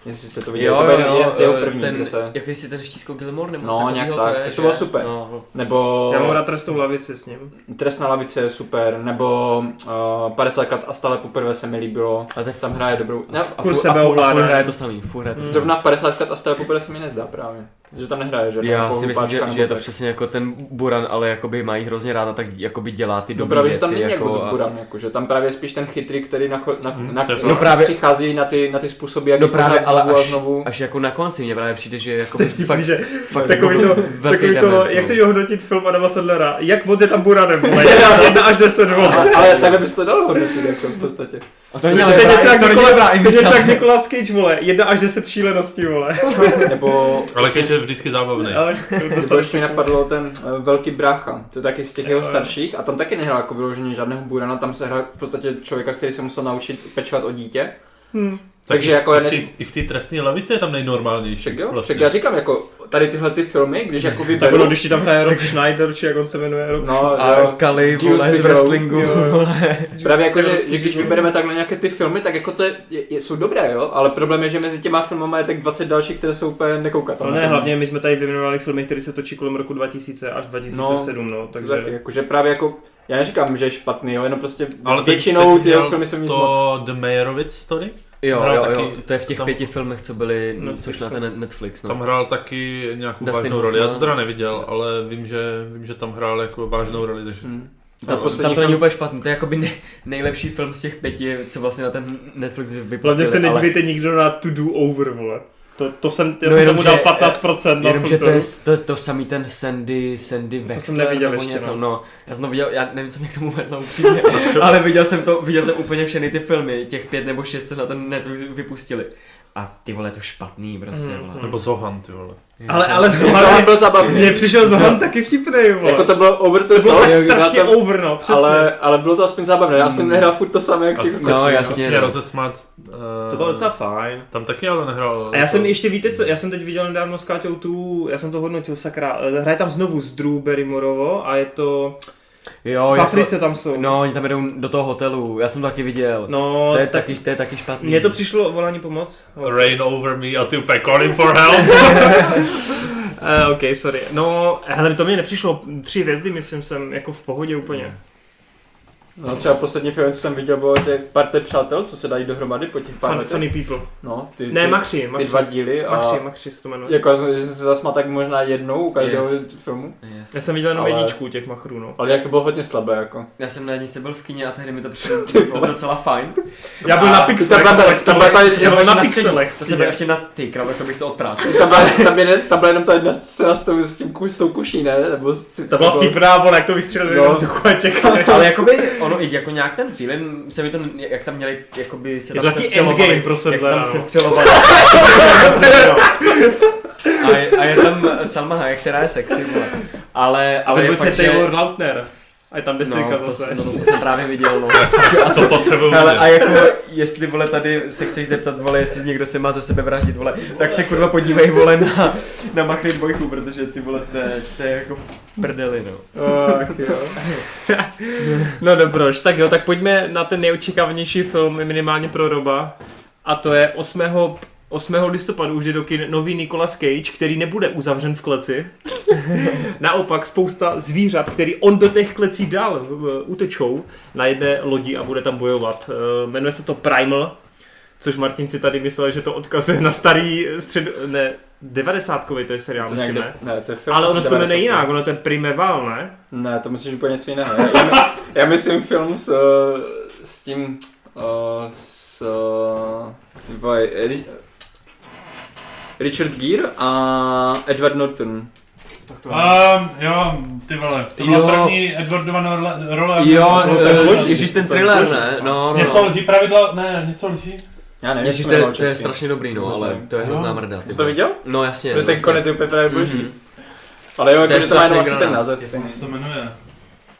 Jestli jste to viděli, Jo, to byl jo, jeho eh, první, ten, kde se... jaký si ten štísko Gilmore nebo No, nějak tak, je, tak to že? bylo super. No, Nebo Já mám rád trestou lavici s ním. Trestná lavice je super, nebo uh, 50 krát a stále poprvé se mi líbilo. a to je Tam hraje dobrou. Ne, a, Kurz furt, a, furt, a sebeovládání. furt hraje to samý, furt hraje to samý. Zrovna v 50 krát a stále poprvé se mi nezdá právě. Že tam nehraje, že? Já Jako si myslím, že, že je to přesně jako ten Buran, ale jakoby mají hrozně ráda, tak jakoby dělá ty No dobré právě, že věci. tam není jako, jako, buran, jako, že tam právě je spíš ten chytrý, který na, na, Hmm, na, no právě- přichází na ty, na ty způsoby, jak No právě, ale znovu a až, znovu. až jako na konci mě právě přijde, že jako (laughs) vtipný, že fakt takový jako to, takový to, dement, jak no. chceš ohodnotit film Adama Sandlera, jak moc je tam buranem, jedna, (laughs) jedna až deset, vole. ale, ale takhle bys to dal hodnotit, jako v podstatě. A to je ale něco dobrá- jak Nikola- je něco jak Nicolas Cage, vole. 1 až 10 šíleností, vole. (laughs) Nebo Ale Cage je vždycky zábavný. Ale Nebo ještě mi napadlo ten uh, velký brácha, to je taky z těch jeho starších a tam taky nehrál jako vyloženě žádného burana, tam se hrál v podstatě člověka, který se musel naučit pečovat o dítě. Hm. Takže i- jako i, v než- té- i v té trestní lavici je tam nejnormálnější. Však jo, vlastně. však já říkám jako tady tyhle ty filmy, když jako Tak vyberu, ono, když ti tam hraje Rob Schneider, či jak on se jmenuje, Rob no, A jo, Kali, Juice vole, z wrestlingu, vole. Právě jako, že, že když vybereme takhle nějaké ty filmy, tak jako to je, je, jsou dobré, jo, ale problém je, že mezi těma filmama je tak 20 dalších, které jsou úplně No nekoukatelné. ne, hlavně my jsme tady vyjmenovali filmy, které se točí kolem roku 2000 až 2007, no, Takže... takže... Taky, jakože právě jako, já neříkám, že je špatný, jo, jenom prostě Ale většinou teď ty filmy jsou nic moc. To The Meyerowitz story? Jo, Hrál jo, taky- jo, to je v těch tam- pěti filmech, co byly, No, což na ten Netflix, no. Tam hrál taky nějakou Dustin vážnou roli. Já to teda neviděl, ale vím, že, vím, že tam hrál jako vážnou roli. Takže... Hmm. Tam, Tam tam poslední to není úplně špatný, to je jakoby nej, nejlepší film z těch pěti, co vlastně na ten Netflix vypustili. Hlavně se ale- nedívejte nikdo na To Do Over, vole. To, to jsem, já No jsem jenom, tomu dal že- 15% na Jenom, že to je to, to samý ten Sandy, Sandy Wexler, jsem neviděl nebo ještě, něco, no. no. Já jsem to viděl, já nevím, co mě k tomu vedlo upřímně, (laughs) ale viděl jsem to, viděl jsem úplně všechny ty filmy, těch pět nebo šest, co na ten Netflix vypustili. A ty vole, je to špatný prostě, Mhm. vole. Nebo Zohan, ty vole. Ale, ale Zohan Zohan, byl zabavný. mně přišel Zohan taky vtipnej, vole. Jako to bylo over the to bylo tak strašně tam- over, no, přesně. ale, ale bylo to aspoň zábavné, já aspoň nehrál furt to samé, jak těch No, jasně, no. rozesmát. Uh, To bylo docela fajn. Tam taky ale nehrál. A já jsem jako- ještě, víte co, já jsem teď viděl nedávno s Káťou tu, já jsem to hodnotil, sakra, eh, hraje tam znovu s Drew Barrymorovo a je to, Jo, v jako- Africe tam jsou. No, oni tam jdou do toho hotelu, já jsem to taky viděl. No, to, je tak, taky, to je taky špatný. mně to přišlo volání pomoc. Rain over me a ty úplně calling for help. Uh, (laughs) ok, sorry. No, hele, to mě nepřišlo tři hvězdy, myslím jsem, jako v pohodě úplně. No třeba poslední film, co jsem viděl, bylo těch parter přátel, co se dají dohromady po těch pár Fun, letech. funny people. No, ty, Ne, ty, Machři, ty dva díly a Machři, Machři se to jmenuje. jako jsem se zasmal tak možná jednou u každého Yes. filmu. Yes. Já jsem viděl jenom Ale- jedničku těch machrů, no. Ale jak to bylo hodně slabé, jako. Já jsem na jednici byl v kině a tehdy mi to přišlo to bylo docela fajn. Já byl na pixelech, to byla ta- na ještě pixelech. To jsem byl ještě na ty krave, to bych se odpráskl. Tam byla, jenom ta jedna scéna s, tím, kus- s tou kuší, ne? To byla vtipná, jak to vystřelili No. do vzduchu a čekali. Ale jakoby, ono i jako nějak ten film, se mi to, jak tam měli, jakoby se Je tam sestřelovali, endgame pro sebe, jak se tam no. sestřelovali. a, je, a je tam Salma Hayek, která je sexy, vole. Ale, ale Ale je fakt, se že... Taylor Lautner. A je tam Bystrika No, to, zase. no, to, jsem právě viděl, no. (laughs) A co potřebuju Ale a jako, jestli vole tady se chceš zeptat, vole, jestli někdo se má ze sebe vraždit, vole, tak se kurva podívej, vole, na, na Machry dvojku, protože ty vole, to je, jako prdeli, no. Ach, jo. No dobroš, tak jo, tak pojďme na ten nejočekávanější film minimálně pro Roba. A to je 8. 8. listopadu už jde do kin nový Nicolas Cage, který nebude uzavřen v kleci. (laughs) Naopak spousta zvířat, který on do těch klecí dal, utečou na jedné lodi a bude tam bojovat. Eh, Jmenuje se to Primal, což Martin si tady myslel, že to odkazuje na starý střed... ne, 90 to je seriál, To myslím, ne? ne, to je film. Ale ono se to jmenuje 90. jinak, ono to je Primeval, ne? Ne, to myslíš úplně něco jiného. Já, já, já myslím film s, s tím, uh, s, ty vole, Richard Gere a Edward Norton. Um, jo, ty vole, to byla Jo. první Edwardova role. role Jo, to důležitý. ježíš ten To je thriller, ne? No, no, Něco no. lží pravidla, ne, něco lží. Já nevím, Ježíš, to je, to je strašně dobrý, no, To ale to je hrozná mrda. ty Jsi to viděl? No jasně. To je ten konec je úplně právě boží. Mhm. Ale jo, To je jakože to má jenom asi ten název. Jak se to jmenuje?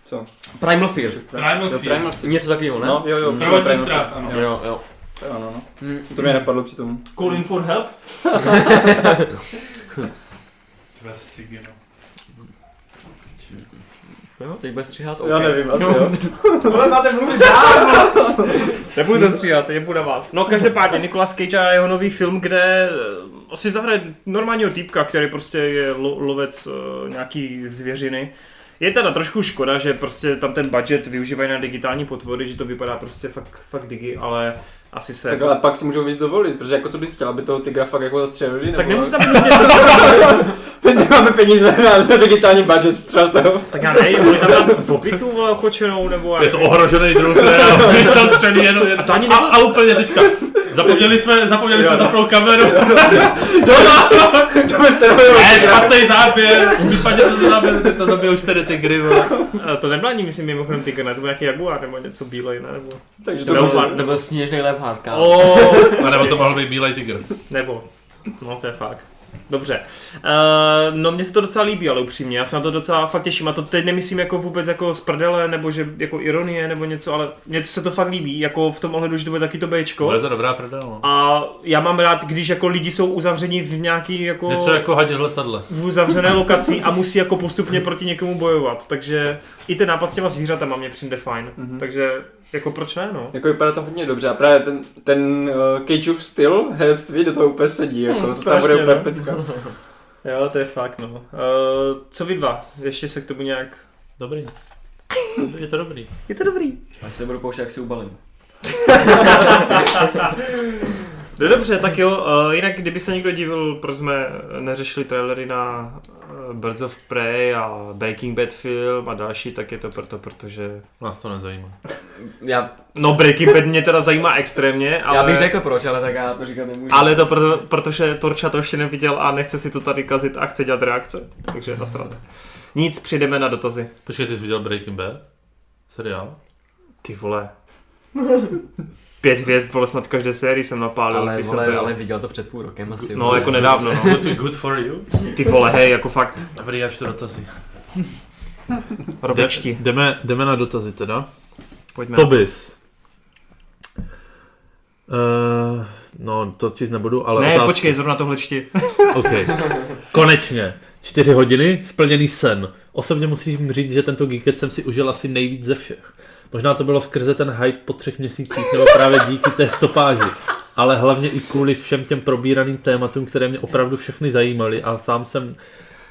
Co? Primal Fear. Primal Fear. Primal Něco takového, ne? No, jo, jo. Prvotní Primal strach, ano. Jo, jo, Jo, no, no. Hm. To mě napadlo při tom. Calling for help? (laughs) Tvé sigy, no. Jo, teď bude stříhat, Já ok. nevím, asi No. jo. Tohle máte mluvit dávno. (laughs) Nebudu to stříhat, je na vás. No každopádně Nicolas Cage a jeho nový film, kde eh, si zahraje normálního týpka, který prostě je lo, lovec eh, nějaký zvěřiny. Je teda trošku škoda, že prostě tam ten budget využívají na digitální potvory, že to vypadá prostě fakt, fakt digi, ale asi se... Tak ale pak si můžou víc dovolit, protože jako co bys chtěl, aby toho tygra fakt jako zastřelili? tak nebo- nemusí tam být (laughs) Teď nemáme peníze na digitální budget, střeltel. tak já nevím, mohli tam dát v opicu vole ochočenou, nebo Je to ohrožený druh, ne? (laughs) A tam střelí jenom, to ani a, a úplně teďka. Zapomněli jsme, zapomněli jsme zapnout kameru. (laughs) To byste nemohli Ne, špatný záběr. Vypadně to záběr, ty to zabijou čtyři tygry, vole. To nebyla ani, myslím, mimochodem ty ne? To byl nějaký jaguár nebo něco bílej, ne? Nebo, Takže To to byl, to byl sněžný leopard, kámo. oh, (laughs) A nebo to mohl být bílej tygr. nebo, no to je fakt. Dobře. Uh, no mně se to docela líbí, ale upřímně, já se na to docela fakt těším. A to teď nemyslím jako vůbec jako z prdele, nebo že jako ironie, nebo něco, ale mně se to fakt líbí, jako v tom ohledu, že to bude taky to Bčko. Bude to dobrá prdel, no. A já mám rád, když jako lidi jsou uzavření v nějaký jako... Něco jako hadě letadle. v uzavřené lokaci a musí jako postupně proti někomu bojovat. Takže i ten nápad s těma zvířatama mě přijde fajn. Mhm. Takže jako proč ne, no? Jako vypadá to hodně dobře a právě ten, ten uh, Cageův styl herství do toho úplně sedí, jako to tam bude úplně no. pecka. (laughs) Jo, to je fakt, no. Uh, co vy dva? Ještě se k tomu nějak... Dobrý. Je to dobrý. (laughs) Je to dobrý. Až se budu pouštět, jak si ubalím. (laughs) No dobře, tak jo, uh, jinak kdyby se někdo divil, proč jsme neřešili trailery na Birds of Prey a Breaking Bad film a další, tak je to proto, protože... Nás to nezajímá. Já, No Breaking Bad mě teda zajímá extrémně, ale... já bych řekl proč, ale tak já to říkat nemůžu. Ale to proto, protože Torča to ještě neviděl a nechce si to tady kazit a chce dělat reakce. Takže nasrat. Nic, přijdeme na dotazy. Počkej, ty jsi viděl Breaking Bad? Seriál? Ty vole. (laughs) Pět hvězd, vole, snad každé sérii jsem napálil. ale, když jsem vole, to ale viděl to před půl rokem asi. No, vole. jako nedávno, no. What's good for you? Ty vole, hej, jako fakt. Dobrý, až to dotazy. Robičti. jdeme, jdeme na dotazy teda. Pojďme. Tobis. Uh, no, to číst nebudu, ale ne, otázky. počkej, zrovna tohle čti. (laughs) OK. Konečně. Čtyři hodiny, splněný sen. Osobně musím říct, že tento Geeket jsem si užil asi nejvíc ze všech. Možná to bylo skrze ten hype po třech měsících, nebo právě díky té stopáži. Ale hlavně i kvůli všem těm probíraným tématům, které mě opravdu všechny zajímaly a sám jsem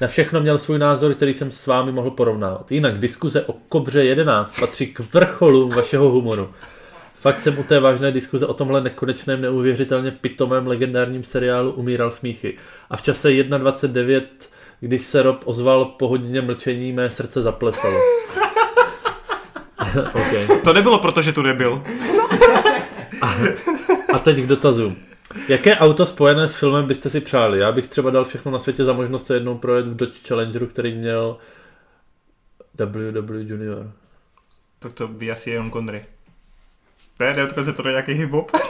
na všechno měl svůj názor, který jsem s vámi mohl porovnávat. Jinak diskuze o Kobře 11 patří k vrcholům vašeho humoru. Fakt jsem u té vážné diskuze o tomhle nekonečném, neuvěřitelně pitomém legendárním seriálu umíral smíchy. A v čase 1.29, když se Rob ozval po hodině mlčení, mé srdce zaplesalo. (laughs) okay. To nebylo proto, že tu nebyl. A teď k dotazu. Jaké auto spojené s filmem byste si přáli? Já bych třeba dal všechno na světě za možnost se jednou projet v Dodge Challengeru, který měl WW Junior. Tak to ví asi jenom Connery. Ne, neodkazuje to do nějaký hip-hop. (laughs)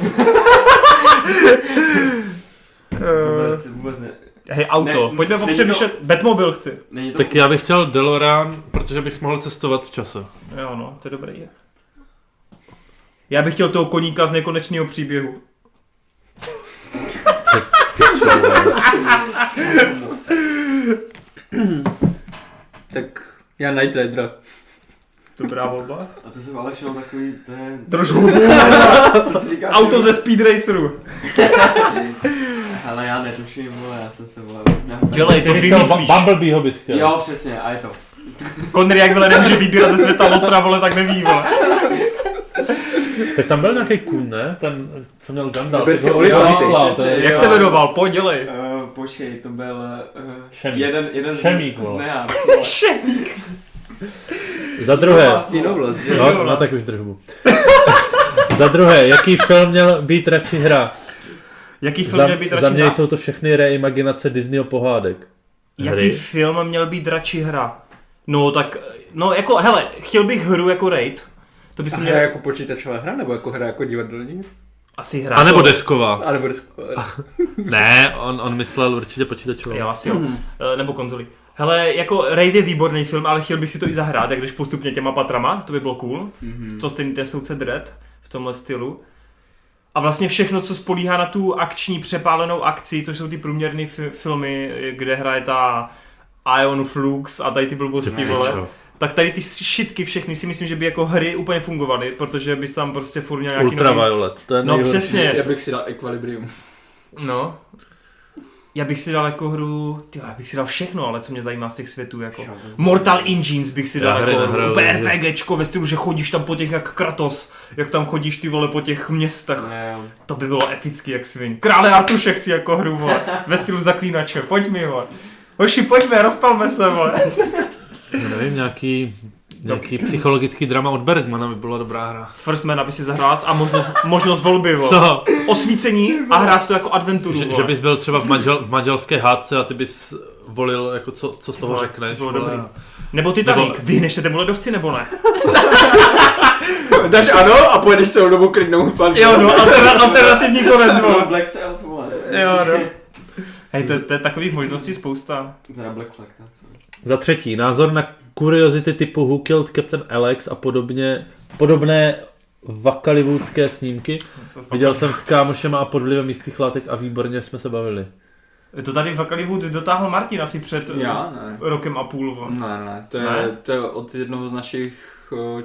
Vůbec, vůbec ne. Hej, auto, Ne, pojďme popřemýšlet. Batmobil chci. Není to... Tak já bych chtěl DeLorean, protože bych mohl cestovat v čase. Jo, no, to je dobrý. Já bych chtěl toho koníka z nekonečného příběhu. (laughs) Tak já Night Rider. Dobrá volba. A to jsem ale šel takový, to je... Trošku. To Auto ze Speed Raceru. (laughs) Ale já netuším, vole, já jsem se vole... Dělej, to Ty. Ba- Bumblebeeho bys chtěl. Jo, přesně, a je to. (laughs) Connery jakmile nemůže vybírat ze světa Lotra, vole, tak neví, vole. Tak tam byl nějaký kůň, ne? Ten, co měl Gandalf. Tak si jo. Jak se jmenoval? Pojď, dělej. Uh, počkej, to byl uh, Šemík. jeden, jeden Šemík, z, z vole. Nehár. (laughs) Za druhé. No, no tak už držbu. (laughs) Za druhé, jaký film měl být radši hra? Jaký film Za, měl být za radši mě hra? jsou to všechny reimaginace Disneyho pohádek. Jaký Hry. film měl být radši hra? No tak, no jako, hele, chtěl bych hru jako raid. To by se měl jako počítačová hra, nebo jako hra jako divadelní? asi hra. A nebo desková. A nebo desko. (laughs) Ne, on, on myslel určitě počítačovou. Jo, asi jo. Eh, Nebo konzoli. Hele, jako Raid je výborný film, ale chtěl bych si to i zahrát, jak když postupně těma patrama, to by bylo cool. Mm-hmm. To stejný ten soudce Dread v tomhle stylu. A vlastně všechno, co spolíhá na tu akční přepálenou akci, což jsou ty průměrné fi- filmy, kde hraje ta Ion Flux a tady ty blbosti, Ty vole. Tak tady ty šitky všechny si myslím, že by jako hry úplně fungovaly, protože bys tam prostě furt měl nějaký nový... Ultraviolet, to je No nejhorší. přesně. Já bych si dal Equilibrium. No. Já bych si dal jako hru, ty, já bych si dal všechno, ale co mě zajímá z těch světů, jako Mortal Engines bych si dal jako nehraju, úplně RPGčko ve stylu, že chodíš tam po těch jak Kratos, jak tam chodíš ty vole po těch městech. Ne, To by bylo epický jak svin. Krále Artuše chci jako hru, vole, ve stylu zaklínače, pojď mi, vole. Hoši, pojďme, rozpalme se, vole. Já nevím, nějaký Nějaký psychologický drama od Bergmana by byla dobrá hra. First Man, aby si zahrál a možnost, možnost volby, vole. Co? Osvícení a hrát to jako adventuru, Že, že bys byl třeba v, manžel, v manželské hádce a ty bys volil, jako co, co z toho Vole, řekneš. to bylo vole. dobrý. Nebo Titanic, Nebo- vyhneš se tomu ledovci nebo ne? (laughs) Dáš ano a pojedeš celou dobu klidnou fakt. Jo, no, alterna- alternativní konec, vole. Black Sails, vole. Jo, no. Hej, to, to je takových možností spousta. Teda Black Flag, tak co? Za třetí, názor na kuriozity typu Who Killed Captain Alex a podobně, podobné vakaliwoodské snímky. Viděl jsem s kámošema a pod vlivem jistých látek a výborně jsme se bavili. To tady v Hollywood dotáhl Martin asi před Já ne. rokem a půl. Ne, ne, to je, Ne? to je od jednoho z našich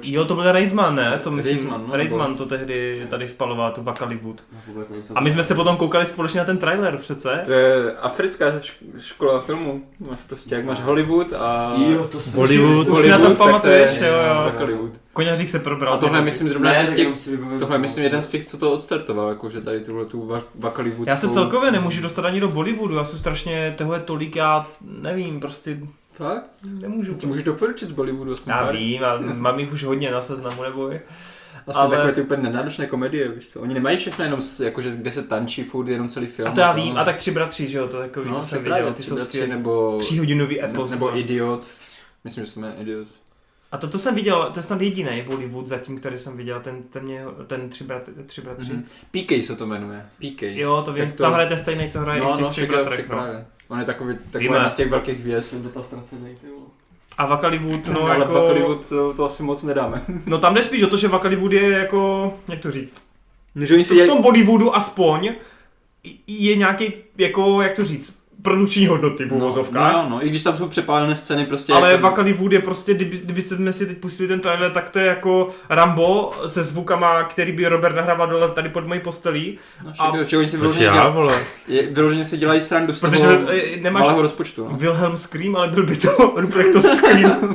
čtyř... Jo, to byl Reisman, ne? To myslím, Reisman, no, Reisman nebo- to tehdy tady vpaloval, tu Vakaliwood. Co A my to jsme se potom koukali společně na ten trailer přece. To je africká šk- škola filmu. Máš prostě, jak máš Hollywood a... Jo, to jsme Bollywood. Už si na to pamatuješ, je- jo, jo. tak Hollywood. Koněřík se probral. A tohle myslím zrovna Ne, jeden tak z těch, tohle myslím jeden z těch, co to odstartoval, jakože tady tuhle tu va- Vakaliwoodskou... Já se celkově nemůžu dostat ani do Bollywoodu, já jsem strašně, toho je tolik, já nevím, prostě Fakt? nemůžu. Ti můžu doporučit z Bollywoodu Já pár. vím, a mám jich už hodně na seznamu, neboj. Aspoň ale- takové ty úplně nenáročné komedie, víš co? Oni nemají všechno jenom, jakože kde se tančí furt jenom celý film. A to já vím, a tak tři bratři, že jo, to takový, no, to se jsem právě, viděl, ty jsou tři skvělé. nebo, Tříhodinový epos. nebo no. Idiot. Myslím, že jsme Idiot. A to, to jsem viděl, to je snad jediný Bollywood zatím, který jsem viděl, ten, ten, mě, ten tři, brat, tři bratři. Mhm. PK se to jmenuje. PK. Jo, to vím, Tak to- tam hraje ten stejný, co hraje i v těch však jo, bratrech, no. právě. On je takový, takový Víme. jedna z těch velkých hvězd. Jsem to ta ztracený, ty. A Vakaliwood, no, ale jako, v Hollywood to, to, asi moc nedáme. (laughs) no tam jde spíš o to, že Vakaliwood je jako, jak to říct, že oni si v dělají, tom Bollywoodu aspoň je nějaký, jako, jak to říct, produkční hodnoty v no, uvozovkách. no, no, i když tam jsou přepálené scény prostě. Ale jako, Vakaliwood je prostě, kdyby, kdybyste si teď pustili ten trailer, tak to je jako Rambo se zvukama, který by Robert nahrával dole tady pod mojí postelí. no, a- a, že oni si Proč vyloženě, já, dělají, vole? je, vyloženě si dělají srandu z Protože toho nemáš malého rozpočtu. No. Wilhelm Scream, ale byl by to (laughs) Ruprechtov Scream. (laughs)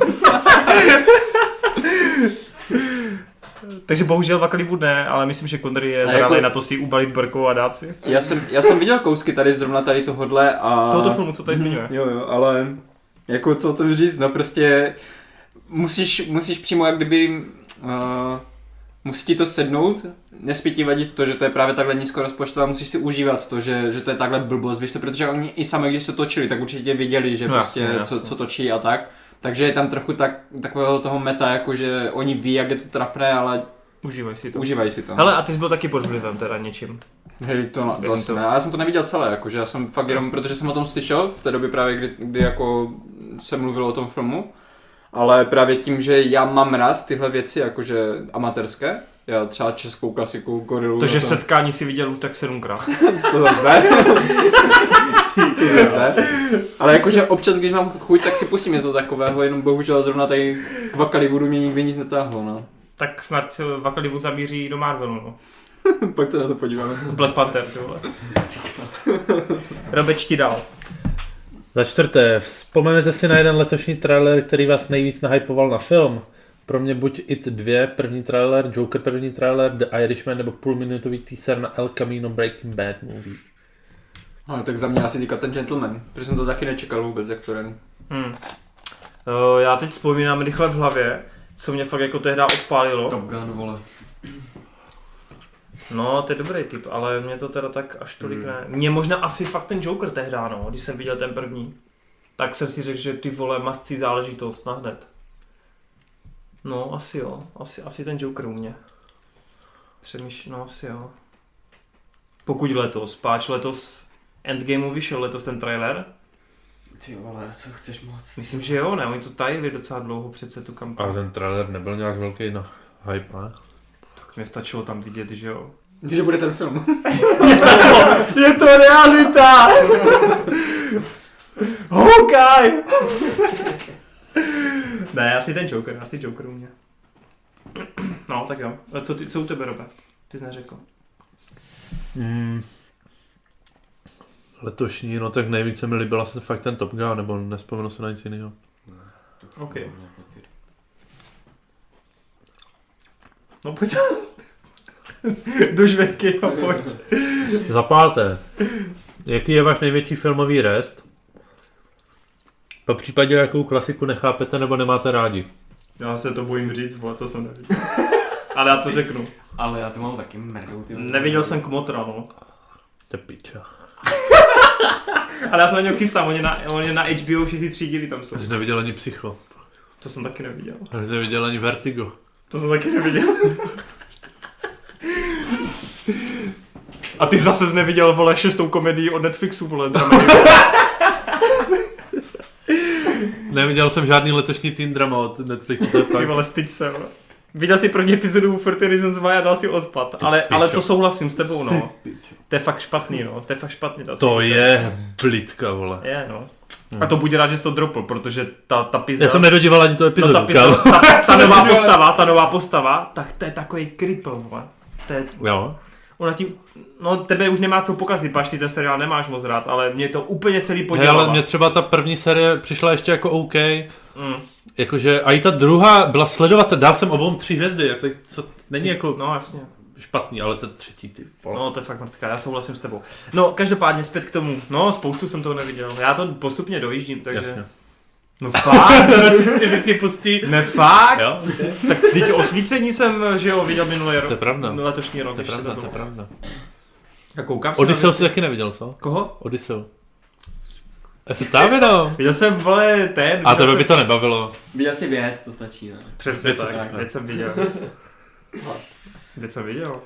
Takže bohužel Vakaliwood ne, ale myslím, že Connery je zralý jako- na to si ubalit brkou a dát si. Já jsem, já jsem viděl kousky tady zrovna tady tohodle a... Tohoto filmu, co tady zmiňuje. Jo, jo, ale jako co to říct, no prostě musíš, musíš přímo jak kdyby uh, musí ti to sednout, nesmí ti vadit to, že to je právě takhle nízko rozpočtové, musíš si užívat to, že, že to je takhle blbost, víš to, protože oni i sami, když se točili, tak určitě věděli, že No prostě jasně, Co, jasně. co točí a tak. Takže je tam trochu tak, takového toho meta, jako že oni ví, jak je to trapné, ale Užívaj si to. užívají si to. Hele, a ty jsi byl taky pod vlivem teda něčím. Hej, to, to Vím asi to. ne. Já jsem to neviděl celé, jakože já jsem fakt jenom, protože jsem o tom slyšel v té době právě, kdy, kdy jako se mluvilo o tom filmu, ale právě tím, že já mám rád tyhle věci, jakože amatérské, já třeba českou klasiku, gorilu, To, že to, setkání si viděl už tak sedmkrát. (laughs) to zase ne. ty, ty zase ne. Ale jakože občas, když mám chuť, tak si pustím něco takového, jenom bohužel zrovna tady k Vakaliwoodu mě nikdy nic netáhlo, no. Tak snad eh, Vakaliwood zamíří do Marvelu, no. (laughs) Pak se na to podíváme. Black Panther, ty vole. Robeč ti dal. Za čtvrté, vzpomenete si na jeden letošní trailer, který vás nejvíc nahypoval na film? Pro mě buď It 2, první trailer, Joker první trailer, The Irishman nebo půlminutový teaser na El Camino Breaking Bad movie. Ale tak za mě asi teďka ten gentleman, protože jsem to taky nečekal vůbec, jak to jen. Hmm. Uh, já teď vzpomínám rychle v hlavě, co mě fakt jako tehdy odpálilo. Top Gun, vole. No, to je dobrý typ, ale mě to teda tak až tolik Hmm. ne. Mě možná asi fakt ten Joker tehdy, no, když jsem viděl ten první. Tak jsem si řekl, že ty vole mascí záležitost na hned. No, asi jo. Asi, asi ten Joker u mě. Přemýšlím, no asi jo. Pokud letos, páč letos Endgameu vyšel letos ten trailer. Ty vole, co chceš moc? Myslím, že jo, ne, oni to tajili docela dlouho přece tu kampaň. A ten trailer nebyl nějak velký na hype, ne? Tak mě stačilo tam vidět, že jo. Že bude ten film. (laughs) Je to realita! (laughs) Hokaj! Ne, asi ten Joker, asi Joker u mě. (clears throat) No, tak jo. A co, ty, co u tebe, Robe? Ty jsi neřekl. Mm. Letošní, no tak nejvíce mi líbila se fakt ten Top Gun, nebo nespomenu se na nic jiného. OK. No pojď. (laughs) Do žveky a pojď. Za páté, jaký je váš největší filmový rest? Po případě jakou klasiku nechápete nebo nemáte rádi? Já se to bojím říct, vole, to jsem neviděl. (laughs) Ale já to řeknu. Ale já to mám taky mrdou. Neviděl jsem Kmotra, no. To je piča. (laughs) Ale já se na něj chystám, oni na, oni na HBO všechny tři díly tam jsou. Jsi neviděl ani Psycho. To jsem taky neviděl. Jsi neviděl ani Vertigo. To jsem taky neviděl. (laughs) A ty zase jsi neviděl, vole, šestou komedii od Netflixu, vole, drama. Neviděl jsem žádný letošní teen drama od Netflixu, to je (laughs) Ty fakt. vole, styď se, vole. Viděl jsi první epizodu 40 Reasons Why a dal si odpad. Ale, pičo. ale to souhlasím s tebou, no. To je fakt špatný, no. To je fakt špatný. ta To je blitka, vole. Je, no. A to buď rád, že jsi to dropl, protože ta, ta pizda... Já jsem nedodíval ani tu no, epizodu, ta, pizda, kámo. ta, ta, nová postava, ta nová postava, tak to je takový kripl, vole. To je, Jo. Ona tím, no tebe už nemá co pokazit, paš ty ten seriál nemáš moc rád, ale mě to úplně celý podělává. ale mě třeba ta první série přišla ještě jako OK. Mm. Jakože a i ta druhá byla sledovat, dal jsem obou tři hvězdy, jak to, co, není jako No jasně. špatný, ale ten třetí ty vole. No, to je fakt mrtka, já souhlasím s tebou. No, každopádně zpět k tomu. No, spoustu jsem toho neviděl. Já to postupně dojíždím, takže... Jasně. No fakt, Ty vždycky pustí. ne fakt. Jo, Tak teď osvícení jsem, že jo, viděl minulý rok. to je pravda. Letošní rok. To je pravda, to je pravda. A koukám se Odysseu na... si taky neviděl, co? Koho? Odysseu. Já se tam jenom. Viděl jsem, vole, ten. A tebe jsem... by to nebavilo. Viděl si věc, to stačí, ne? Přesně Věc tak, věc jsem viděl. (laughs) Věc jsem viděl.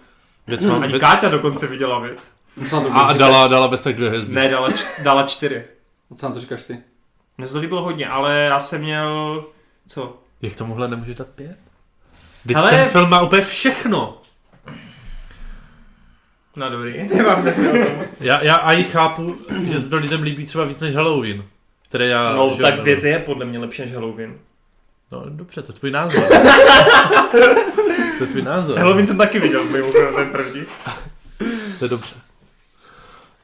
Věc mám, Ani věc... Káťa dokonce viděla věc. A dala, dala bez tak dvě hvězdy. Ne, dala, č- dala čtyři. Co na to říkáš ty? Mně se to líbilo hodně, ale já jsem měl... Co? Jak tomuhle nemůže dát pět? Teď Hele- ten film má úplně všechno. No dobrý, (laughs) nemám dnes o tom. Já, já a i chápu, že se to lidem líbí třeba víc než Halloween. Které já... No, tak věc je podle mě lepší než Halloween. No dobře, to je tvůj názor. (laughs) to je tvůj názor. Halloween jsem taky viděl, mimochodem, ten první. To je dobře.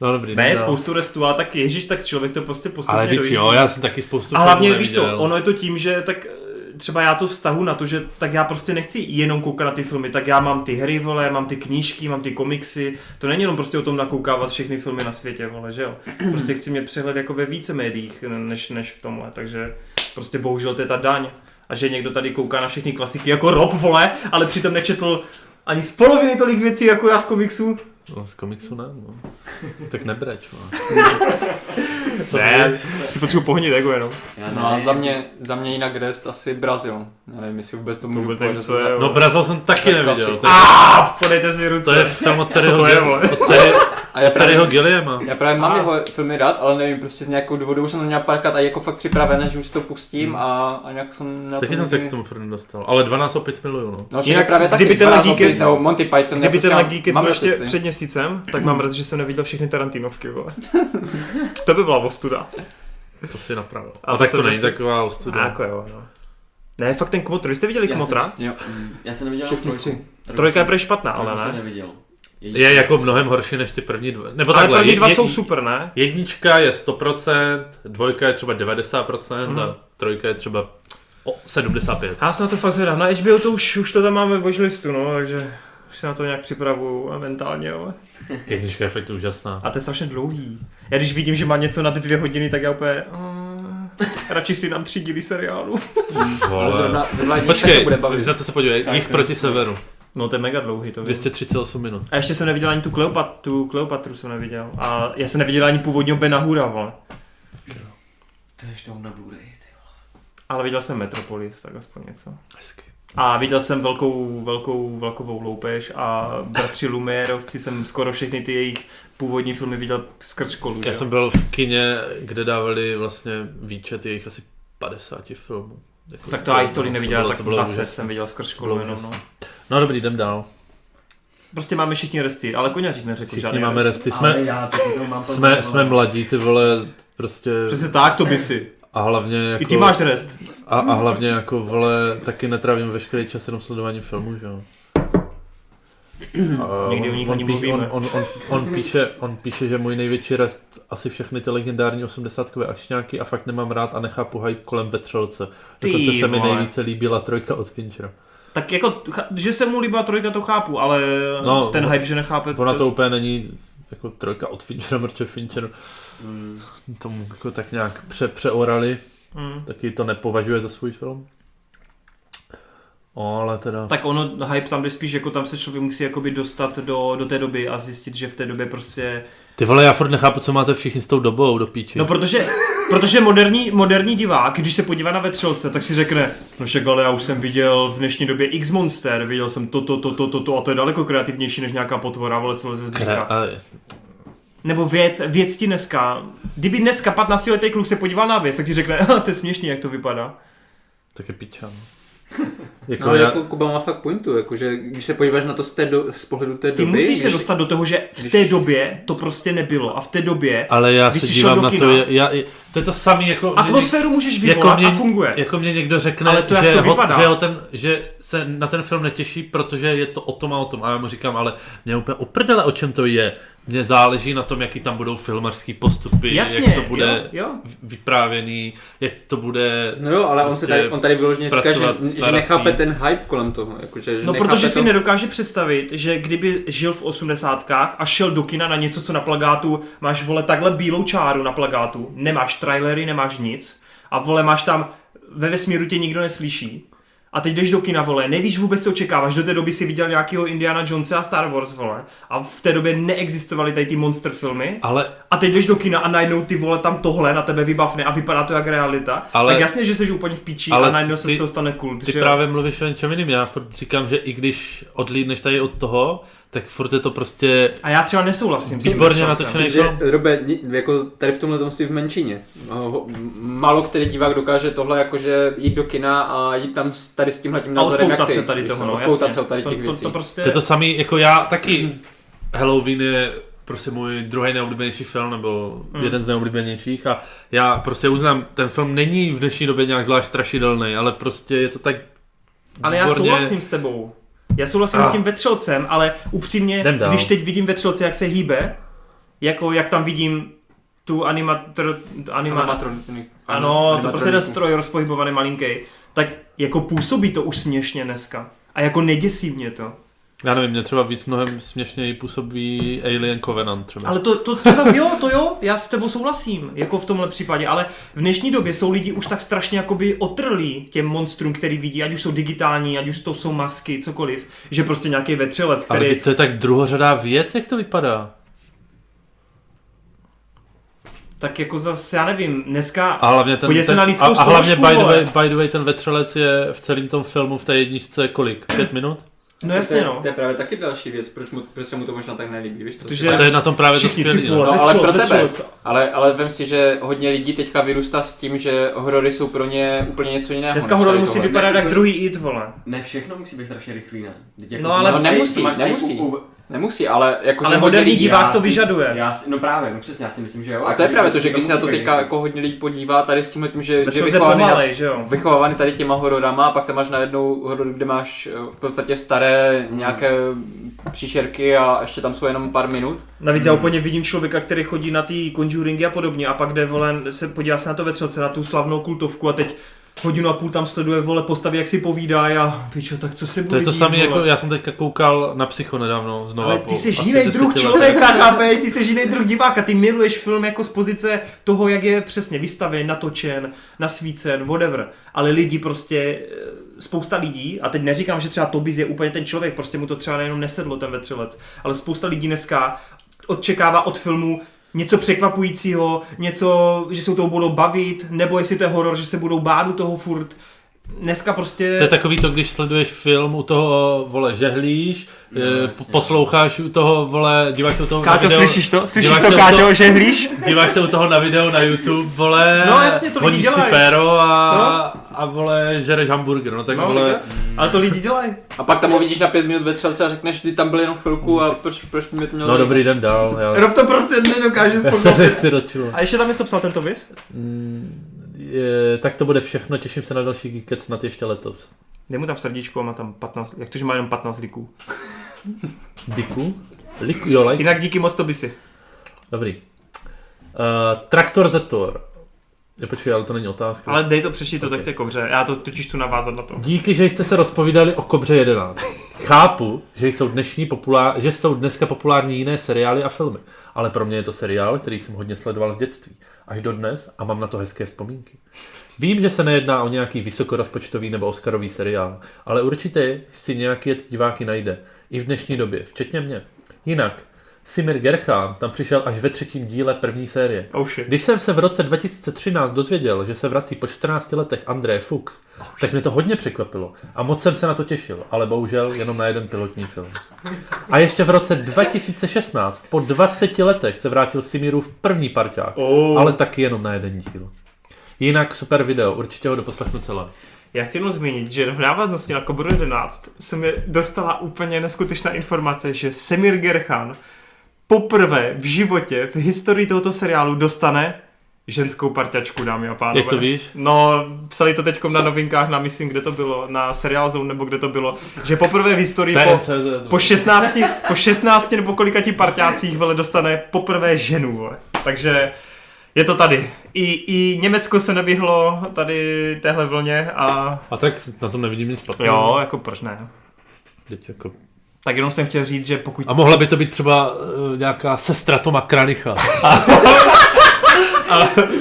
No dobrý. Ne, dál. spoustu restů, ale tak ježíš, tak člověk to prostě postupně Ale dojíždí. jo, já jsem taky spoustu A hlavně, víš co, ono je to tím, že tak eh, třeba já to vztahu na to, že tak já prostě nechci jenom koukat na ty filmy, tak já mám ty hry, vole, mám ty knížky, mám ty komiksy, to není jenom prostě o tom nakoukávat všechny filmy na světě, vole, že jo. (clears throat) Prostě chci mít přehled jako ve více médiích, než, než v tomhle, takže prostě bohužel to je ta daň. A že někdo tady kouká na všechny klasiky jako Rob, vole, ale přitom nečetl ani z poloviny tolik věcí jako já z komiksu. No, z komiksu ne, no. Tak nebreč, no. (laughs) Ne, si potřebuji pohonit ego jenom. Já No a za mě, za mě jinak rest asi Brazil. Já nevím, jestli vůbec to můžu vůbec nevím, považovat co je, za- No Brazil jsem taky Tak neviděl. A podejte si ruce. to je film (laughs) od Terryho, (laughs) A já právě, Terryho Gilliama. já právě mám A. jeho filmy rád, ale nevím, prostě z nějakého důvodu už jsem to měl párkrát a jako fakt připravené, že už si to pustím a, a nějak jsem na Taky jsem se k tomu furt nedostal. Ale 12 opět miluju, no. No, Jinak, právě taky, kdyby ten 12 Geekec- opět, nebo Monty Python. Kdyby já ten prostě Geekec mám byl ještě před měsícem, tak mám (clears throat) rád, že jsem neviděl všechny Tarantinovky, vole. (laughs) to by byla ostuda. To si napravil. A A tak to není prostě- taková ostuda. jako jo, no. Ne, fakt ten Kmotr, vy jste viděli Já Kmotra? Jo. Já jsem neviděl Všechny trojku. tři. Trojka je jsem- prej špatná, ale jsem ne. neviděl. Je jako mnohem horší než ty první dva. Nebo Ale takhle, první dva jed- jsou super, ne? Jednička je 100%, dvojka je třeba 90% Mhm. a trojka je třeba o 75. Já se na to fakt zvedám. Na HBO to už, už to tam máme v no, takže už se na to nějak připravuju a mentálně, jo. Jednička je fakt úžasná. A to je strašně dlouhý. Já když vidím, že má něco na ty dvě hodiny, tak já úplně... Uh, radši si dám tři díly seriálu. Ale Vole. zrovna, zrovna Počkej, bude bavit. na to se podívej, Tak, jich proti severu. No to je mega dlouhý, to vím. 238 minut. A ještě jsem neviděl ani tu Kleopat, tu Kleopatru jsem neviděl. A já jsem neviděl ani původního Bena Hura, vole. To je ještě na Blu-ray, ty. Ale viděl jsem Metropolis, tak aspoň něco. Hezky. A viděl jsem velkou, velkou vlakovou loupež a bratři Lumierovci jsem skoro všechny ty jejich původní filmy viděl skrz školu. Já že? jsem byl v kině, kde dávali vlastně výčet jejich asi 50 filmů. Jako, Tak to já jich tolik neviděl, bylo- tak to bylo 20 úžasné. jsem viděl skrz To školu bylo jenom, no. No dobrý, jdem dál. Prostě máme všichni resty, ale koněřík neřekl Všichni žádný máme resty. resty. Ale Jsme, já to mám jsme, jsme mladí, ty vole, prostě... Přesně tak, to by si. A hlavně jako... I ty máš rest. A, a hlavně jako, vole, taky netrávím veškerý čas jenom sledováním filmů, že jo. (clears throat) A Někdy o nich píše, mluvíme. on, on, on, on, píše, on píše, že můj největší rest asi všechny ty legendární 80 ašňáky a fakt nemám rád a nechápu hype kolem Vetřelce. Dokonce se mi nejvíce líbila trojka od Finchera. Tak jako, že se mu líbila trojka, to chápu, ale No, ten hype, že nechápe... Ona to úplně není jako trojka od Finchera, protože Fincher Mm. tomu jako tak nějak pře, přeorali, Mm. taky to nepovažuje za svůj film. O, ale teda... Tak ono, hype tam jde spíš, jako tam se člověk musí jakoby dostat do, do té doby a zjistit, že v té době prostě... Ty vole, já furt nechápu, co máte všichni s tou dobou do píči. No protože, protože moderní, moderní divák, když se podívá na vetřelce, tak si řekne, no však ale já už jsem viděl v dnešní době X Monster, viděl jsem to, to, to, to, a to je daleko kreativnější než nějaká potvora, vole, co leze z břicha. ale, Nebo věc, věc ti dneska, kdyby dneska 15 letý kluk se podíval na věc, tak ti řekne, "Aha, to je směšný, jak to vypadá. tak je piča. no. (laughs) jako No ale já, jako Kuba má fakt pointu, jakože když se podíváš na to z, té do, z pohledu té Ty doby, musíš se když- dostat do toho, že v té době to prostě nebylo a v té době ale já Když se dívám na kina- to, já, to je to samý jako... mě atmosféru můžeš Jako vyvolat mě- a funguje. Jako mě někdo řekne, Ale to, jak že, to ho, vypadá. že, ho ten, že se na ten film netěší, protože je to o tom a o tom. A já mu říkám, ale mě úplně oprdele, o čem to je. Mně záleží na tom, jaký tam budou filmarský postupy, Jasně, jak to bude jo, jo. vyprávěný, jak to bude... No jo, ale on, se prostě tady, on tady vyloženě říká, že, že nechápe ten hype kolem toho. Jakože, že No nechápe protože to... si nedokáže představit, že kdyby žil v osmdesátkách a šel do kina na něco, co na plagátu máš, vole, takhle bílou čáru na plagátu, nemáš trailery, nemáš nic a vole, máš tam, ve vesmíru tě nikdo neslyší. A teď jdeš do kina, vole, nevíš vůbec, co očekáváš. Do té doby si viděl nějakého Indiana Jonesa a Star Wars, vole. A v té době neexistovaly tady ty monster filmy. Ale A teď jdeš do kina a najednou ty vole tam tohle na tebe vybavne a vypadá to jak realita. Ale- tak jasně, že jsi úplně v píči Ale a najednou se ty- z toho stane kult. ty že právě mluvíš o něčem jiným. Já furt říkám, že i když odlídneš tady od toho, tak furt je to prostě A já třeba nesouhlasím. s tím výborně natočený že, film. Robe, jako tady v tomhle tom si v menšině. Ho- Málo který divák dokáže tohle jakože jít do kina a jít tam s- tady s tímhle tím názorem, jak ty. se tady toho, no, jasně. se od tady to, těch to, věcí. to, prostě... To je to samý, jako já taky Halloween je prostě můj druhý nejoblíbenější film, nebo Hmm. jeden z nejoblíbenějších a já prostě uznám, ten film není v dnešní době nějak zvlášť strašidelný, ale prostě je to tak Ale já souhlasím s tebou. Já souhlasím Ah. s tím vetřelcem, ale upřímně, když teď vidím vetřelce, jak se hýbe, jako jak tam vidím tu animatr, anima, Animatron- ano, to prostě ten animatroniku. stroj rozpohybovaný malinký, tak jako působí to už směšně dneska. A jako neděsí mě to. Já nevím, mě třeba víc mnohem směšněji působí Alien Covenant třeba. Ale to, to, to zase jo, to jo, já s tebou souhlasím, jako v tomhle případě, ale v dnešní době jsou lidi už tak strašně jakoby otrlí těm monstrům, který vidí, ať už jsou digitální, ať už to jsou masky, cokoliv, že prostě nějaký vetřelec, Ale který... vždyť to je tak druhořadá věc, jak to vypadá. Tak jako zase, já nevím, dneska... A hlavně ten, Podívej se ten na lidskou a, a hlavně by the, way, by the way, ten vetřelec je v celém tom filmu v té jedničce kolik? Pět minut? No To jasně je- no. To je právě taky další věc, proč, mu, proč se mu to možná tak nelíbí, víš co? Protože- A to je na tom právě to skvělý. No. No, ale pro tebe. Ale, ale vem si, že hodně lidí teďka vyrůstá s tím, že horory jsou pro ně úplně něco jiného. Dneska než horor tady musí vypadat jak ne. druhý it, vole. Ne všechno musí být strašně rychlý, ne? Teď jako No, ale- No, nemusí, nemusí. Nemusí, ale jako Ale že hodně moderní lidí- divák to si- vyžaduje. Já si, no právě, no přesně, já si myslím, že jo. A to je právě to, že když se na to teďka jako hodně lidí podívá tady s tímhle tím, že, že na, pomalej, že jo. vychovávaný tady těma hororama, a pak tam máš najednou horor, kde máš eh, v podstatě staré nějaké příšerky a ještě tam jsou jenom pár minut. Navíc já úplně vidím člověka, který chodí na ty conjuringy a podobně a pak jde volen, se podívá se na to vetřelce, na tu slavnou kultovku a teď hodinu a půl tam sleduje vole postavy, jak si povídá a pičo, tak co se bude To je to dít, samé, jako já jsem teďka koukal na Psycho nedávno znovu. Ale ty jsi jiný druh člověka, chápeš? Ty jsi jiný druh diváka, ty miluješ film jako z pozice toho, jak je přesně vystaven, natočen, nasvícen, whatever. Ale lidi prostě, eh, spousta lidí, a teď neříkám, že třeba Tobiz je úplně ten člověk, prostě mu to třeba nejenom nesedlo ten vetřelec, ale spousta lidí dneska očekává od filmu něco překvapujícího, něco, že se toho budou bavit, nebo jestli to je horor, že se budou bát u toho furt. Dneska prostě... To je takový to, když sleduješ film, u toho, vole, žehlíš, No, no, jasně. posloucháš u toho, vole, díváš se u toho na Káťo, video, slyšíš to? Slyšíš díváš to, se u Káťo, toho- že hlíš? (laughs) díváš se u toho na video na YouTube, vole, No, jasně, to lidi hodíš si péro a, No. A vole, žereš hamburger, no tak No, vole, tak Ale to lidi dělají. A pak tam ho vidíš na pět minut ve třelce a řekneš, ty tam byl jenom chvilku a proč, proč mi to mělo no dobrý den dál, já Rob to prostě nedokáže (laughs) čuva. A ještě tam něco psal tento vis? Mm, je, tak to bude všechno, těším se na další Geekec snad ještě letos. Dej mu tam srdíčko a má tam 15, jak to, že má jenom 15 liků. Diku? Liku, jo, like. Jinak díky moc to by si. Dobrý. Uh, Traktor Zetor. Je, počkej, ale to není otázka. Ale dej to přečti to tak té kobře, já to totiž tu navázat na to. Díky, že jste se rozpovídali o Kobře 11. Chápu, že jsou, dnešní populár, že jsou dneska populární jiné seriály a filmy, ale pro mě je to seriál, který jsem hodně sledoval z dětství. Až do dnes a mám na to hezké vzpomínky. Vím, že se nejedná o nějaký vysokorozpočtový nebo oscarový seriál, ale určitě si nějaké ty diváky najde. I v dnešní době, včetně mě. Jinak, Simir Gerchán tam přišel až ve třetím díle první série. Oh shit. Když jsem se v roce 2013 dozvěděl, že se vrací po 14 letech André Fuchs, tak mě to hodně překvapilo a moc jsem se na to těšil, ale bohužel jenom na jeden pilotní film. A ještě v roce 2016, po 20 letech, se vrátil Simirův první parťák, Oh. ale taky jenom na jeden díl. Jinak super video, určitě ho doposlechnu celé. Já chci jenom zmínit, že v návaznosti na Koboru 11 se mi dostala úplně neskutečná informace, že Semir Gerchan poprvé v životě v historii tohoto seriálu dostane ženskou parťačku, dámy a pánové. Jak to víš? No, psali to teď na novinkách, na myslím, kde to bylo, na Serial Zone nebo kde to bylo, že poprvé v historii po, po 16, po 16 nebo kolika ti parťácích vole, dostane poprvé ženu. Vole. Takže je to tady. I, I Německo se nevyhlo tady téhle vlně a A tak na tom nevidím nic špatného. jo, jako proč ne. Teď jako... Tak jenom jsem chtěl říct, že pokud... A mohla by to být třeba uh, nějaká sestra Toma Kranicha. (laughs)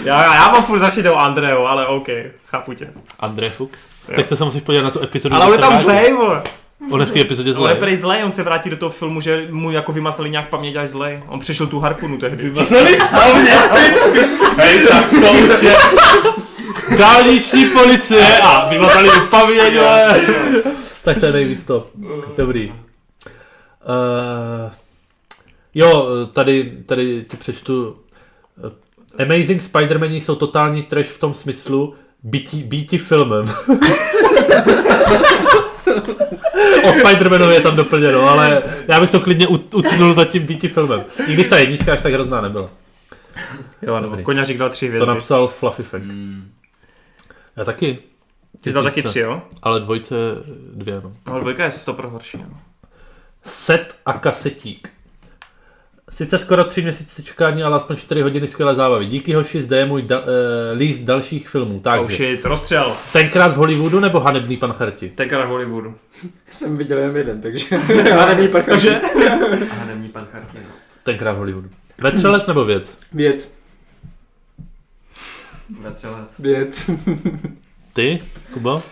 Já, já mám furt začít o Andreu, ale OK, chápu tě. André Fuchs? Jo. Tak to se musíš podívat na tu epizodu. Ale on je tam zlej. On je v té epizodě On je zlej. prej zlej, on se vrátí do toho filmu, že mu jako vymazali nějak paměť až zlej. On přešel tu harpunu tehdy. Hej, tak to už je dálniční policie a vymazali mu paměť. Tak to je nejvíc to. Dobrý. Uh, jo, tady, tady ti přečtu. eh, Amazing Spider-Mani jsou totální trash v tom smyslu, býti, býti filmem. (laughs) o Spider-Manovi je tam doplněno, ale já bych to klidně ut- utnul za tím býti filmem. I když ta jednička až tak hrozná nebyla. Jo, nebo Dobrý. Koňařík dal tři To hvězdy. napsal Fluffy Fact. Já taky. Ty jsi dal taky tři, jo? Ale dvojce dvě, no. No, dvojka je to pro horší. No. Set a kasetík. Sice skoro tři měsíce čekání, ale aspoň 4 hodiny skvělé zábavy. Díky hoši, zde je můj da- uh, líst dalších filmů. Oh Takže, shit, rozstřel. tenkrát v Hollywoodu nebo hanebný pan Charti? Tenkrát v Hollywoodu. (laughs) Jsem viděl jenom jeden, takže (laughs) pak Takže? (laughs) A nemní pan Charty, no. Tenkrát v Hollywoodu. Vetřelec nebo věc? Věc, Vetřelec. věc. Ty, Kuba?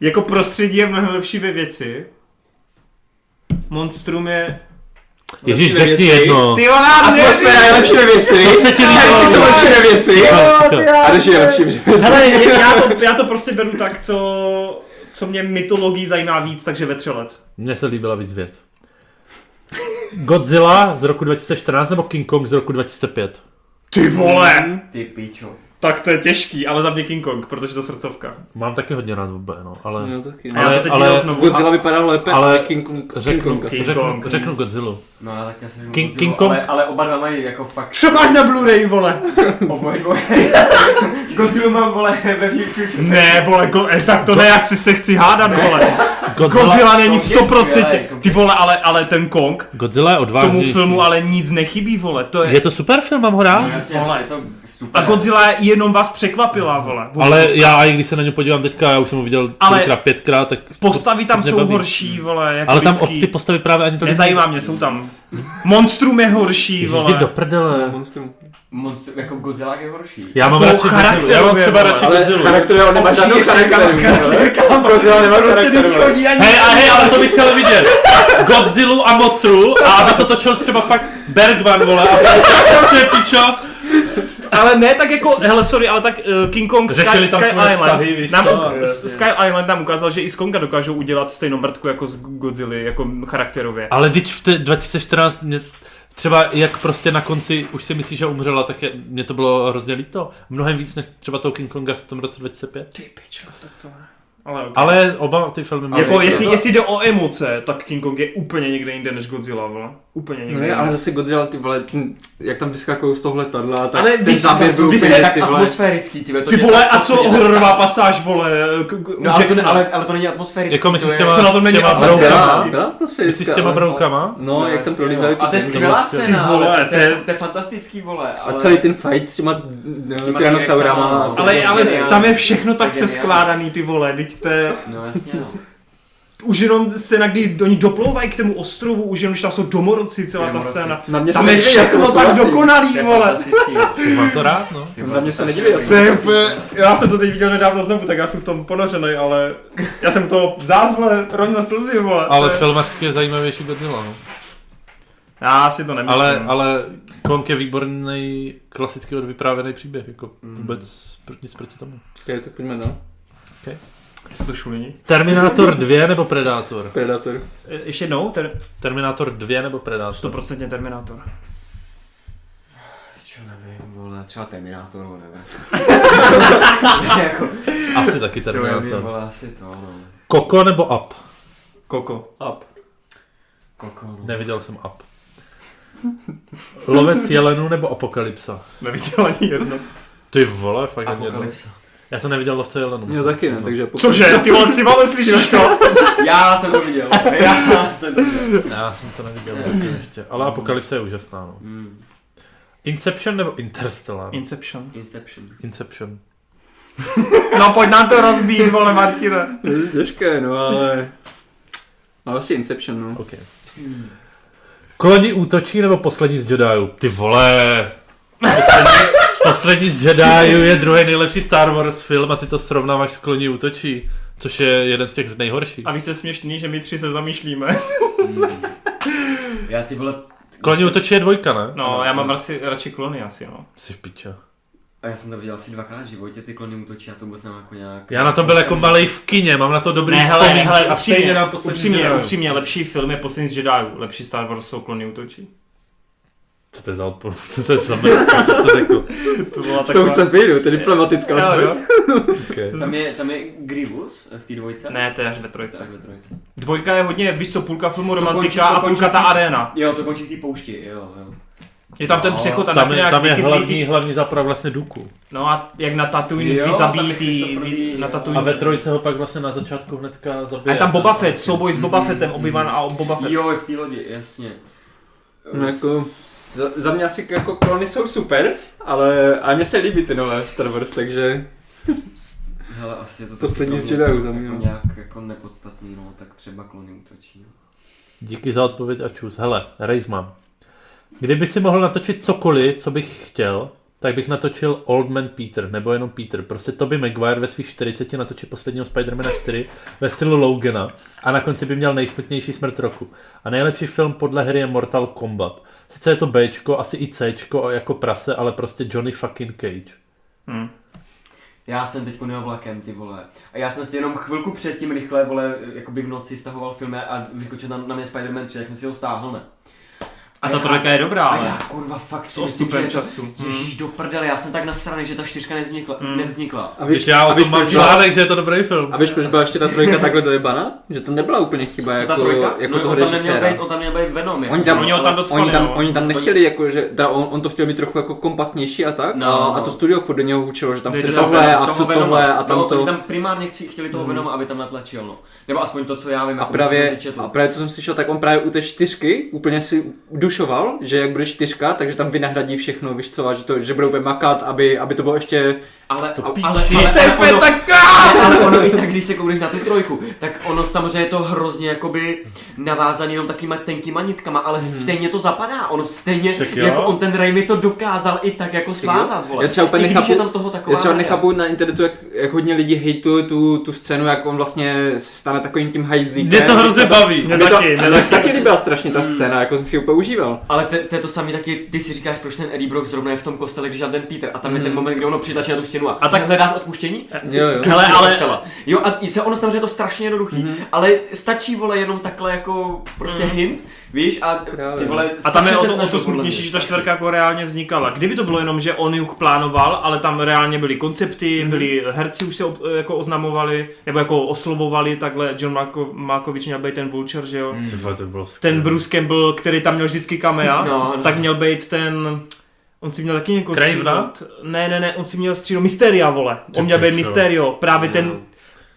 Jako prostředí je mnohem lepší ve věci. Monstrum je... Ježíš, ve řekni jedno. Ty ona, Atmosféra je lepší ve věci. Co se ti líbilo? Herci jsou lepší ve věci. A když je lepší ve věci. Hele, já to, já to prostě beru tak, co, co mě mytologii zajímá víc, takže vetřelec. Mně se líbila víc věc. Godzilla z roku 2014 nebo King Kong z roku 2005? Ty vole! Ty pičo. Tak to je těžký, ale za mě King Kong, protože to srdcovka. Mám taky hodně rád obě, no, ale... No taky. A já to teď ale- ale, znovu. Godzilla vypadal lépe, ale ale King Kong. King Řeknu, Kong. King řeknu, Kong. řeknu Godzilla. No já taky asi King- Godzilla, King Kong- Ale, ale oba dva mají jako fakt Co máš na Blu-ray, vole? (laughs) oboje dvoje. Godzilla mám vole ve Future. Ne, vole, go, eh, tak to ne, já chci se chci hádat, vole. Godzilla, Godzilla není Kong je 100%. skvělej, Kong Ty vole, ale, ale ten Kong, Godzilla je tomu odvážnější. filmu ale nic nechybí, vole. To je... Je to super film, mám ho rád? No jasně, Vole. je to super. A Godzilla jenom vás překvapila, vole. Ale já, i když se na něj podívám teďka, já už jsem ho viděl Ale- pětkrát, tak... Postavy tam jsou horší, vole, jako Ale tam ty postavy právě ani to Nezajímá mě, jsou tam. Monstrum je horší, vole. jdi do prdele. Monstrum. Monster, jako Godzilla je horší. Já mám radši Godzilla. Já mám třeba radši Ale Godzilla. charakterově on nemá žádnou charakteru. Godzilla nemá charakteru. Hej, a hej, ale to bych chtěl vidět. Godzilla a Motru a aby to točil třeba fakt Bergman, vole. A prostě pičo. Ale ne tak jako, hele sorry, ale tak uh, King Kong Sky, Řešili tam Sky svoje Island, vztahy, víš nám co? uk- Sky Island nám ukázal, že i z Konga dokážou udělat stejnou mrtku jako z Godzilla, jako charakterově. Ale teď v té 2014 mě třeba jak prostě na konci už si myslíš, že umřela, tak je, mě to bylo hrozně líto. Mnohem víc než třeba toho King Konga v tom roce 2005. Ty pičo, tak to ne. Ale, okay. Ale oba ty filmy jako Ale jestli, to- jestli jde o emoce, tak King Kong je úplně někde jinde než Godzilla, vole. Úplně někde Ne, jinde. ale zase Godzilla, ty vole, ten- jak tam vyskakují z toho letadla, tak Ale ten záběr byl vy jste úplně, tak ty vole. atmosférický, ty, vole, Ty vole, a co hororová pasáž, vole, k, k, No, ale, to, ne, ale, ale to není atmosférický. Jako myslíš je- těma- Co na tom není atmosféra? Byla, atmosférická, Myslíš s těma broukama? No, jak tam prolízali no. A to je ty skvělá skvělé. scéna, Ty vole, to, je- fantastický, vole. A celý ten fight s těma S tyrannosaurama. Ale, tam je všechno tak geniální. seskládaný, ty vole, teď to je... No jasně, no. Už jenom scéna, kdy oni doplouvají k tomu ostrovu, už jenom, když tam jsou domorodci, celá ta Domorodci. scéna. Na mě Tam se je nedivím, já s všechno tak dokonalý, To je vole. Mám to rád, no. Ty Na mě se dobrý. To je úplně, já jsem to teď viděl nedávno znovu, tak já jsem v tom ponořený, ale já jsem to zázvole ronil slzy, vole. Ale To je- filmařsky je zajímavější Godzilla, no. Já si to nemyslím. Ale, ale Kong je výborný klasický odvyprávěný příběh, jako vůbec pro- nic proti tomu. Okay, tak pojďme dál. To šulení? Terminator 2 nebo Predator? Predator. Je- Ještě jednou, ter... Terminator 2 nebo Predator? 100% Terminátor. Čo nevím, vole, třeba Terminátor, nevím. (laughs) jako, Asi taky to je, Terminator. vole, asi to, no. Koko nebo Up? Koko. Up. Koko, no. Neviděl jsem Up. Lovec jelenů nebo Apokalypsa? Neviděl ani jedno. Ty vole, fakt ani jedno. Apokalypsa. Já jsem neviděl Lovce jelenů. Jo, taky ne, takže pokud... Cože, ty vole, civale, slyšíš to? (laughs) Já jsem to viděl, (laughs) já jsem to viděl. Já jsem to neviděl zatím ještě. Ale Apokalypsa je úžasná, no. Mm. Inception nebo Interstellar? Inception. Inception. Inception. (laughs) No pojď nám to rozbít, vole, Martine. To je těžké, no ale... Ale asi Inception, no. OK. Kloni útočí nebo poslední z Jediů? Ty vole! Poslední, poslední z Jediů je druhý nejlepší Star Wars film a ty to srovnáváš s Kloni útočí, což je jeden z těch nejhorších. A víš, co je směšný, že my tři se zamýšlíme. Já ty vole... Kloni útočí je dvojka, ne? No, já mám asi, radši klony asi, no. Jsi v piče. A já jsem to viděl asi dvakrát v životě, ty klony útočí a to vůbec nemám jako nějak... Já na to byl jako malý v kině, mám na to dobrý Ne, hele, hele, a stejně upřímně, nám poslední upřímně, upřímně, lepší film je Poslední z Jediů. Lepší Star Wars jsou klony útočí. Co to je za odpověď? (laughs) Co to je za mrtka? Co to řekl? To byla tou chce být, to je diplomatická Jo, jo. odpověď. Okay. (laughs) Tam je, tam je Grievous v té dvojce? Ne, to je až ve trojce. Tak ve trojce. Dvojka je hodně, víš co, půlka filmu romantika to a půlka ta arena. Jo, to končí v té poušti, jo, jo. Je tam ten No, přechod a Tam na je, nějak tam je hlavní, hlavní zapravo vlastně Duku. No a jak na Tatooine Jo, vy tam zabíjí vy- na. Tatooine. A ve trojce ho pak vlastně na začátku hnedka A zabije. je tam Boba Fett, souboj s Boba Fettem, Obi-Wan a Boba Fett. Jo, je v té lodi, jasně. No jako... Za, za mě asi jako klony jsou super, ale a mně se líbí ty nové Star Wars, takže Hele, asi je to Poslední z Jediů za mě, jako nějak jako nepodstatný, no, tak třeba klony útočí. no. Díky za odpověď a čus. Hele, race mám. Kdyby si mohl natočit cokoliv, co bych chtěl, tak bych natočil Old Man Peter, nebo jenom Peter. Prostě Toby Maguire ve svých 40 natočí posledního Spidermana 4 ve stylu Logana a na konci by měl nejsmutnější smrt roku. A nejlepší film podle hry je Mortal Kombat. Sice je to Bčko, asi i Cčko jako prase, ale prostě Johnny fucking Cage. Hm. Já jsem teď jel vlakem, ty vole. A já jsem si jenom chvilku předtím rychle, vole, jakoby v noci stahoval film a vyskočil tam na mě Spider-Man 3, tak jsem si ho stáhl, ne? A ta trojka je dobrá, A ale já kurva fakt si myslím, že je to, času. Ježíš do prdele, já jsem tak nasraný, že ta čtyřka nevznikla, Mm. nevznikla. A Víš, já o tom mám článek, že je to dobrý film. A víš, proč byla ještě ta trojka takhle dojebana? Že to nebyla úplně chyba Co jako, ta trojka? jako no, toho on tam neměl režiséra. být, on tam měl být Venom. Jako, Oni tam, Oni ho tam docpali, oni tam, no. oni tam nechtěli, jako, že teda on, on, to chtěl mít trochu jako kompaktnější a tak, No, a, no. a to studio furt do něho hučilo, že tam chce tohle a co Venoma. tohle a No, tam oni to. tam primárně chci, chtěli toho Venoma, aby tam natlačil, no. Nebo aspoň to, co já vím, A jako a právě co jsem slyšel, tak on právě u té čtyřky úplně si dušoval, že jak bude čtyřka, takže tam vynahradí všechno, víš co, a že, to, že budou makat, aby, aby to bylo ještě... Ale, To ale, ale, ale, ale, ono, tak- ale, ale ono i tak, když se koukneš na tu trojku, tak ono samozřejmě je to hrozně jakoby navázaný jenom takovýma tenkýma nitkama, ale stejně to zapadá, ono stejně, jo. jako on ten Raimi to dokázal i tak jako svázat, vole. Já třeba úplně I když nechápu- je tam toho taková Já třeba nechápu na internetu, jak, jak hodně lidí hejtuje tu, tu scénu, jak on vlastně se stane takovým tím hajzlíkem. Mě to hrozně baví. Mě Mě to, taky, mě taky. taky líbila strašně ta scéna, jako jsem si ji úplně užíval. Ale to je to samé taky, ty si říkáš, proč ten Eddie Brock zrovna je v tom kostele, když ten Peter a tam je ten moment, kdy ono přitlačí na tu stěnu a, A tak- hledáš odpuštění? Jo, jo. Hele, ale-. Jo, a i se ono samozřejmě je to strašně jednoduchý, Mhm. ale stačí, vole, jenom takhle jako prostě hint, víš, a ty vole, A tam je o to, o to smutnější, že ta čtvrka jako reálně vznikala. Kdyby to bylo jenom, že on ji plánoval, ale tam reálně byly koncepty, Mhm. byli herci už se ob, jako oznamovali, nebo jako oslovovali takhle, John Malko, Malkovič měl být ten Vulture, že jo? To bylo Ten. Bruce Campbell, který tam měl vždycky kamea, No, no. tak měl být ten... On si měl taky někoho střídat. Ne, ne, ne, on si měl střídat Mysteria, vole. On měl být. Mysterio. Právě ten,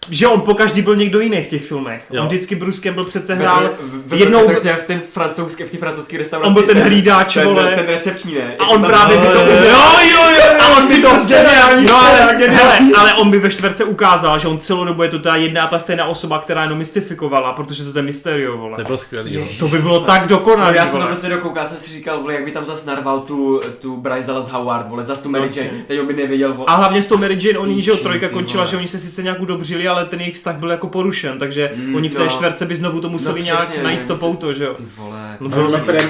že on po každý byl někdo jiný v těch filmech. Jo. On vždycky Bruce Campbell přece hrál v, jednou- jednou... v ten francouzský, v té francouzské restauraci. On byl ten hlídač, ten, vole. ten recepční, ne? A on právě by to jo, udělal. jo, jo, jo, A on by to geniální no, ale, hele, ale on by ve čtvrce ukázal, že on celou dobu je to ta jedna a ta stejná osoba, která jenom mystifikovala, protože to je mysterio, vole. To bylo skvělý. To by bylo tak No, dokonalé. já jsem to prostě dokoukal, jsem si říkal, vole, jak by tam zas narval tu, tu Bryce Dallas Howard, vole, zas tu Mary Vlastně. Jane, teď on by nevěděl, vole. A hlavně s tou Mary Jane, oni, že jo, trojka končila, že oni se sice nějak udobřili, ale ten jejich vztah byl jako porušen, takže Mm, oni v té no. čtverce by znovu to museli No, nějak přesně, najít to pouto, že jo. Ty vole. No, mimochodem,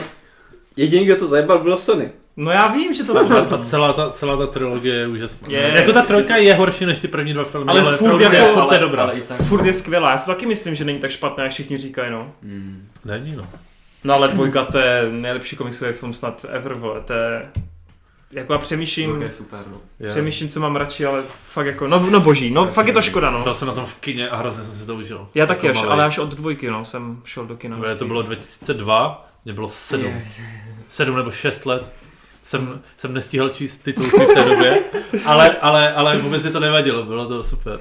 jediný, kdo to zajebal, bylo Sony. No já vím, že to bylo. a celá, ta, celá ta trilogie je úžasná. Je. Jako ta trojka je horší než ty první dva filmy, Ale ale, furt furt, jako- je, je dobrá. ale i tak. Furt je skvělá, já si taky myslím, že není tak špatná, jak všichni říkají, no. Mm. Není no. No ale dvojka to je nejlepší komiksový film snad ever, vole, to je... Jako já přemýšlím, Ok, super, no. Přemýšlím, co mám radši, ale fakt jako, no, no boží, no fakt je to škoda, no. Byl jsem na tom v kině a hrozně jsem si to užil. Já taky, Jako až, ale až od dvojky, no, jsem šel do kina. To, to bylo 2002, mě bylo 7, Yes. 7 nebo 6 let. Jsem, jsem nestihl číst titulky v té době, ale, ale, ale vůbec mi to nevadilo, bylo to super.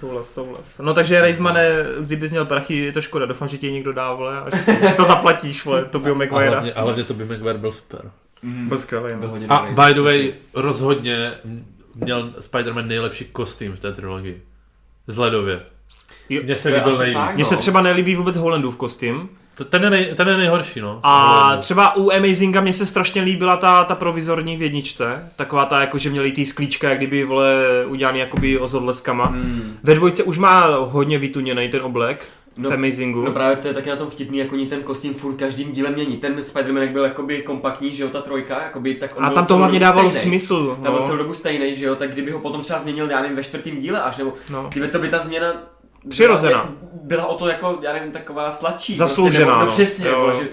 Souhlas, souhlas. No takže Reismane, kdybys měl prachy, je to škoda, doufám, že ti někdo dá, vole, a že, že to zaplatíš, vole, Tobio A Maguire. hlavně, a hlavně to by McGuire byl super. Byl skvělý, no. A by the way, rozhodně měl Spider-Man nejlepší kostým v té trilogii. Z ledově. Jo, Mně se líbil nejvíc. fakt, Mně se no. třeba nelíbí vůbec Hollandův kostým. Ten je, nej, ten je nejhorší, no. A třeba u Amazinga mně se strašně líbila ta, ta provizorní v jedničce. Taková ta, jako že měli ty sklíčka, jak kdyby, vole, udělaný jakoby ozorleskama. Mm. Ve dvojce už má hodně vytuněný ten oblek No, v Amazingu. No právě to je taky na tom vtipný, jak oni ten kostým furt každým dílem mění. Ten Spider-Man jak byl jakoby kompaktní, že jo, ta trojka, jakoby, tak on a tam to hlavně dávalo stejnej. smysl. Tam byl No. celou dobu stejný, že jo, tak kdyby ho potom třeba změnil, já nevím, ve čtvrtém díle až, nebo No. kdyby to by ta změna Přirozená. Byla, o to jako, já nevím, taková sladší. Zasloužená, Prostě, nebo, no. přesně, Jo, jo, jo. že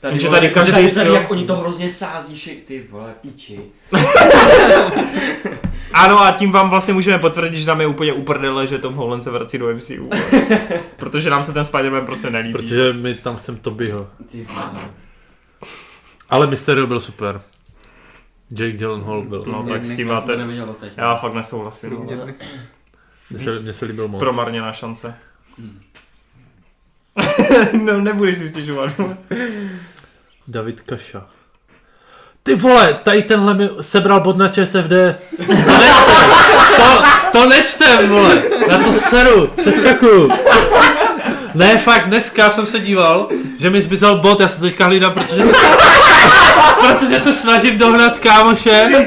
tady, Jenže vole, tady jako, každý tady, tady, film- jak oni to hrozně sází, že ty vole, píči. (laughs) (laughs) Ano a tím vám vlastně můžeme potvrdit, že nám je úplně uprdele, že Tom Holland se vrací do MCU. (laughs) Protože nám se ten Spider-Man prostě nelíbí. Protože my tam chceme Tobyho. No. Ale Mysterio byl super. Jake Gyllenhaal byl. No tak s tím máte... Já fakt nesouhlasím. no. Mně se, mně se líbil moc. Promarněná šance. (laughs) no, nebudeš si stěžovat. David Kaša. Ty vole, tady tenhle mi sebral bod na ČSFD. To nečtem, to, to nečtem, vole. Na to seru, přeskakuju. Ne, fakt, dneska jsem se díval, že mi zmizel bod, já se teďka hlídám, protože, protože se snažím dohnat kámoše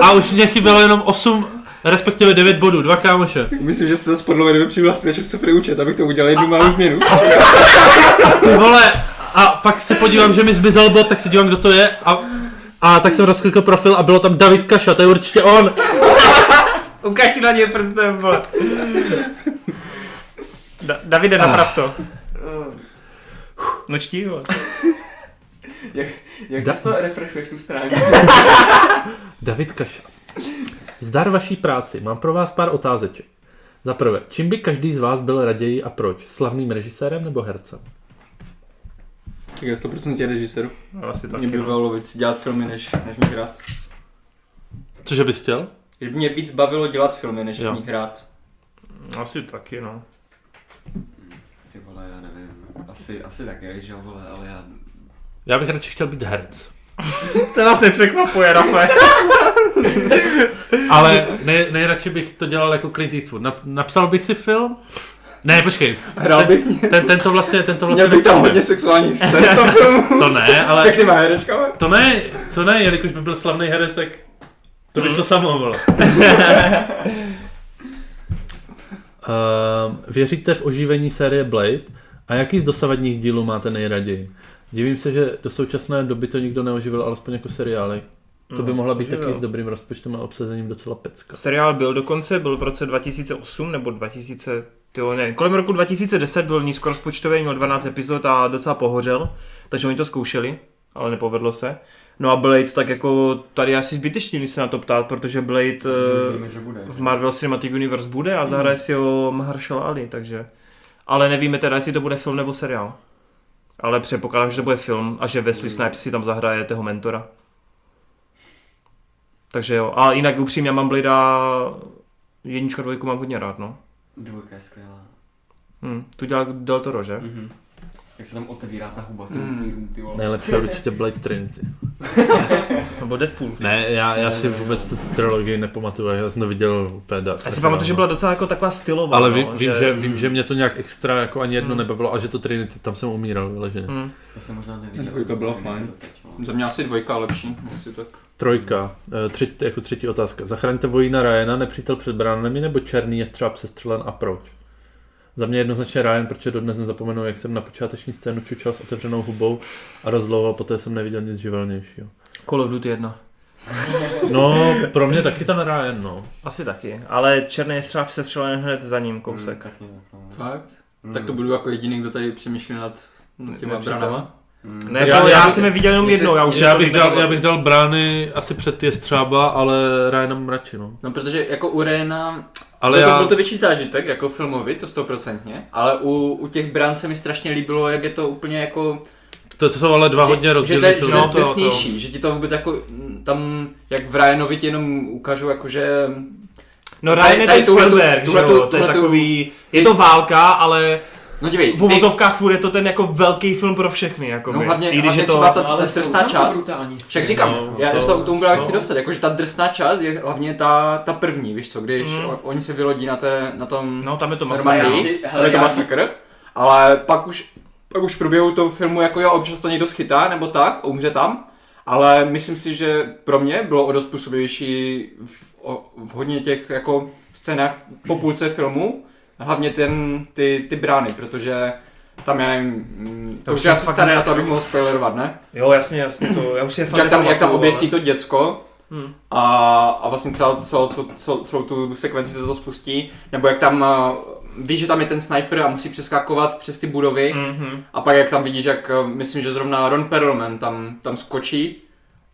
a už mě chybělo jenom 8, respektive 9 bodů, dva kámoše. Myslím, že se zase podle mě přihlásil na časové účet, abych to udělal jednu malou změnu. Ty vole, a pak se podívám, že mi zmizel bod, tak se dívám, kdo to je a, a tak jsem rozklikl profil a bylo tam David Kaša, to je určitě on. (laughs) Ukaž si na něj prstem, vole. Da- Davide, naprav to. No čtí, vole. Jak, jak Da- často refreshuješ tu stránku? (laughs) David Kaša. Zdar vaší práci, mám pro vás pár otázeček. Za prvé, čím by každý z vás byl raději a proč? Slavným režisérem nebo hercem? Tak je 100% režisér. Asi Mě taky, by no. bavilo víc dělat filmy, než, než mít hrát. Cože bys chtěl? Že by mě víc bavilo dělat filmy, než Jo. nich hrát. Asi taky, no. Ty vole, já nevím. Asi, asi taky, vole, ale já... Já bych radši chtěl být herec. (laughs) To nás nepřekvapuje, Rafe. (laughs) Ale nej, nejradši bych to dělal jako Clint Eastwood. Na, napsal bych si film? Ne, počkej. Hrál ten, bych, ten, ten to vlastně, ten to vlastně měl bych tam hodně sexuálních scén v tom filmu. (laughs) To ne, (laughs) S ale pěknýma herečkama. to ne, to ne, jelikož by byl slavný herec, tak to bych to samo bylo. Uh, (laughs) věříte v oživení série Blade? A jaký z dosavadních dílů máte nejraději? Divím se, že do současné doby to nikdo neoživil, alespoň jako seriály. To by No, mohla být taky s dobrým rozpočtem a obsazením docela pecka. Seriál byl dokonce, byl v roce 2008 nebo 2000, tyjo, ne, kolem roku 2010 byl nízkorozpočtový, měl 12 epizod a docela pohořel, takže oni to zkoušeli, ale nepovedlo se. No a Blade tak jako, tady asi zbytečný, když se na to ptát, protože Blade eh, Víme, že bude. v Marvel Cinematic Universe bude a zahraje si ho Mahershala Ali, takže... Ale nevíme teda, jestli to bude film nebo seriál. Ale předpokládám, že to bude film a že Wesley Snipes si tam zahraje toho mentora. Takže jo, a jinak upřímně já mám jedničku a dvojku mám hodně rád, no. Dvojka je skvělá. Hm, tu dělal Del Toro, že? Mhm. Jak se tam otevírá ta huba, Mm. ten mm. ty vole. Nejlepší je určitě Blade Trinity. (laughs) Nebo Deadpool. Ne, já, já si vůbec tu trilogii nepamatuju, já jsem to viděl úplně dá. Já si pamatuju, že byla docela jako taková stylová. Ale no, vím, vím, že, vím, že mě to nějak extra jako ani jedno Hmm. nebavilo a že to Trinity, tam jsem umíral vyloženě. Hm. To jsem možná neviděl. Dvojka byla fajn. Za mě asi dvojka lepší, jestli tak. Trojka, eh, tři, jako třetí otázka. Zachraňte vojína Ryana, nepřítel před bránami, nebo černý je třeba přestřelen a proč? Za mě jednoznačně Ryan, protože dodnes nezapomenu, jak jsem na počáteční scénu čučal s otevřenou hubou a rozloval, poté jsem neviděl nic živelnějšího. Call of Duty 1. No, pro mě taky ten Ryan, no. Asi taky, ale Černý je třeba přestřelen hned za ním kousek. Taky ne, no. Fakt? Tak to budu jako jediný, kdo tady přemýšlí nad těma branama. Mm. Ne, Já- já, já- já, jsem je viděl jenom jednou, já už Já bych, to dal, já bych dal brány asi před Jestřába, ale Ryana mám radši, no. No protože jako u Rena, Ale byl, to, já, byl to větší zážitek, jako filmový, to stoprocentně, ale u, u těch brán se mi strašně líbilo, jak je to úplně jako... to, to jsou ale dva hodně že, to rozdílné je, že to filmy. je No, to drsnější, že ti to vůbec jako, tam, jak v Ryanovi ti jenom ukážu, jakože... No Ryan je tady ten Spielberg, že jo, to je takový, je to válka, ale No dívej, v uvozovkách furt je to ten jako velký film pro všechny, jako No hlavně, I když hlavně je to, třeba ta, Ale drsná tam část, však říkám, No, já to- se k tomu právě chci dostat, jakože ta drsná část je hlavně ta, ta první, víš co, když Mm. oni se vylodí na, té, na tom no tam je to masakr. Hele, je to já- masakr, ale pak už, pak už v průběhu toho filmu jako jo, občas to někdo schytá nebo tak, umře tam, ale myslím si, že pro mě bylo o dost působivější v, o, v hodně těch jako scénách po půlce filmu, hlavně ten, ty, ty brány, protože tam já nevím, mm, to už už jsem je asi staré na to, abych mohl spoilerovat, ne? Jo, jasně, jasně, to, já už si je fakt Jak tam, jak tam oběsí ale- to děcko Hmm. a, a vlastně celou, celou, celou, celou, celou tu sekvenci se to spustí, nebo jak tam, uh, víš, že tam je ten sniper a musí přeskakovat přes ty budovy, Mhm. a pak jak tam vidíš, jak eh, myslím, že zrovna Ron Perlman tam, tam skočí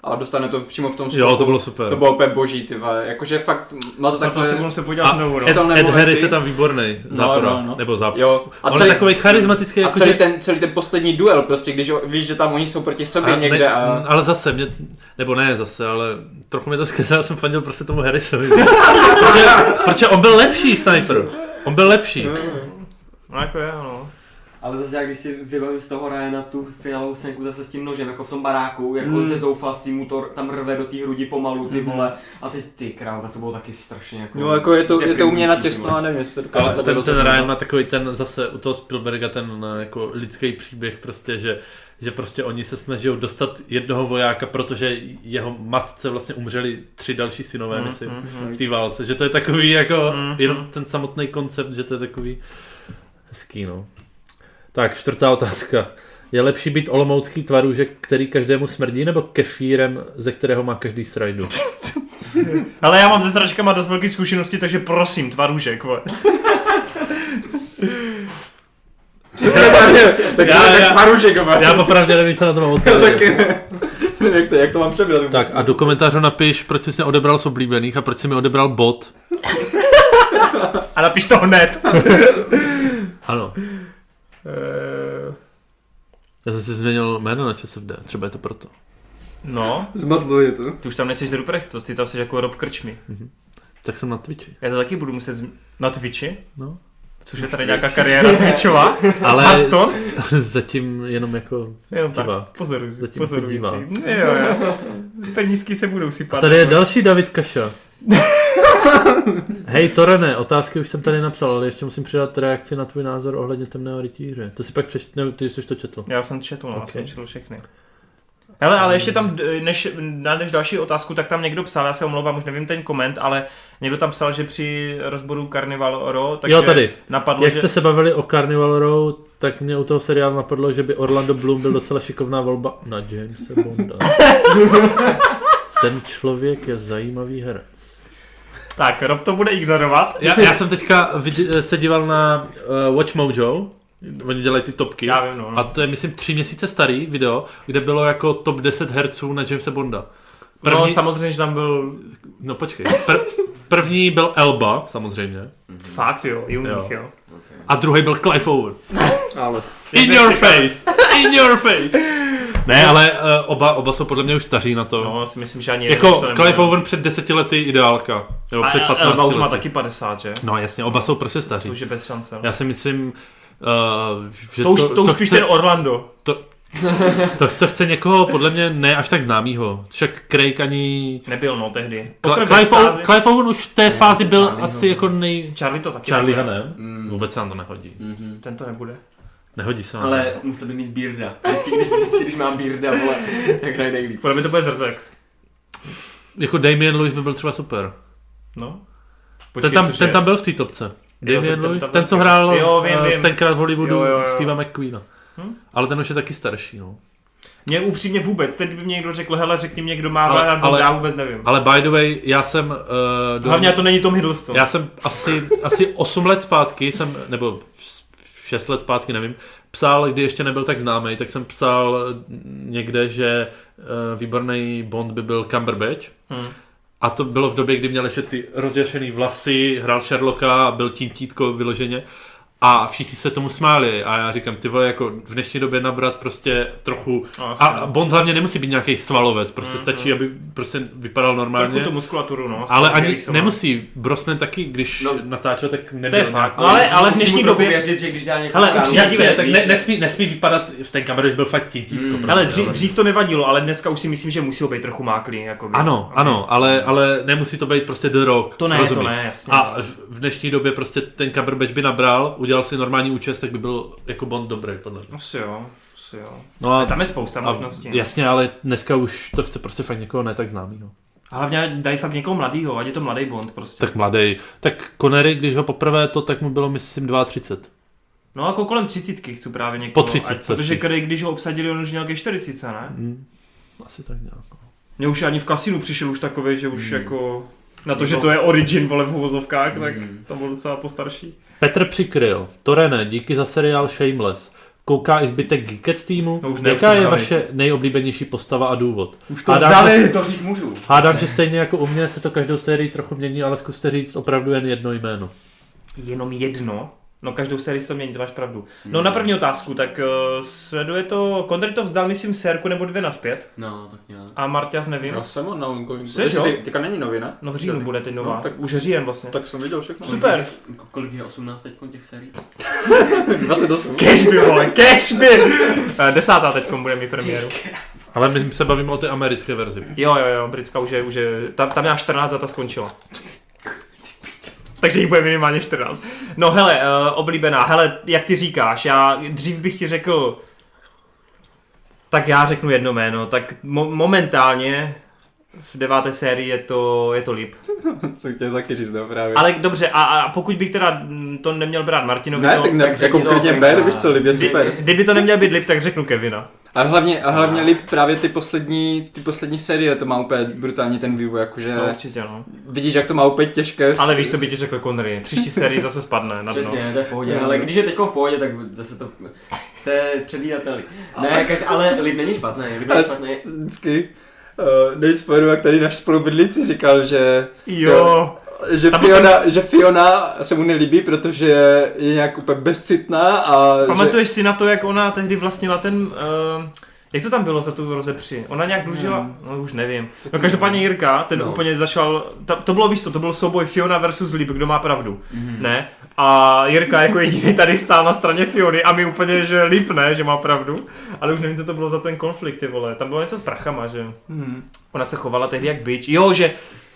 a dostane to přímo v tom skoku. Jo, to bylo super. To bylo úplně boží, ty vole. Jakože fakt má to Za to si takové... budu se podívat A znovu, no. Ed, Ed. Harris je tam výborný, zápora, no, no. nebo zápor. Jo, a On celý, je takový charismatický, a jako celý že... ten, celý ten poslední duel, prostě, když o- víš, že tam oni jsou proti sobě a někde ne, a... Ale zase, mě, nebo ne zase, ale trochu mi to zkazilo, já jsem fandil prostě tomu Harrisovi. (laughs) protože, protože on byl lepší sniper. On byl lepší. No jako je, no. Ale zase já když si vybavím z toho Ryana tu finálovou scénku zase s tím nožem, jako v tom baráku, jak Mm. on se zoufalství mu to tam rve do té hrudi pomalu, ty Mhm. vole. A teď ty král, tak to bylo taky strašně jako... No jako je to, je to u mě deprimující, ty natěsno a nevím, jestli Ale ten, ten rozhodnout. Ryan má takový ten zase u toho Spielberga ten eh, jako lidský příběh prostě, že, že prostě oni se snaží dostat jednoho vojáka, protože jeho matce vlastně umřeli tři další synové, Mhm, myslím, mhm. v té válce. Že to je takový jako, Mhm. jenom ten samotný koncept, že to je takový hezký, no. Tak, čtvrtá otázka. Je lepší být olomoucký tvarůžek, který každému smrdí, nebo kefírem, ze kterého má každý srajdu? (laughs) Ale já mám se sračkama dost velké zkušenosti, takže prosím, tvarůžek, vole. (laughs) tak Já- já, vole. Popravdě nevím, co na to mám (laughs) odpovědět. nevím, jak to, jak to mám přebrat. Tak a do komentářů napiš, proč jsi mě odebral z oblíbených a proč jsi mi odebral bot. A napiš to hned. Ano. Eh, Já jsem si změnil jméno na ČSFD, třeba je to proto. no, Zmatlo je to. ty už tam nejsi Ruprecht, to ty tam jsi jako Rob Krčmi. Tak jsem na Twitchi. Já to taky budu muset zm- na Twitchi, No. což je tady nějaká kariéra (laughs) Twitchová. Ale Hearthstone? (laughs) zatím jenom jako... Jenom tak, Divák. pozoruj, Zatím pozorující. divák. Jo, jo. Penízky se budou sypat. Tady je další David Kaša. (laughs) (laughs) Hej Torene, otázky už jsem tady napsal, ale ještě musím přidat reakci na tvůj názor ohledně temného rytíře. To si pak přečet, ty jsi to četl. Já jsem četl, no, Ok. já jsem četl všechny. Hele, ale ještě tam, než, než další otázku, tak tam někdo psal, já se omlouvám, už nevím ten koment, ale někdo tam psal, že při rozboru Carnival Row, takže jo, tady. napadlo, Jak že... jste se bavili o Carnival Row, tak mě u toho seriálu napadlo, že by Orlando Bloom byl docela šikovná volba na Jamesa Bonda. (laughs) Ten člověk je zajímavý herec. Tak, Rob to bude ignorovat. Já, já jsem teďka vidě, se díval na uh, Watch Mojo, oni dělají ty topky. Já vím, no. A to je, myslím, tři měsíce starý video, kde bylo jako top 10 herců na Jamesa Bonda. První, No no, samozřejmě, že tam byl no počkej. Pr- první byl Elba, samozřejmě. fakt, jo, i u Jo. jo. A druhý byl Clive Owen. Ale. In your face! In your face! Ne, ale uh, oba, oba jsou podle mě už staří na to. No, si myslím, že ani jako to. Clive Owen před deseti lety ideálka. Nebo A před a 15 Elba už má taky 50, že? No jasně, oba jsou prostě To staří. už je bez šance. no. Já si myslím, uh, že To už, to, už spíš chce, ten Orlando. to, to chce někoho podle mě ne až tak známýho. Však Craig ani... Nebyl, no, tehdy. Cl- Clive, ve Owen, stázi. Clive Owen už v té fázi byl Charlieho. asi jako nej... Charlie to taky Charlie nebude. ne? Mm. Vůbec se nám to nehodí. Mhm. Ten to nebude. Nehodí se Ale to. musel by mít Bearda. Vždycky, když, vždycky, když mám Bearda, vole, tak hraje nejlíp. Podle mě to bude zrzek. Jako Damien Lewis by byl třeba super. No. ten, tam, ten je? tam byl v té topce. Jo, Damien ten- ten Lewis, tam ten, byl co hrál Jo, vím, eh, vím. v tenkrát v Hollywoodu Jo, jo, jo. Steva McQueena. Hm? Ale ten už je taky starší, no. Mě upřímně vůbec, teď by mě někdo řekl, hele, řekni mě, kdo má Ale- ale, ale- já vůbec nevím. Ale by the way, já jsem... Uh, Hlavně to není Tom Hiddleston. Já jsem asi, asi 8 let zpátky, jsem, nebo 6 let zpátky, nevím, psal, kdy ještě nebyl tak známý, tak jsem psal někde, že uh, výborný Bond by byl Cumberbatch. Hmm. A to bylo v době, kdy měl ještě ty rozděšený vlasy, hrál Sherlocka a byl tím títko vyloženě. A všichni se tomu smáli a já říkám, ty vole, jako v dnešní době nabrat prostě trochu... No, asi. A Bond hlavně nemusí být nějaký svalovec, prostě Mhm. stačí, aby prostě vypadal Trochu normálně. tu muskulaturu, no. Ale ani rysovat. nemusí. Brosnan taky, když No. natáčel, tak To nebyl je fakt. nějak- No ale, ale v dnešní trochu době... věřit, že když dá kámo, upřímně, tak víš, ne, nesmí, nesmí vypadat, v ten kameře byl fakt tintítko. Mm. Prostě, Ale dřív, ale- dřív to nevadilo, ale dneska už si myslím, že musí být trochu máklý. Jakoby. Ano, ano, ale, ale nemusí to být prostě The Rock. To ne, rozumíš? to ne, jasně. A v- v dnešní době prostě ten Cumberbatch by nabral, udělal si normální účest, tak by byl jako Bond dobrý, podle mě. Asi jo, asi jo. No a, Tam je spousta a možností. jasně, ale dneska už to chce prostě fakt někoho ne tak známýho. A hlavně dají fakt někoho mladýho, ať je to mladý Bond prostě. Tak mladý. Tak Connery, když ho poprvé to, tak mu bylo myslím 32. No jako kolem třicítky chci právě někoho. Po 30 ať- Protože spíš. když, když ho obsadili, on už měl ke 40, ne? Hmm. Asi tak nějak. no. Mně už ani v kasinu přišel už takový, že už Hmm. jako... Na to, že to je origin, vole, v uvozovkách, tak Mhm. to byl docela postarší. Petr Přikryl, Torene, díky za seriál Shameless. Kouká i zbytek Geekets týmu? No už ne, Jaká je vaše nejoblíbenější postava a důvod? Už to Hádám, že- To říct můžu. Hádám, že stejně jako u mě se to každou sérii trochu mění, ale zkuste říct opravdu jen jedno jméno. Jenom jedno? No každou sérii se to mění, to máš pravdu. No Hmm. na první otázku, tak uh, sleduje to, Kondry to vzdal, myslím, sérku nebo dvě naspět. No, tak nějak. A Martias nevím. Já jsem on na ongoing. Jsi, Jestli jo? ty- Teďka není nový, ne? No v říjnu bude teď nová. No, tak- Už říjen vlastně. Tak jsem viděl všechno. Super. Ko- Kolik je 18 teď těch sérií? (laughs) 28. Cashby, vole, cashby! Eh, Desátá teď bude mít premiéru. Ale my se bavíme o té americké verzi. Jo, jo, jo, britská už je, už je, tam, tam měla 14 a ta skončila. Takže jí bude minimálně 14. No hele, uh, oblíbená, hele, jak ty říkáš, já dřív bych ti řekl, tak já řeknu jedno jméno, tak mo- momentálně v deváté sérii je to, je to Lip. (laughs) Jsem chtěl taky říct, no právě. Ale dobře, a, a pokud bych teda to neměl brát Martinovi, ne, to, tak, ne, tak řekni jako to, klidně Franka. ber, víš co, Lib je kdy- super. kdyby to neměl být Lip, tak řeknu Kevina. A hlavně, a hlavně Lib právě ty poslední, ty poslední série, to má úplně brutálně ten vývoj, jakože No, určitě, no. vidíš, jak to má úplně těžké. Ale víš, co by ti řekl Connery, příští sérii zase spadne na dno. Přesně, to je v pohodě. No. Ale když je teď v pohodě, tak zase to... To je předvídatelný. Ne, každý, ale Lib není špatný. A není špatný. vždycky, uh, nejc spojeru, jak tady náš spolubydlící říkal, že Jo, že Tam Fiona, že Fiona se mu nelíbí, protože je nějak úplně bezcitná a Pamatuješ si na to, jak ona tehdy vlastnila ten... Uh, jak to tam bylo za tu rozepři? Ona nějak dlužila? Hmm. No už nevím. No každopádně Jirka, ten No. úplně zašel, ta, to bylo víš co, to byl souboj Fiona versus Líp, kdo má pravdu. Mhm. Ne? A Jirka jako jediný tady stál na straně Fiony a my úplně, že Líp ne, že má pravdu. Ale už nevím, co to bylo za ten konflikt, ty vole. Tam bylo něco s prachama, že Hmm. ona se chovala tehdy jak bitch. Jo, že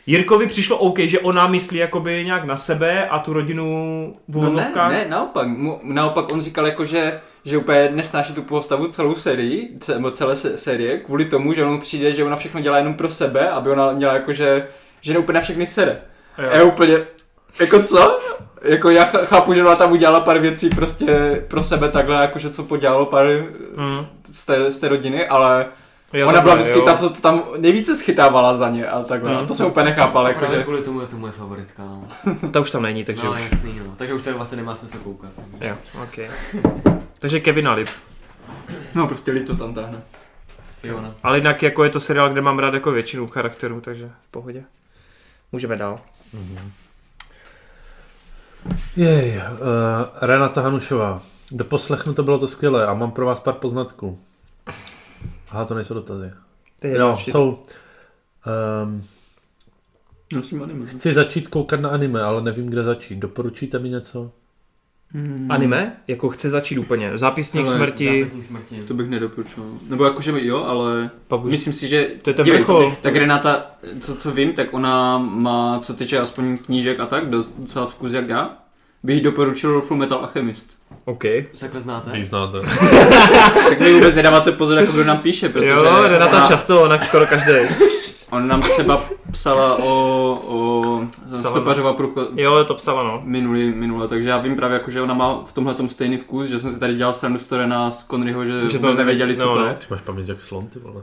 Jirkovi přišlo OK, že ona myslí jakoby nějak na sebe a tu rodinu v No ne, ne, naopak, mu, naopak on říkal jako, že, že úplně nesnáší tu postavu celou sérii, nebo celé se, série, kvůli tomu, že mu přijde, že ona všechno dělá jenom pro sebe, aby ona měla jako, že, že ne úplně na všechny sere. Jo. A je úplně, jako co? Jako já ch- chápu, že ona tam udělala pár věcí prostě pro sebe takhle, jakože co podělalo pár Mm. z té, z té rodiny, ale Jo, ona byla vždycky jo. ta, co tam nejvíce schytávala za ně, ale takhle, Hmm. no, to jsem úplně nechápal, Právě jakože... kvůli tomu je to moje favoritka, no. (laughs) Ta už tam není, takže No už. jasný, no. Takže už tady vlastně nemá smysl koukat. Jo, ok. (laughs) takže Kevin Lip. No prostě líp to tam táhne. Fiona. Ale jinak jako je to seriál, kde mám rád jako většinu charakterů, takže v pohodě. Můžeme dál. Jej, uh, Renata Hanušová. Do poslechnu to bylo to skvělé a mám pro vás pár poznatků. Aha, to nejsou dotazy. To je Jo, další. jsou... Um, No s tím anime. chci začít koukat na anime, ale nevím, kde začít. Doporučíte mi něco? Anime? Jako chce začít úplně. Zápisník smrti, Zápisník smrti. To bych nedoporučoval. Nebo jakože jo, ale pak už... myslím si, že... To je ten Dívej, vrchol. Tak Renata, co, co vím, tak ona má, co týče aspoň knížek a tak, docela vkus jak já. Bych doporučil Full Metal Alchemist. OK. Takhle znáte? Vy znáte. (laughs) Tak vy vůbec nedáváte pozor, jako kdo nám píše, protože Jo, Renata ona, často, ona skoro každý. (laughs) ona nám třeba psala o, o Psala. stopařova průchod Jo, to psala, no. minulý, minule, takže já vím právě, jako, že ona má v tomhle stejný vkus, že jsem si tady dělal srandu z Torena z Conryho, že, Že to nevěděli, co no, to no. je. Ty máš paměť jak slon, ty vole.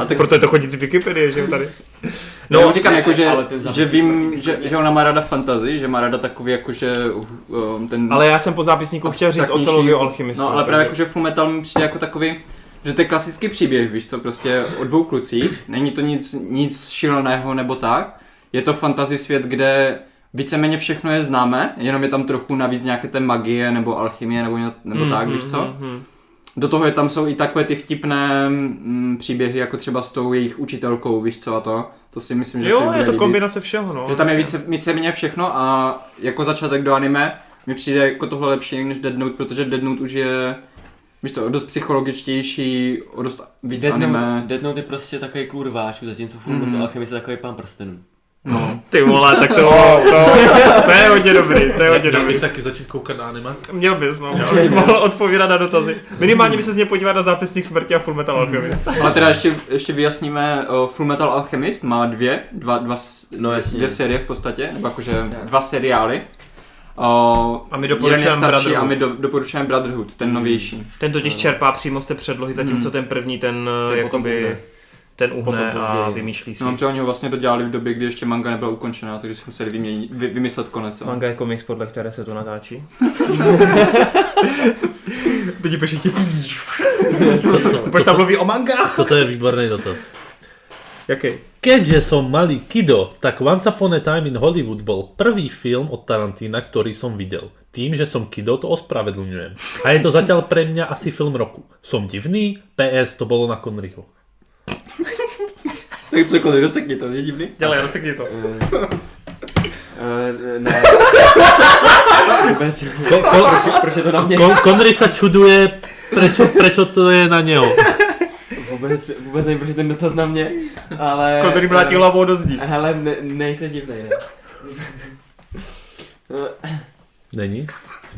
A tak Proto je to chodící Wikipedie, že jo, tady. (laughs) No, No, já říkám, ne, jako, že, že vím, že, že ona má ráda fantasy, že má ráda takový jakože um, ten... Ale já jsem po zápisníku chtěl říct o celou alchymistu. No, ale právě takže- jakože Full Metal mi přijde jako takový, že to je klasický příběh, víš co, prostě o dvou klucích, není to nic, nic šíleného nebo tak, je to fantasy svět, kde víceméně všechno je známe, jenom je tam trochu navíc nějaké té magie nebo alchymie nebo, nebo Mm, tak, mm, víš co. mm, mm. Do toho je tam jsou i takové ty vtipné mm, příběhy, jako třeba s tou jejich učitelkou, víš co a to. To si myslím, že se Jo, bude je to líbit. kombinace všeho, no. Že tam je více, víceméně všechno a jako začátek do anime mi přijde jako tohle lepší než Dead Note, protože Dead Note už je víš co, dost psychologičtější, o dost víc Dead anime. Note, Dead Note je prostě takový klůr váčů, zatímco Full Mhm. Metal Alchemist je takový pán prstenů. No. Ty vole, tak to, to, to je hodně dobrý, to je hodně Měl dobrý. bych taky začít koukat na anime? Měl bys, no, měl bys mohl odpovídat na dotazy. Minimálně by se z něj podívat na zápisník smrti a Full Metal Alchemist. Ale teda ještě, ještě vyjasníme, uh, Full Metal Alchemist má dvě, dva, dva, No, jasně. dvě série v podstatě, nebo jakože dva seriály. Uh, A my doporučujeme Brotherhood. a my do, doporučujeme Brotherhood, ten novější. Ten totiž čerpá přímo z té předlohy, zatímco Mhm. ten první ten, Ten eh, potom jakoby, uhne. Ten uhne a vymýšlí si. No, protože oni ho vlastně dodělali v době, kdy ještě manga nebyla ukončená, takže si museli vyměnit, vy, vymyslet konec. jo. Manga je komiks, podle které se to natáčí. (laughs) Teď píše ti... Ty pojď tam mluví o mangách. Toto je výborný dotaz. Jaký? Keďže som malý kido, tak Once Upon a Time in Hollywood bol prvý film od Tarantina, ktorý som videl. Tým, že som kido, to ospravedlňujem. A je to zatiaľ pre mňa asi film roku. Som divný, PS to bolo na Conryho. Tak cokoliv, dosekni to, je divný. Dělej, rozsekni to. Uh, ne. Vůbec. Ko, ko, Proč, proč je to na mě? Kon, Conry sa čuduje, prečo, prečo to je na neho. Vůbec, vůbec nevím, proč je ten dotaz na mě, ale... Kodry mlátí hlavou do zdí. Hele, ne, nejsi divnej, ne? Není?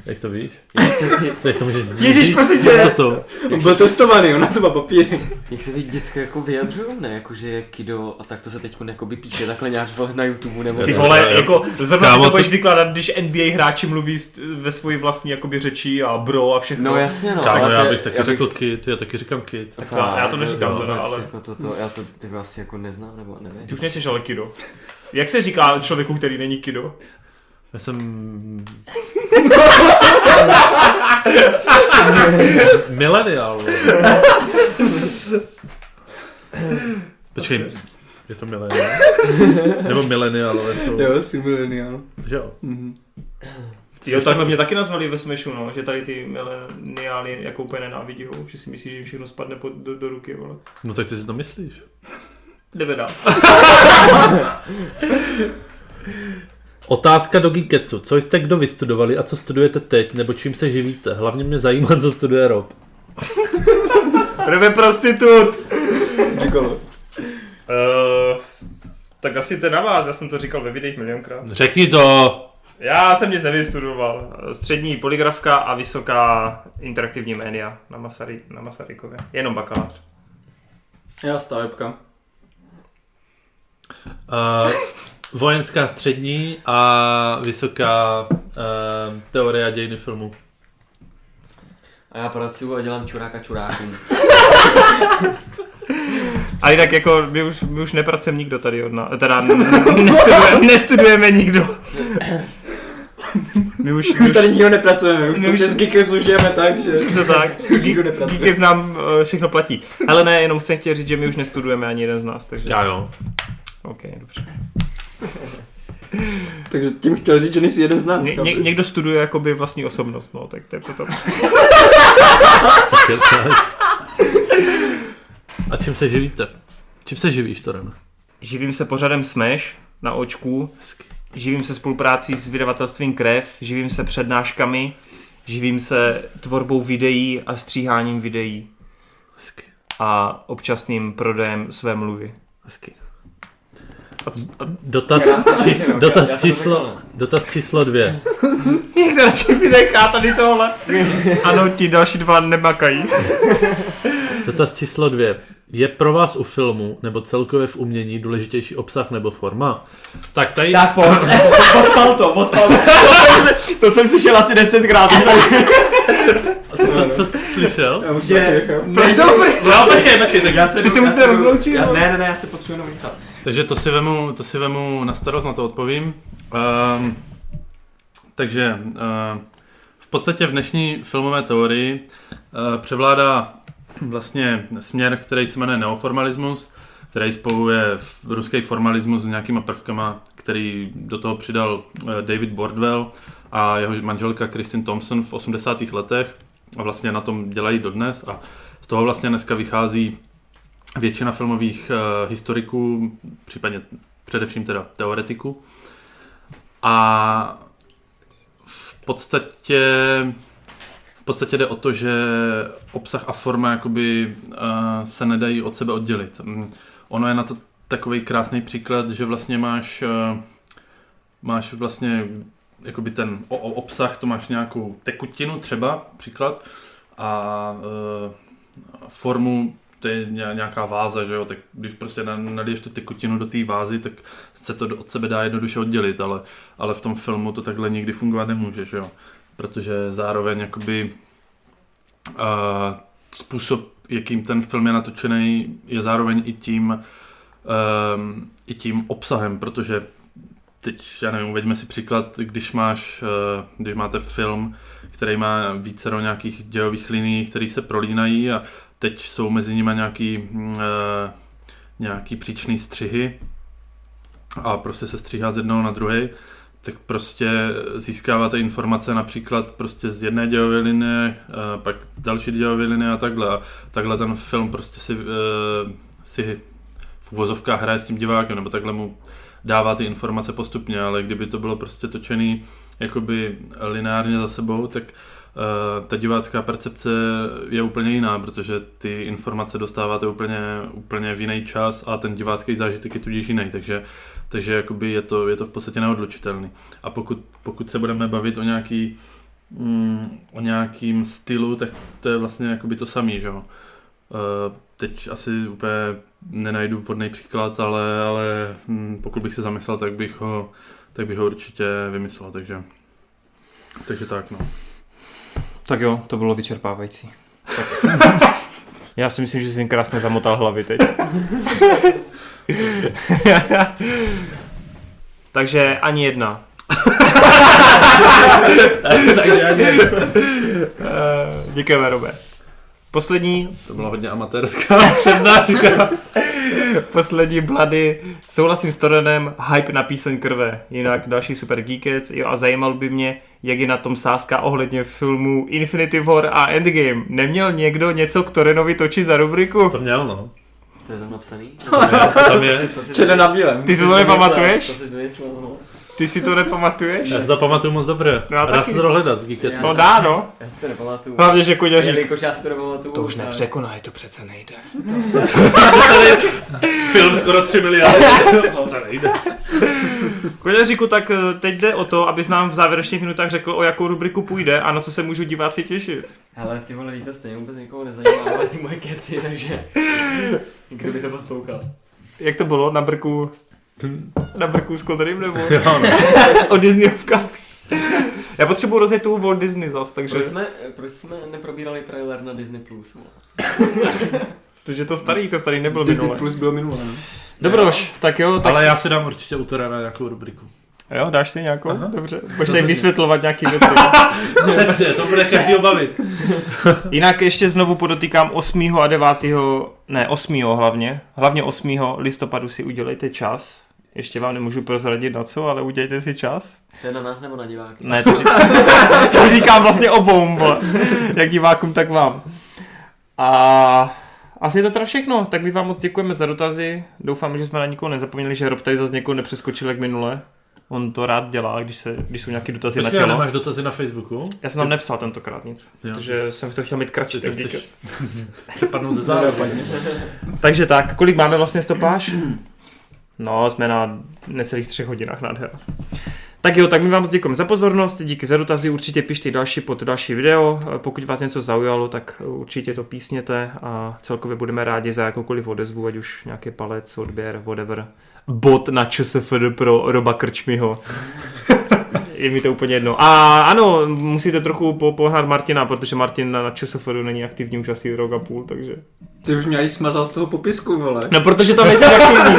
Jak to víš? Jak se To jak to můžeš říct? Ježíš, prosím tě. To, On byl testovaný, on na to má papíry. jak se ty děcka jako vyjadřují, ne? Jakože je kido a tak to se teď jakoby píše takhle nějak vole na YouTube nebo... Ty vole, jako zrovna Kámo, to to- budeš vykládat, když NBA hráči mluví ve svoji vlastní jakoby řeči a bro a všechno. No jasně no. Kámo, ale já to- bych taky já bych- řekl kid, já taky říkám kid. Tak to, já to neříkám no, teda, vůbec ale Jako to, to, já to ty asi jako neznám, nebo nevím. ty už nejsi ale kido. Jak se říká člověku, který není kido? Já jsem... (laughs) Milenial. Počkej, je to milenial? Nebo milenialové jsou, Jo, jsi milenial. že jo? Mhm. Jo, takhle mě taky nazvali ve Smashu, no, že tady ty mileniály jako úplně nenávidí, že si myslí, že jim všechno spadne pod, do, do ruky, vole. No tak ty si to myslíš. Jdeme dál. (laughs) (laughs) Otázka do Geeketsu. Co jste kdo vystudovali a co studujete teď, nebo čím se živíte? Hlavně mě zajímá, co studuje Rob. (laughs) Jdeme prostitut! Gigolo. Uh, tak asi to je na vás, já jsem to říkal ve videích milionkrát. Řekni to! Já jsem nic nevystudoval. Střední poligrafka a vysoká interaktivní média na, Masary, na Masarykově. Jenom bakalář. Já stavebka. Uh, vojenská střední a vysoká uh, teorie a dějiny filmu. A já pracuju a dělám čuráka čurákům. (laughs) A jinak jako my už, my už nepracujeme nikdo tady od nás. Teda nestudujeme, nestudujeme nikdo. (laughs) My už, my Už tady nikdo nepracujeme, už My už- s Geekesu žijeme tak, že... Tak. (laughs) Nikdo nepracuje. Díky nám eh, všechno platí. Ale ne, jenom jsem chtěl říct, že my už nestudujeme ani jeden z nás, takže... Já jo. OK, dobře. (laughs) Takže tím chtěl říct, že nejsi jeden z nás. Ně, ně, někdo studuje jakoby vlastní osobnost, no, tak to je potom. (laughs) A čím se živíte? Čím se živíš, Toren? Živím se pořadem Smash na očku, Hezky. živím se spoluprácí s vydavatelstvím Krev, živím se přednáškami, živím se tvorbou videí a stříháním videí Hezky. a občasným prodejem své mluvy. Hezky. Dotaz, čís, dotaz, já číslo, dotaz číslo dvě. (laughs) někdo radši vynechá tady tohle. (laughs) Ano, ti další dva nemakají. (laughs) Dotaz číslo dvě. Je pro vás u filmu nebo celkově v umění důležitější obsah nebo forma? Tak tady... Tak pojď, odpal to, odpal to. To jsem slyšel asi desetkrát. Co, co jsi slyšel? Že... Proč dobrý? No, počkej, počkej, tak Já se, Ještě se já musíte rozloučit, já- no. Ne, ne, ne, já se potřebuji jenom vycat. Takže to si vemu, to si vemu na starost, na to odpovím. Um, takže uh, v podstatě v dnešní filmové teorii uh, převládá vlastně směr, který se jmenuje neoformalismus, který spojuje ruský formalismus s nějakýma prvkama, který do toho přidal uh, David Bordwell a jeho manželka Kristin Thompson v 80. letech a vlastně na tom dělají dodnes a z toho vlastně dneska vychází většina filmových uh, historiků, případně především teda teoretiků. A v podstatě v podstatě jde o to, že obsah a forma jakoby uh, se nedají od sebe oddělit. Mm, Ono je na to takový krásný příklad, že vlastně máš uh, máš vlastně jakoby ten o, o obsah, to máš nějakou tekutinu třeba, příklad, a uh, formu to je ně- nějaká váza, že jo, tak když prostě na- naliješ tu tekutinu do té vázy, tak se to od sebe dá jednoduše oddělit, ale, ale v tom filmu to takhle nikdy fungovat nemůže, že jo, protože zároveň jakoby uh, způsob, jakým ten film je natočený, je zároveň i tím, um, i tím obsahem, protože teď, já nevím, uveďme si příklad, když máš, uh, když máte film, který má více nějakých dějových linií, které se prolínají a teď jsou mezi nimi nějaký, eh, nějaký příčný střihy a prostě se stříhá z jednoho na druhý, tak prostě získáváte informace například prostě z jedné dějové linie, eh, pak další dějové linie a takhle. A takhle ten film prostě si, eh, si v uvozovkách hraje s tím divákem, nebo takhle mu dává ty informace postupně, ale kdyby to bylo prostě točený jakoby lineárně za sebou, tak uh, ta divácká percepce je úplně jiná, protože ty informace dostáváte úplně, úplně v jiný čas a ten divácký zážitek je tudíž jiný, takže, takže jakoby je, to, je to v podstatě neodlučitelný. A pokud, pokud se budeme bavit o nějaký mm, o nějakým stylu, tak to je vlastně jakoby to samý, že jo. Uh, teď asi úplně nenajdu vhodný příklad, ale, ale hm, pokud bych se zamyslel, tak bych ho, tak bych ho určitě vymyslel, takže, takže tak no. Tak jo, to bylo vyčerpávající. Tak. (laughs) Já si myslím, že jsi jim krásně zamotal hlavy teď. (laughs) Takže ani jedna. (laughs) takže ani, Eh, Děkujeme, Robe. Poslední, to byla hodně amatérská přednáška. (laughs) poslední blady. Souhlasím s Torenem, hype na píseň krve. Jinak další super geekec. Jo a zajímal by mě, jak je na tom sázka ohledně filmu Infinity War a Endgame. Neměl někdo něco k Torenovi točit za rubriku? To měl no. To je tam napsaný? Tam je, Černé na bílém. Ty si to nepamatuješ? To si vymyslel, no. Ty si to nepamatuješ? já si to pamatuju moc dobře. No, a dá se to dohledat, díky. Já- No dá, no. Já si to nepamatuju. Hlavně, že Kuděřík. Jelikož já si to nepamatuju. To už tak- nepřekonáš, to přece nejde. (laughs) Film skoro 3 miliardy. (laughs) to nejde. Kuděříku, tak eh, teď jde o to, abys nám v závěrečných minutách řekl, o jakou rubriku půjde a na co se můžu diváci těšit. Hele, ty vole, ví to stejně vůbec nikoho nezajímá, ale ty moje keci, takže... (laughs) Kdo by to poslouchal? Jak to bylo na brku? Na brku s Connerym nebo? (laughs) Jo, no. (laughs) o Disneyovkách. Já potřebuji rozjet tu Walt Disney zas, takže... Proč jsme, proč jsme neprobírali trailer na Disney+. Plus? (laughs) Takže to starý, to starý nebyl Disney minule. Plus bylo minulé. no. Dobroš, tak jo, tak Ale já si dám určitě autora na nějakou rubriku. jo, dáš si nějakou? Aha. Dobře, budeš tady vysvětlovat nějaký věci. Přesně, to bude každý obavit. Jinak ještě znovu podotýkám 8. a 9. ne 8. hlavně, hlavně 8. listopadu si udělejte čas. Ještě vám nemůžu prozradit na co, ale udělejte si čas. To je na nás nebo na diváky? Ne, to říkám, (laughs) to říkám vlastně obou, jak divákům, tak vám. A asi je to teda všechno. Tak my vám moc děkujeme za dotazy. Doufáme, že jsme na nikoho nezapomněli, že Rob tady zase někoho nepřeskočil jak minule. On to rád dělá, když, se, když jsou nějaké dotazy Počkej, na tělo. nemáš dotazy na Facebooku? Já jsem tam nepsal tentokrát nic, Jo, protože jsi- jsem to chtěl mít kratší. Tak chceš díky. (laughs) přepadnout ze zároveň. Zároveň. Takže tak, kolik máme vlastně stopáž? (clears throat) No, jsme na necelých třech hodinách, nádhera. Tak jo, tak my vám moc děkujeme za pozornost, díky za dotazy, určitě pište další pod další video, pokud vás něco zaujalo, tak určitě to písněte a celkově budeme rádi za jakoukoliv odezvu, ať už nějaký palec, odběr, whatever. Bot na ČSFD pro Roba Krčmiho. (laughs) (laughs) Je mi to úplně jedno. A ano, musíte trochu po- pohnat Martina, protože Martin na, na ČSFD není aktivní už asi rok a půl, takže... Ty už mě i smazal z toho popisku, vole. No protože tam nejsi (laughs) aktivní.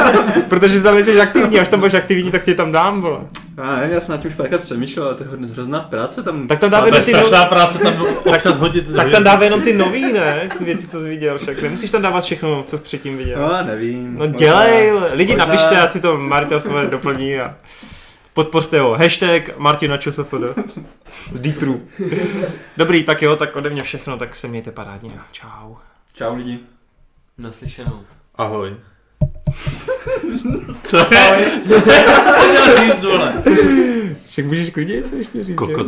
protože tam nejsi aktivní, až tam budeš aktivní, tak tě tam dám, vole. Já nevím, já jsem na tím už párkrát přemýšlel, ale to je hodně hrozná práce tam. Tak tam To dávej jenom ty strašná no... práce tam občas hodit. Tak tam dávej jenom ty nový, ne? Ty věci, co jsi viděl však. Nemusíš tam dávat všechno, co jsi předtím viděl. No, nevím. No Možná- dělej, lidi možná- napište, ať si to Marta svoje doplní a podpořte ho. Hashtag Martina ČSFD. Deepru. Dobrý, tak jo, tak ode mě všechno, tak se mějte parádně. Čau. Čau lidi. Naslyšenou. Ahoj. Co je? Co je? Co jsi měl říct, vole? Však můžeš klidně něco ještě říct, že? Kokot.